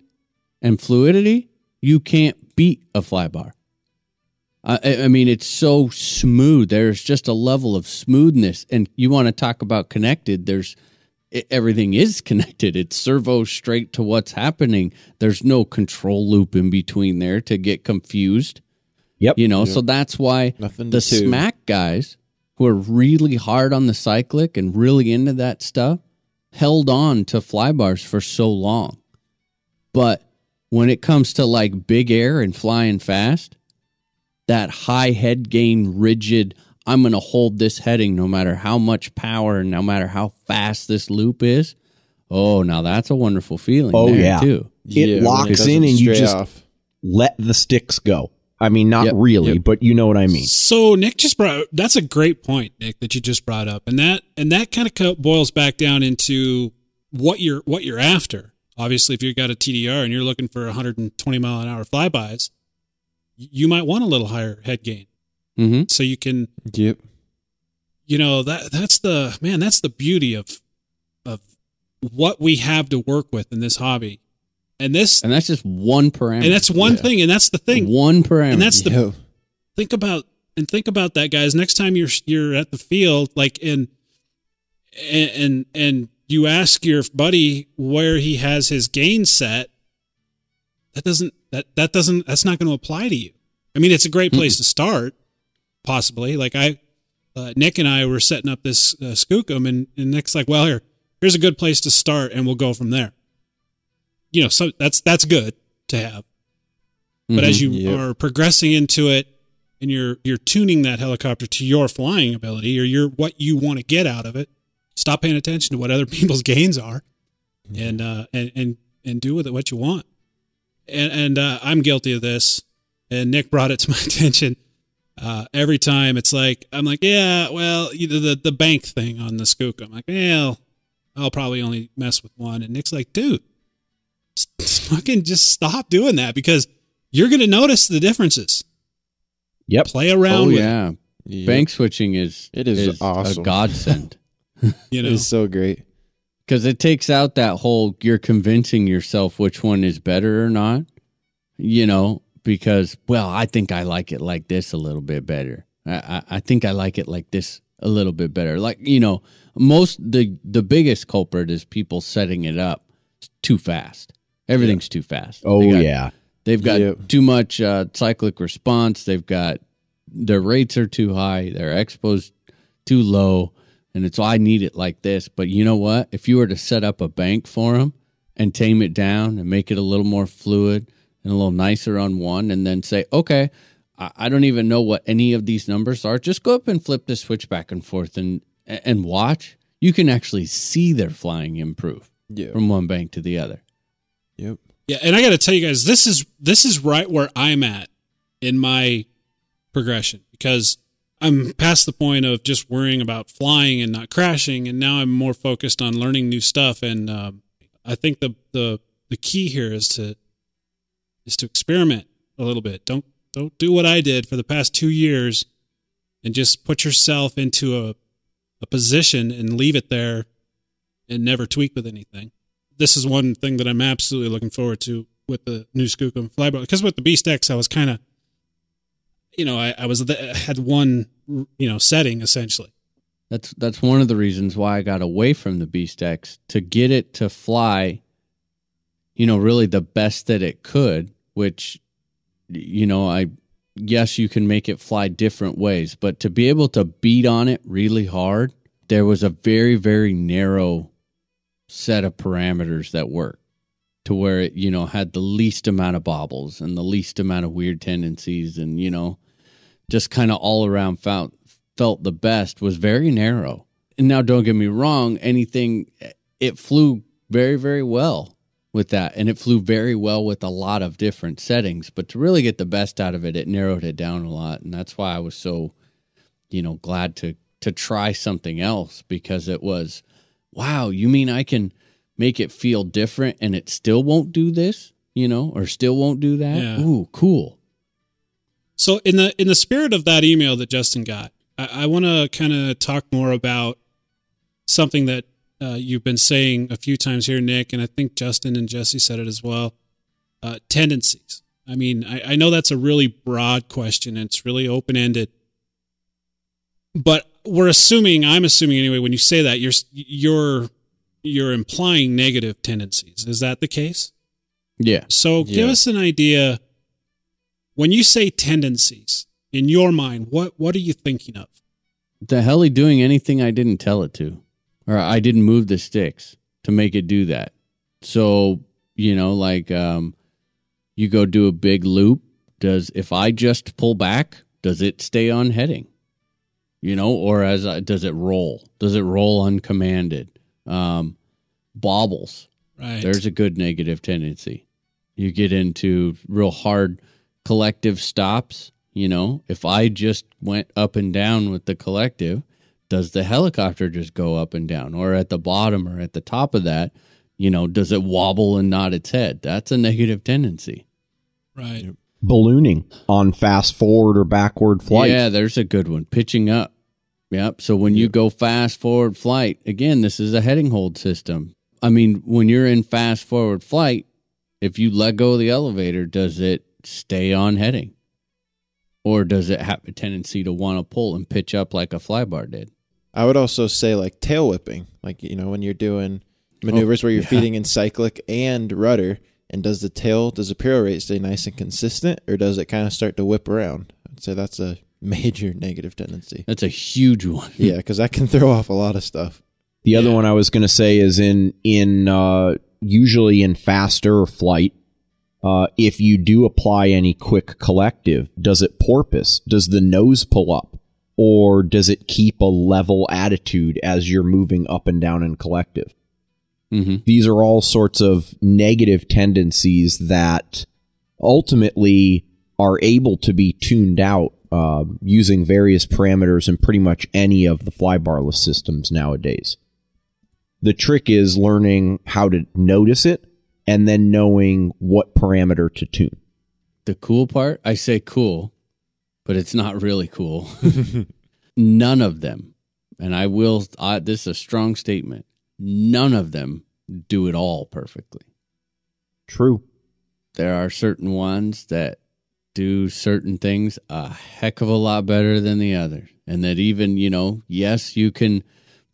Speaker 5: and fluidity, you can't beat a flybar. I, I- mean, it's so smooth. There's just a level of smoothness, and you want to talk about connected. There's it, everything is <laughs> connected. It's servo straight to what's happening. There's no control loop in between there to get confused.
Speaker 2: Yep.
Speaker 5: You know, so that's why
Speaker 3: Nothing
Speaker 5: the
Speaker 3: to
Speaker 5: smack guys who are really hard on the cyclic and really into that stuff held on to fly bars for so long. But when it comes to like big air and flying fast, that high head gain, rigid, I'm going to hold this heading no matter how much power and no matter how fast this loop is. Oh, now that's a wonderful feeling.
Speaker 2: Oh,
Speaker 5: there,
Speaker 2: yeah.
Speaker 5: too.
Speaker 2: It
Speaker 3: when
Speaker 2: locks
Speaker 3: doesn't
Speaker 2: in and you just-
Speaker 3: off.
Speaker 2: Let the sticks go. I mean, not
Speaker 5: Yep.
Speaker 2: really,
Speaker 5: Yep.
Speaker 2: but you know what I mean.
Speaker 1: So Nick just brought that's a great point, Nick, that you just brought up, and that and that kind of boils back down into what you're what you're after. Obviously, if you've got a TDR and you're looking for 120 mile an hour flybys, you might want a little higher head gain,
Speaker 5: Mm-hmm.
Speaker 1: so you can,
Speaker 3: Yep.
Speaker 1: you know, that that's the man, that's the beauty of of what we have to work with in this hobby, and this
Speaker 5: And that's just one parameter.
Speaker 1: and that's one
Speaker 3: Yeah.
Speaker 1: thing, and that's the thing.
Speaker 5: One parameter.
Speaker 1: And that's the
Speaker 3: Yep.
Speaker 1: think about and think about that guys next time you're you're at the field like in and and, and you ask your buddy where he has his gain set that doesn't that that doesn't that's not going to apply to you i mean it's a great place to start possibly like i uh, nick and i were setting up this uh, skookum and, and nick's like well here here's a good place to start and we'll go from there you know so that's that's good to have but as you
Speaker 3: Yep.
Speaker 1: are progressing into it and you're you're tuning that helicopter to your flying ability or your what you want to get out of it, stop paying attention to what other <laughs> people's gains are, and uh, and and and do with it what you want. And and uh, I'm guilty of this. And Nick brought it to <laughs> my attention. Uh, every time it's like I'm like, yeah, well, the the bank thing on the skook. I'm like, well, I'll probably only mess with one. And Nick's like, dude, <laughs> fucking just stop doing that because you're going to notice the differences.
Speaker 2: Yep.
Speaker 1: Play around
Speaker 5: Oh
Speaker 1: with
Speaker 5: yeah,
Speaker 3: Yep.
Speaker 5: bank switching is
Speaker 3: It is awesome.
Speaker 5: a godsend <laughs>
Speaker 1: you know.
Speaker 3: It's so great.
Speaker 5: because it takes out that whole you're convincing yourself which one is better or not. You know, because well, I think I like it like this a little bit better. I, I, I think I like it like this a little bit better. Like you know, most the the biggest culprit is people setting it up too fast. Everything's too fast.
Speaker 2: Oh
Speaker 5: They got-
Speaker 2: yeah.
Speaker 5: They've got
Speaker 3: Yep.
Speaker 5: too much uh, cyclic response. They've got their rates are too high. Their expos too low, and it's I need it like this. But you know what? If you were to set up a bank for them and tame it down and make it a little more fluid, and a little nicer on one, and then say, okay, I, I don't even know what any of these numbers are. Just go up and flip the switch back and forth and and watch. You can actually see their flying improve
Speaker 3: Yeah.
Speaker 5: from one bank to the other.
Speaker 3: Yep.
Speaker 1: Yeah, and I got to tell you guys, this is this is right where I'm at in my progression because I'm past the point of just worrying about flying and not crashing, and now I'm more focused on learning new stuff. And um, I think the the the key here is to is to experiment a little bit. Don't don't do what I did for the past two years, and just put yourself into a a position and leave it there, and never tweak with anything this is one thing that I'm absolutely looking forward to with the new Skookum flybar. Because with the Beast X, I was kind of, you know, I, I was the, had one, you know, setting essentially.
Speaker 5: That's that's one of the reasons why I got away from the Beast X to get it to fly, you know, really the best that it could, which you know, I yes, you can make it fly different ways, but to be able to beat on it really hard, there was a very very narrow set of parameters that work to where it, you know, had the least amount of bobbles and the least amount of weird tendencies and, you know, just kind of all around felt felt the best was very narrow. And now don't get me wrong, anything eh, it flew very very well with that and it flew very well with a lot of different settings, but to really get the best out of it it narrowed it down a lot and that's why I was so you know glad to to try something else because it was wow, you mean I can make it feel different and it still won't do this, you know, or still won't do that?
Speaker 1: Yeah.
Speaker 5: Ooh, cool.
Speaker 1: So in the in the spirit of that email that Justin got, I, I want to kind of talk more about something that uh, you've been saying a few times here, Nick, and I think Justin and Jesse said it as well. Uh, tendencies. I mean, I, I know that's a really broad question. And it's really open ended, but we're assuming. I'm assuming anyway. When you say that, you're you're you're implying negative tendencies. Is that the case?
Speaker 5: Yeah.
Speaker 1: So give
Speaker 3: Yeah.
Speaker 1: us an idea. When you say tendencies in your mind, what what are you thinking of?
Speaker 5: The heli doing anything I didn't tell it to, or I didn't move the sticks to make it do that. So, you know, like, um, you go do a big loop. Does, if I just pull back, does it stay on heading? You know, or as I, does it roll? Does it roll uncommanded? Um, bobbles.
Speaker 1: Right.
Speaker 5: There's a good negative tendency. You get into real hard collective stops. You know, if I just went up and down with the collective, does the helicopter just go up and down? Or at the bottom or at the top of that, you know, does it wobble and nod its head? That's a negative tendency.
Speaker 1: right.
Speaker 2: Ballooning on fast forward or backward flight.
Speaker 5: Yeah, there's a good one. Pitching up. Yep. So when you go fast forward flight, again, this is a heading hold system. I mean, when you're in fast forward flight, if you let go of the elevator, does it stay on heading? Or does it have a tendency to want to pull and pitch up like a flybar did?
Speaker 3: I would also say like tail whipping, like you know when you're doing oh, maneuvers where you're
Speaker 2: yeah.
Speaker 3: feeding in cyclic and rudder, and does the tail does the piro rate stay nice and consistent, or does it kind of start to whip around? I'd say that's a <laughs> major negative tendency.
Speaker 5: That's a huge one.
Speaker 3: Yeah, because that can throw off a lot of stuff.
Speaker 2: The other
Speaker 1: Yeah.
Speaker 2: one I was going to say is in in uh, usually in faster flight. Uh, if you do apply any quick collective, does it porpoise? Does the nose pull up, or does it keep a level attitude as you're moving up and down in collective?
Speaker 5: Hmm
Speaker 2: These are all sorts of negative tendencies that ultimately are able to be tuned out uh, using various parameters in pretty much any of the flybarless systems nowadays. The trick is learning how to notice it and then knowing what parameter to tune.
Speaker 5: The cool part, I say cool, but it's not really cool. <laughs> none of them, and I will, I, this is a strong statement, none of them do it all perfectly.
Speaker 2: True.
Speaker 5: There are certain ones that do certain things a heck of a lot better than the others. And that even, you know, yes, you can,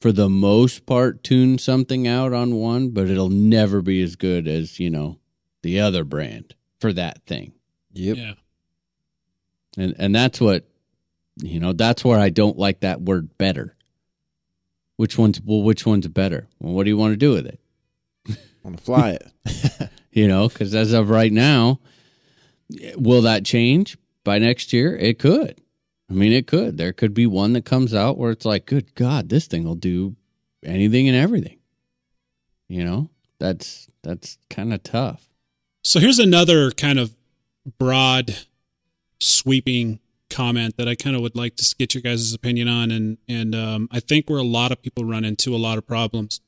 Speaker 5: for the most part, tune something out on one, but it'll never be as good as, you know, the other brand for that thing.
Speaker 3: Yep.
Speaker 1: Yeah.
Speaker 5: And and that's what you know, that's where I don't like that word better. Which one's well which one's better? Well, what do you want to do with it?
Speaker 3: Want to fly it? <laughs>
Speaker 5: You know, cuz as of right now, will that change by next year? It could. I mean, it could. There could be one that comes out where it's like, good God, this thing will do anything and everything. You know, that's that's kind of tough.
Speaker 1: So here's another kind of broad, sweeping comment that I kind of would like to get your guys' opinion on, and and um, I think where a lot of people run into a lot of problems.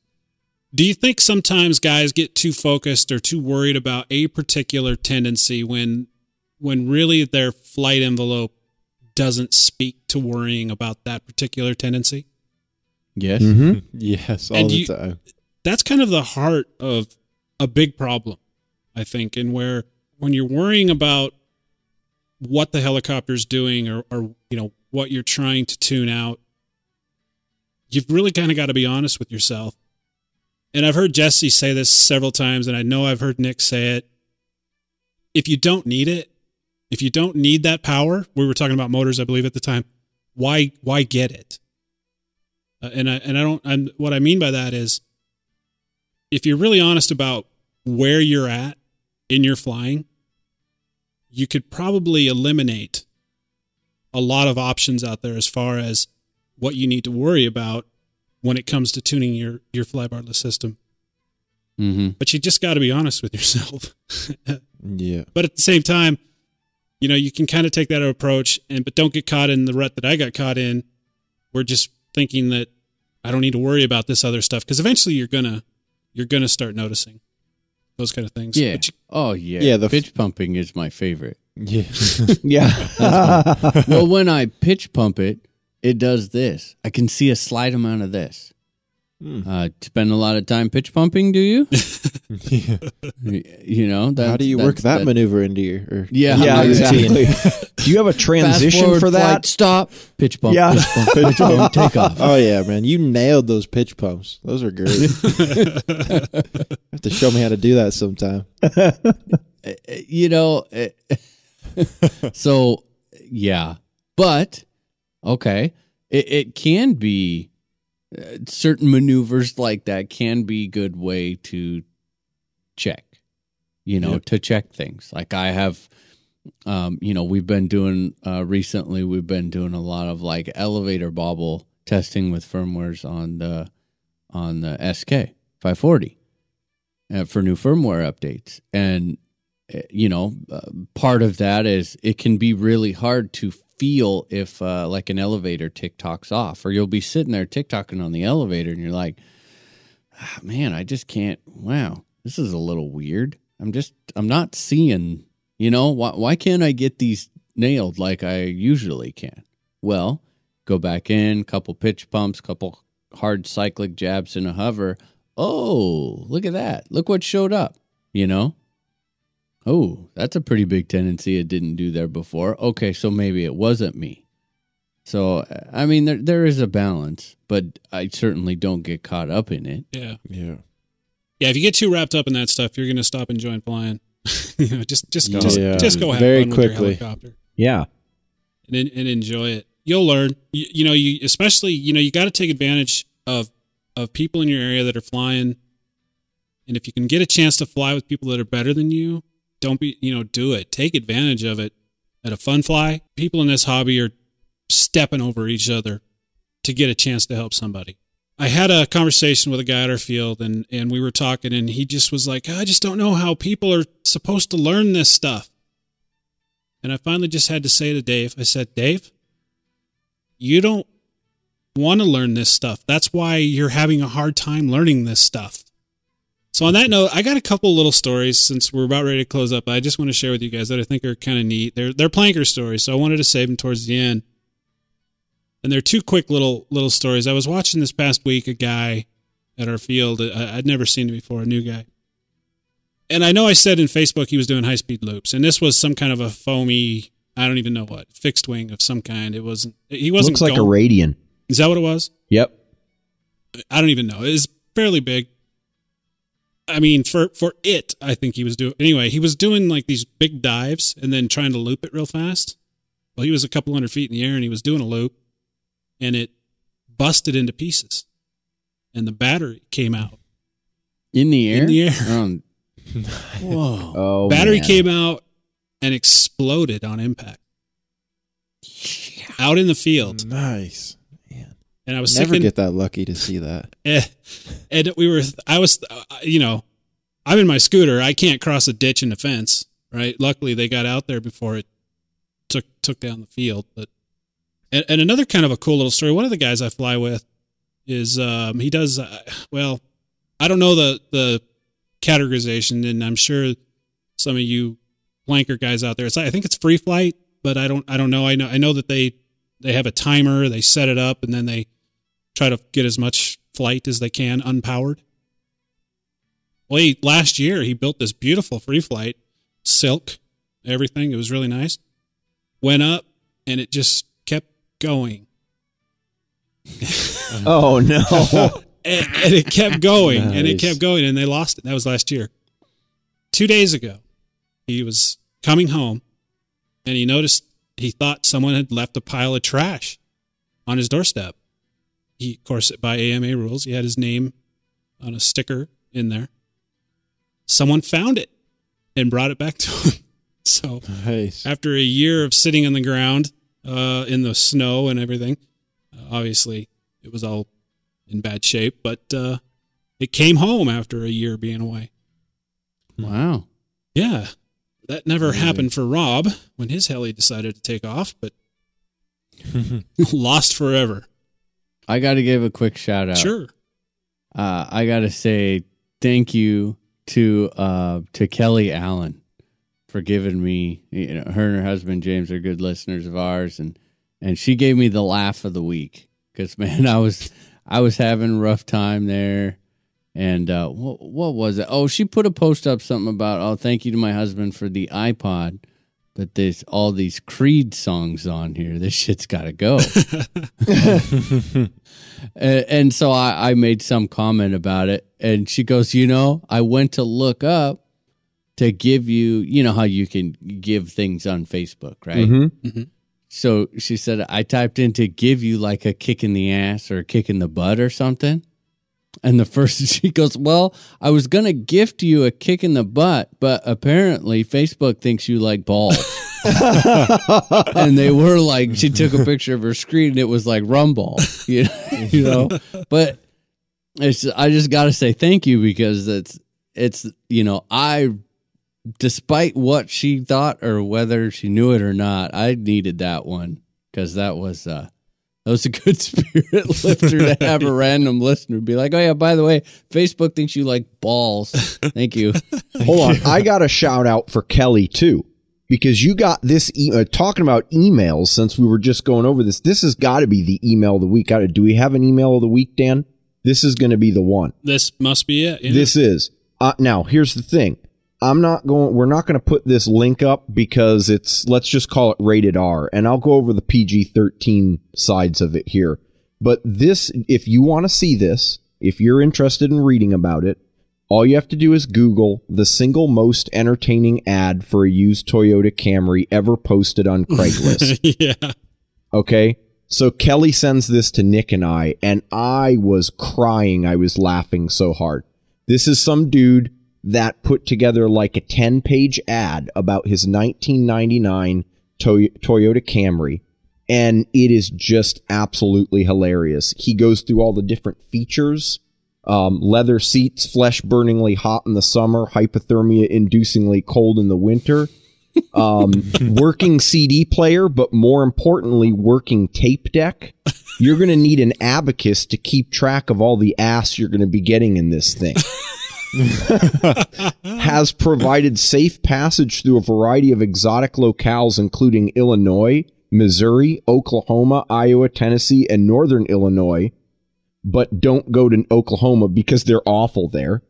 Speaker 1: Do you think sometimes guys get too focused or too worried about a particular tendency when when really their flight envelope doesn't speak to worrying about that particular tendency?
Speaker 5: Yes.
Speaker 2: Mhm. <laughs>
Speaker 3: Yes, all
Speaker 1: And
Speaker 3: the
Speaker 1: you-
Speaker 3: time.
Speaker 1: that's kind of the heart of a big problem, I think, and where when you're worrying about what the helicopter's doing or, or you know what you're trying to tune out, you've really kind of got to be honest with yourself. And I've heard Jesse say this several times, and I know I've heard Nick say it. If you don't need it, if you don't need that power, we were talking about motors, I believe, at the time. Why why get it? Uh, and I and I don't. I'm, what I mean by that is, if you're really honest about where you're at in your flying, you could probably eliminate a lot of options out there as far as what you need to worry about when it comes to tuning your your flybarless system.
Speaker 5: Mm-hmm.
Speaker 1: But you just got to be honest with yourself. <laughs>
Speaker 3: Yeah.
Speaker 1: but at the same time, you know, you can kind of take that approach and but don't get caught in the rut that I got caught in. We're just thinking that I don't need to worry about this other stuff because eventually you're gonna you're gonna start noticing those kind of things.
Speaker 5: Yeah.
Speaker 1: But you-
Speaker 5: oh yeah.
Speaker 3: Yeah, the f-
Speaker 5: pitch pumping is my favorite.
Speaker 3: Yeah. <laughs>
Speaker 2: Yeah.
Speaker 5: well, when I pitch pump it, it does this. I can see a slight amount of this.
Speaker 3: Hmm.
Speaker 5: Uh, spend a lot of time pitch pumping, do you? <laughs>
Speaker 3: yeah.
Speaker 5: You know, that,
Speaker 3: How do you work
Speaker 5: that's-
Speaker 3: that, maneuver into your? Or,
Speaker 5: Yeah,
Speaker 2: yeah,
Speaker 5: you-
Speaker 2: exactly. <laughs> Do you have a
Speaker 5: Fast
Speaker 2: transition
Speaker 5: forward,
Speaker 2: for
Speaker 5: flight,
Speaker 2: that?
Speaker 5: stop, pitch pump,
Speaker 2: Yeah.
Speaker 5: pitch pump, pitch pump, <laughs> take off.
Speaker 3: Oh yeah, man! You nailed those pitch pumps. Those are great. have to show me how to do that sometime.
Speaker 5: you know eh, so yeah but okay it, it can be certain maneuvers like that can be good way to check you know
Speaker 3: Yep.
Speaker 5: to check things like i have um you know we've been doing uh recently we've been doing a lot of like elevator bobble testing with firmwares on the on the sk 540 uh, for new firmware updates and you know, uh, part of that is it can be really hard to feel if uh, like an elevator tick tocks off, or you'll be sitting there tick tocking on the elevator, and you're like, ah, "Man, I just can't. Wow, this is a little weird. I'm just, I'm not seeing. You know, why, why can't I get these nailed like I usually can? Well, go back in, couple pitch pumps, couple hard cyclic jabs in a hover. Oh, look at that! Look what showed up. You know." Oh, that's a pretty big tendency it didn't do there before. Okay, so maybe it wasn't me. So I mean there there is a balance, but I certainly don't get caught up in it.
Speaker 1: yeah,
Speaker 3: Yeah.
Speaker 1: yeah. If you get too wrapped up in that stuff, you're gonna stop enjoying flying. <laughs> you know, just just
Speaker 3: Oh,
Speaker 1: just,
Speaker 3: yeah.
Speaker 1: just go have
Speaker 3: Very
Speaker 1: fun
Speaker 3: quickly.
Speaker 1: with your helicopter.
Speaker 2: Yeah.
Speaker 1: and, and enjoy it. You'll learn. You, you know, you especially you know you got to take advantage of of people in your area that are flying, and if you can get a chance to fly with people that are better than you, don't be you know do it. Take advantage of it at a fun fly. People in this hobby are stepping over each other to get a chance to help somebody. I had a conversation with a guy at our field, and and we were talking, and he just was like, "I just don't know how people are supposed to learn this stuff." And I finally just had to say to Dave, I said, Dave, you don't want to learn this stuff. That's why you're having a hard time learning this stuff. So on that note, I got a couple little stories since we're about ready to close up. I just want to share with you guys that I think are kind of neat. They're they're planker stories, so I wanted to save them towards the end. And they're two quick little little stories. I was watching this past week a guy at our field. I, I'd never seen him before, a new guy. And I know I said in Facebook he was doing high speed loops, and this was some kind of a foamy, I don't even know what, fixed wing of some kind. It wasn't. He wasn't.
Speaker 2: Looks like a radian.
Speaker 1: Is that what it was?
Speaker 2: Yep.
Speaker 1: I don't even know. It's fairly big. I mean, for for it, I think he was doing anyway. He was doing like these big dives and then trying to loop it real fast. Well, he was a couple hundred feet in the air and he was doing a loop, and it busted into pieces, and the battery came out.
Speaker 5: In the air?
Speaker 1: In the air.
Speaker 5: Um, <laughs> whoa. <laughs>
Speaker 2: Oh,
Speaker 1: battery
Speaker 2: man.
Speaker 1: came out, and exploded on impact. Out in the field.
Speaker 3: Nice.
Speaker 1: And I was
Speaker 3: Never
Speaker 1: thinking,
Speaker 3: get that lucky to see that.
Speaker 1: eh, and we were, I was, uh, you know, I'm in my scooter. I can't cross a ditch in a fence, right? Luckily, they got out there before it took took down the field. But and, and another kind of a cool little story. One of the guys I fly with is um, he does uh, well. I don't know the the categorization, and I'm sure some of you planker guys out there. It's I think it's free flight, but I don't I don't know. I know I know that they they have a timer. They set it up, and then they try to get as much flight as they can unpowered. Well, he, last year he built this beautiful free flight, silk, everything. It was really nice. Went up and it just kept going. <laughs>
Speaker 2: Oh no. <laughs>
Speaker 1: And, and it kept going and it kept going and they lost it. That was last year. Two days ago, he was coming home and he noticed he thought someone had left a pile of trash on his doorstep. He, of course, by AMA rules, he had his name on a sticker in there. Someone found it and brought it back to him. <laughs> So
Speaker 3: Nice.
Speaker 1: after a year of sitting on the ground uh, in the snow and everything, uh, obviously it was all in bad shape, but uh, it came home after a year being away.
Speaker 5: Wow.
Speaker 1: Yeah, that never happened for Rob when his heli decided to take off, but <laughs> lost forever.
Speaker 5: I got to give a quick shout out.
Speaker 1: Sure.
Speaker 5: Uh, I got to say thank you to uh, to Kelly Allen for giving me. You know, her and her husband James are good listeners of ours, and and she gave me the laugh of the week because man, I was I was having a rough time there. And uh, what what was it? Oh, she put a post up something about oh, thank you to my husband for the iPod, but there's all these Creed songs on here. This shit's got to go. <laughs> <laughs> and, and so I, I made some comment about it, and she goes, "You know, I went to look up to give you, you know, how you can give things on Facebook, right?
Speaker 2: Mhm.
Speaker 5: So she said, I typed in to give you like a kick in the ass or a kick in the butt or something. And the first, <laughs> she goes, Well, I was going to gift you a kick in the butt, but apparently Facebook thinks you like balls. <laughs> and they were like, she took a picture of her screen and it was like rumble, you <laughs> know, you know? But it's, I just got to say thank you because it's, it's, you know, I despite what she thought or whether she knew it or not, I needed that one because that was uh that was a good <laughs> spirit lifter to have a random listener be like, "Oh yeah, by the way, Facebook thinks you like balls." Thank you. <laughs>
Speaker 2: Hold on. I got a shout out for Kelly too. Because you got this e- uh, talking about emails since we were just going over this. This has got to be the email of the week. Gotta- Do we have an email of the week, Dan? This is going to be the one.
Speaker 1: This must be it. yeah.
Speaker 2: This is. Uh, now, here's the thing. I'm not going, we're not going to put this link up because it's, let's just call it rated R. And I'll go over the PG 13 sides of it here. But this, if you want to see this, if you're interested in reading about it, all you have to do is Google the single most entertaining ad for a used Toyota Camry ever posted on <laughs> Craigslist.
Speaker 1: yeah.
Speaker 2: Okay. So Kelly sends this to Nick and I, and I was crying. I was laughing so hard. This is some dude that put together like a 10 page ad about his 1999 Toy- Toyota Camry. And it is just absolutely hilarious. He goes through all the different features um, leather seats, flesh burningly hot in the summer, hypothermia inducingly cold in the winter um, <laughs> working CD player, but more importantly, working tape deck. You're going to need an abacus to keep track of all the ass you're going to be getting in this thing. <laughs> <laughs> Has provided safe passage through a variety of exotic locales, including Illinois, Missouri, Oklahoma, Iowa, Tennessee, and Northern Illinois. But don't go to Oklahoma because they're awful there.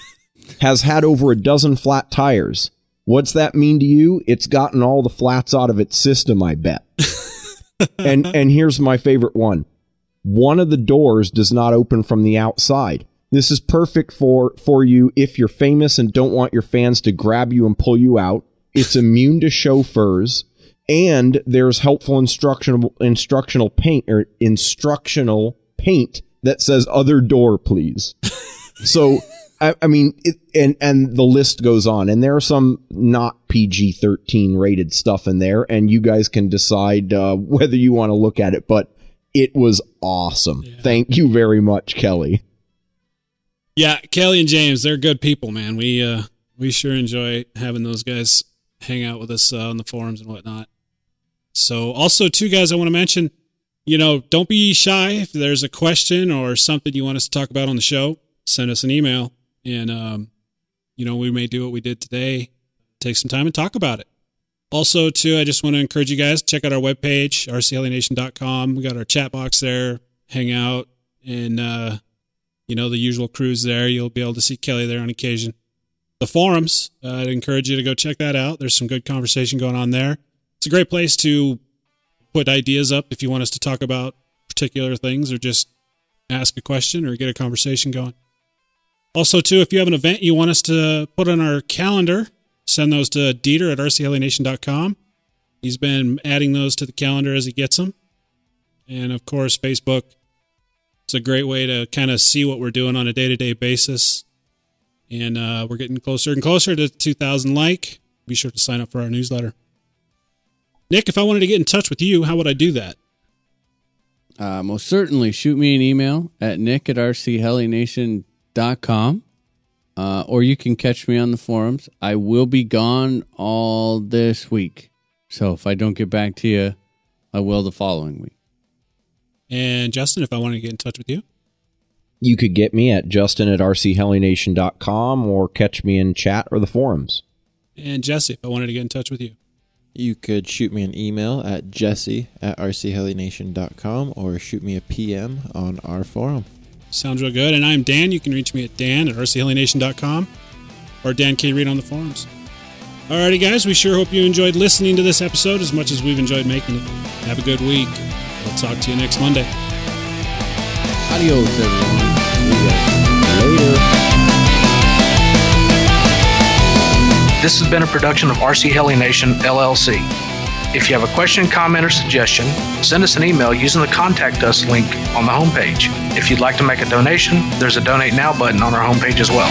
Speaker 2: <laughs> Has had over a dozen flat tires. What's that mean to you? It's gotten all the flats out of its system, I bet. <laughs> and and here's my favorite one. One of the doors does not open from the outside. This is perfect for for you if you're famous and don't want your fans to grab you and pull you out. It's <laughs> immune to chauffeurs and there's helpful instructional instructional paint or instructional paint that says other door please. <laughs> So I, I mean, it, and and the list goes on, and there are some not PG thirteen rated stuff in there, and you guys can decide uh, whether you want to look at it. But it was awesome. Thank you very much, Kelly.
Speaker 1: Yeah, Kelly and James, they're good people, man. We uh we sure enjoy having those guys hang out with us uh, on the forums and whatnot. So, also, two guys, I want to mention, you know, don't be shy if there's a question or something you want us to talk about on the show. Send us an email, and um, you know, we may do what we did today, take some time and talk about it. Also, too, I just want to encourage you guys to check out our webpage, rchelination.com. We got our chat box there, hang out, and uh, you know the usual crews there. You'll be able to see Kelly there on occasion. The forums, uh, I'd encourage you to go check that out. There's some good conversation going on there. It's a great place to put ideas up if you want us to talk about particular things or just ask a question or get a conversation going. Also, too, if you have an event you want us to put on our calendar, send those to Dieter at rchelination.com. He's been adding those to the calendar as he gets them. And of course, Facebook. It's a great way to kind of see what we're doing on a day to day basis. And uh, we're getting closer and closer to 2,000 like. Be sure to sign up for our newsletter. Nick, if I wanted to get in touch with you, how would I do that?
Speaker 5: Uh, most certainly, shoot me an email at nick at rchelination.com. Uh, or you can catch me on the forums. I will be gone all this week. So if I don't get back to you, I will the following week.
Speaker 1: And Justin, if I wanted to get in touch with you,
Speaker 2: You could get me at justin at rchelination.com or catch me in chat or the forums.
Speaker 1: and Jesse, if I wanted to get in touch with you.
Speaker 3: You could shoot me an email at jesse at rchelination.com or shoot me a PM on our forum.
Speaker 1: Sounds real good. And I'm Dan. You can reach me at Dan at rchelination.com or Dan K. Reed on the forums. Alrighty, guys. We sure hope you enjoyed listening to this episode as much as we've enjoyed making it. Have a good week. We'll talk to you next Monday.
Speaker 5: Adios, everyone. See you.
Speaker 2: Later.
Speaker 7: This has been a production of RC Heli Nation LLC. If you have a question, comment, or suggestion, send us an email using the Contact Us link on the homepage. If you'd like to make a donation, there's a Donate Now button on our homepage as well.